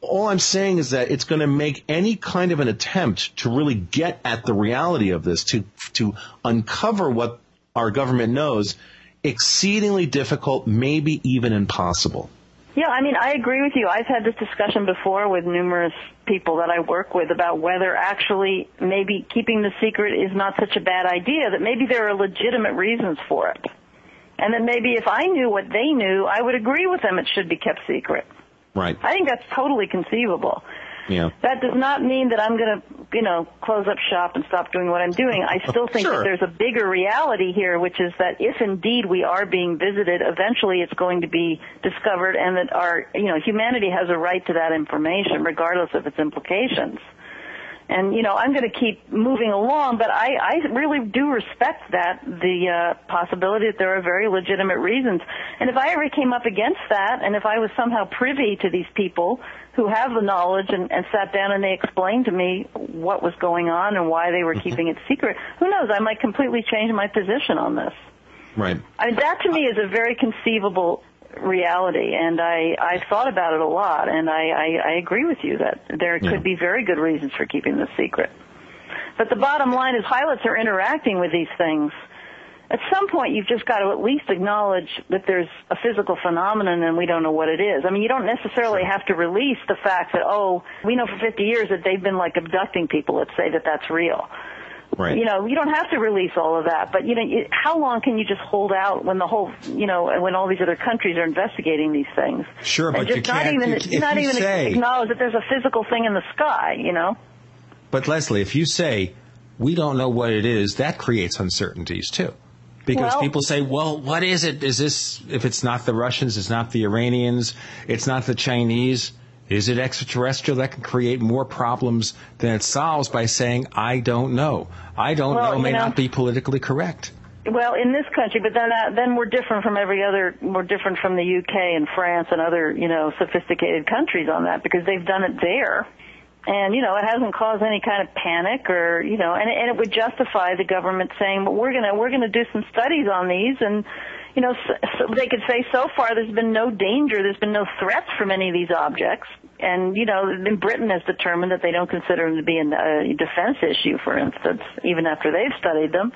all I'm saying is that it's going to make any kind of an attempt to really get at the reality of this, to to uncover what our government knows, exceedingly difficult, maybe even impossible. Yeah, I mean, I agree with you. I've had this discussion before with numerous people that I work with about whether actually maybe keeping the secret is not such a bad idea, that maybe there are legitimate reasons for it. And that maybe if I knew what they knew, I would agree with them it should be kept secret. Right. I think that's totally conceivable. Yeah. That does not mean that I'm going to, you know, close up shop and stop doing what I'm doing. I still think Sure. that there's a bigger reality here, which is that if indeed we are being visited, eventually it's going to be discovered and that our, you know, humanity has a right to that information regardless of its implications. And, you know, I'm going to keep moving along, but I, I really do respect that, the uh, possibility that there are very legitimate reasons. And if I ever came up against that, and if I was somehow privy to these people who have the knowledge and, and sat down and they explained to me what was going on and why they were keeping it secret, who knows, I might completely change my position on this. Right. I mean, that to me is a very conceivable reality, and I I thought about it a lot, and I I, I agree with you that there Yeah. could be very good reasons for keeping this secret. But the bottom line is, pilots are interacting with these things. At some point, you've just got to at least acknowledge that there's a physical phenomenon and we don't know what it is. I mean, you don't necessarily have to release the fact that, oh, we know for 50 years that they've been like abducting people. Let's say that that's real. Right. You know, you don't have to release all of that, but you know, you- how long can you just hold out when the whole, you know, when all these other countries are investigating these things? Sure, and but just you not can't. even you- if not you even say, acknowledge that there's a physical thing in the sky. You know, But Leslie, if you say we don't know what it is, that creates uncertainties too. Because Well- people say, well, what is it? Is this, if it's not the Russians, it's not the Iranians, it's not the Chinese, is it extraterrestrial? That can create more problems than it solves by saying, I don't know. I don't Well, know you may know- not be politically correct. Well, in this country, but then uh, then we're different from every other. We're different from the UK and France and other you know sophisticated countries on that because they've done it there, and you know it hasn't caused any kind of panic or you know, and and it would justify the government saying, well, we're gonna we're gonna do some studies on these and. You know, so, so they could say so far there's been no danger, there's been no threats from any of these objects, and you know, then Britain has determined that they don't consider them to be a defense issue, for instance, even after they've studied them.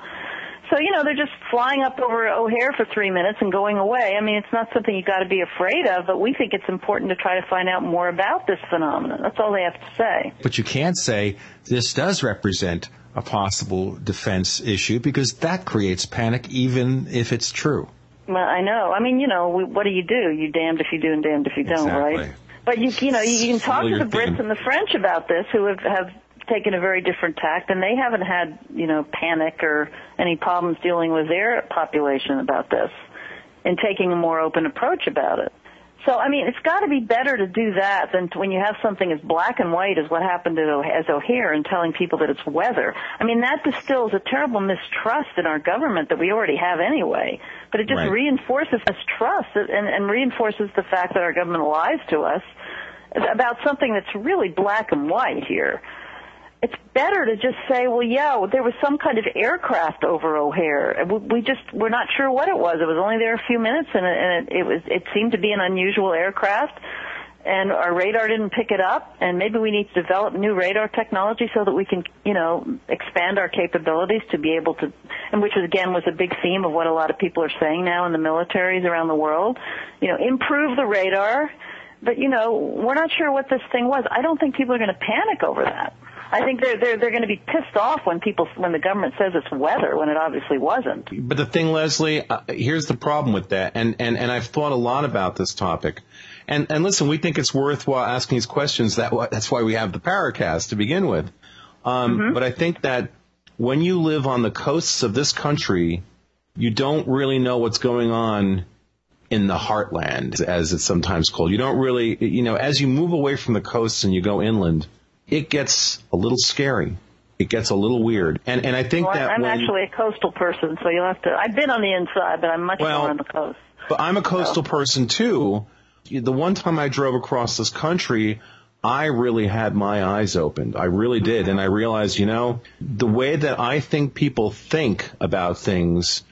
So, you know, they're just flying up over O'Hare for three minutes and going away. I mean, it's not something you've got to be afraid of, but we think it's important to try to find out more about this phenomenon. That's all they have to say. But you can't say this does represent a possible defense issue because that creates panic even if it's true. Well, I know. I mean, you know, what do you do? You damned if you do and damned if you don't, Exactly. right? But you, you know, you, can talk to the Brits and the French about this, who have have taken a very different tact, and they haven't had, you know, panic or any problems dealing with their population about this, and taking a more open approach about it. So, I mean, it's got to be better to do that than to, when you have something as black and white as what happened at O- as O'Hare and telling people that it's weather. I mean, that distills a terrible mistrust in our government that we already have anyway. But it just Right. reinforces mistrust and, and reinforces the fact that our government lies to us about something that's really black and white here. It's better to just say, well, yeah, there was some kind of aircraft over O'Hare. We just we're not sure what it was. It was only there a few minutes, and it, and it, it was it seemed to be an unusual aircraft. And our radar didn't pick it up, and maybe we need to develop new radar technology so that we can, you know, expand our capabilities to be able to, and which again was a big theme of what a lot of people are saying now in the militaries around the world. You know, improve the radar, but you know, we're not sure what this thing was. I don't think people are going to panic over that. I think they're they're they're going to be pissed off when people when the government says it's weather when it obviously wasn't. But the thing, Leslie, uh, here's the problem with that, and, and, and I've thought a lot about this topic. And, and listen, we think it's worthwhile asking these questions. That that's why we have the Paracast to begin with. Um, But I think that when you live on the coasts of this country, you don't really know what's going on in the heartland, as it's sometimes called. You don't really, you know, as you move away from the coasts and you go inland, it gets a little scary. It gets a little weird. And and I think Well, that I'm when, actually a coastal person, so you'll have to. I've been on the inside, but I'm much Well, more on the coast. But I'm a coastal person too. The one time I drove across this country, I really had my eyes opened. I really did. And I realized, you know, the way that I think people think about things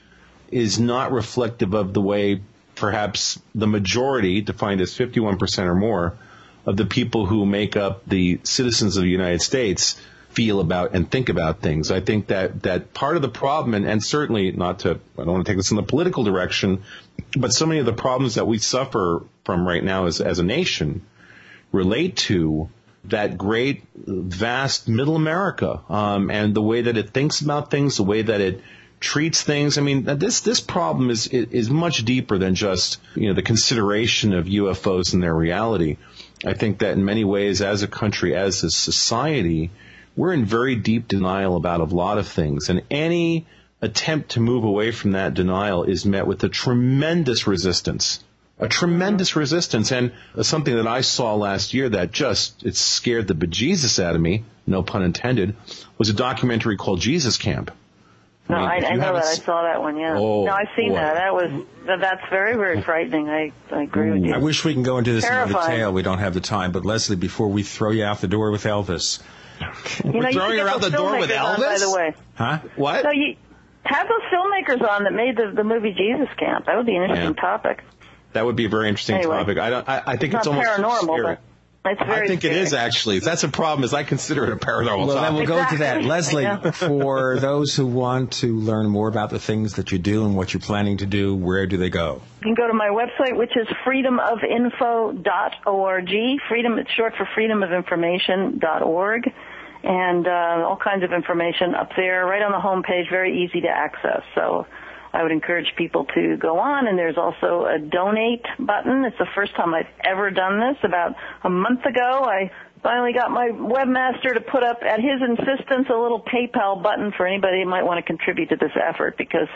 is not reflective of the way perhaps the majority, defined as 51% or more, of the people who make up the citizens of the United States feel about and think about things. I think that, that part of the problem, and, and certainly not to, I don't want to take this in the political direction, but so many of the problems that we suffer from right now as, as a nation relate to that great, vast middle America, um, and the way that it thinks about things, the way that it treats things. I mean, this this problem is is much deeper than just you know the consideration of UFOs and their reality. I think that in many ways, as a country, as a society, we're in very deep denial about a lot of things, and any attempt to move away from that denial is met with a tremendous resistance. A tremendous resistance. And something that I saw last year that just it scared the bejesus out of me, no pun intended, was a documentary called Jesus Camp. No, mean, I, I know haven't that. I s- saw that one. Yeah. Oh, no, I've seen boy. that. That was that- that's very very frightening. I I agree with mm. you. I wish we can go into this in more detail. We don't have the time. But Leslie, before we throw you out the door with Elvis, You know, you should get those filmmakers on, by the way. huh? What? So you have those filmmakers on that made the the movie Jesus Camp. That would be an interesting Yeah. topic. That would be a very interesting Anyway. topic. I don't. I, I think It's it's, not almost too paranormal, scary. but it's very I think it scary. is actually. That's a problem. Is I consider it a paranormal Well, then topic. we'll go to that. Leslie, for those who want to learn more about the things that you do and what you're planning to do, where do they go? You can go to my website, which is freedomofinfo.org. Freedom, it's short for Freedom of freedomofinformation.org. And uh, all kinds of information up there, right on the home page, very easy to access. So I would encourage people to go on. And there's also a donate button. It's the first time I've ever done this. About a month ago, I finally got my webmaster to put up, at his insistence, a little PayPal button for anybody who might want to contribute to this effort because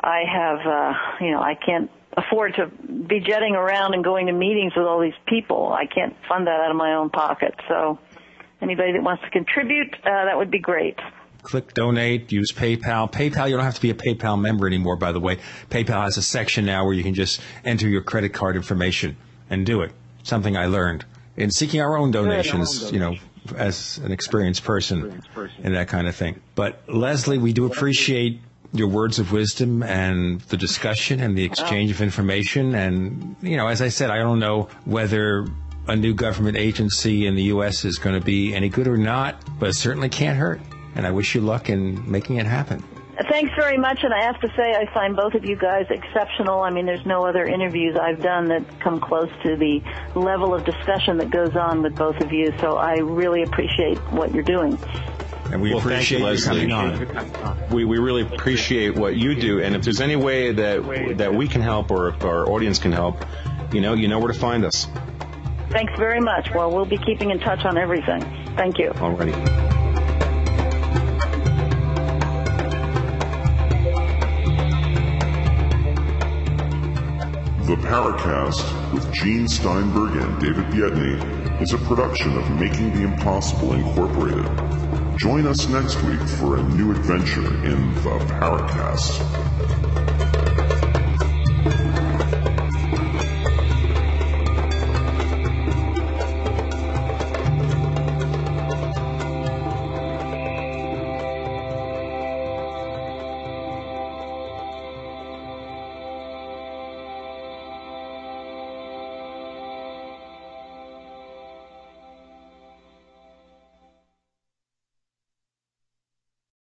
I have, uh, you know, I can't afford to be jetting around and going to meetings with all these people. I can't fund that out of my own pocket. So anybody that wants to contribute, uh, that would be great. Click donate, use PayPal. PayPal, you don't have to be a PayPal member anymore, by the way. PayPal has a section now where you can just enter your credit card information and do it. Something I learned in seeking our own donations, you know, as an experienced person and that kind of thing. But Leslie, we do appreciate your words of wisdom and the discussion and the exchange of information. And, you know, as I said, I don't know whether a new government agency in the U.S. is going to be any good or not, but it certainly can't hurt. And I wish you luck in making it happen. Thanks very much, and I have to say I find both of you guys exceptional. I mean, there's no other interviews I've done that come close to the level of discussion that goes on with both of you, so I really appreciate what you're doing. And we Well, appreciate thank you, you Leslie. coming on. We, we really appreciate what you do, and if there's any way that that we can help or if our audience can help, you know, you know where to find us. Thanks very much. Well, we'll be keeping in touch on everything. Thank you. Alrighty. The Paracast with Gene Steinberg and David Biedny is a production of Making the Impossible Incorporated. Join us next week for a new adventure in the Paracast.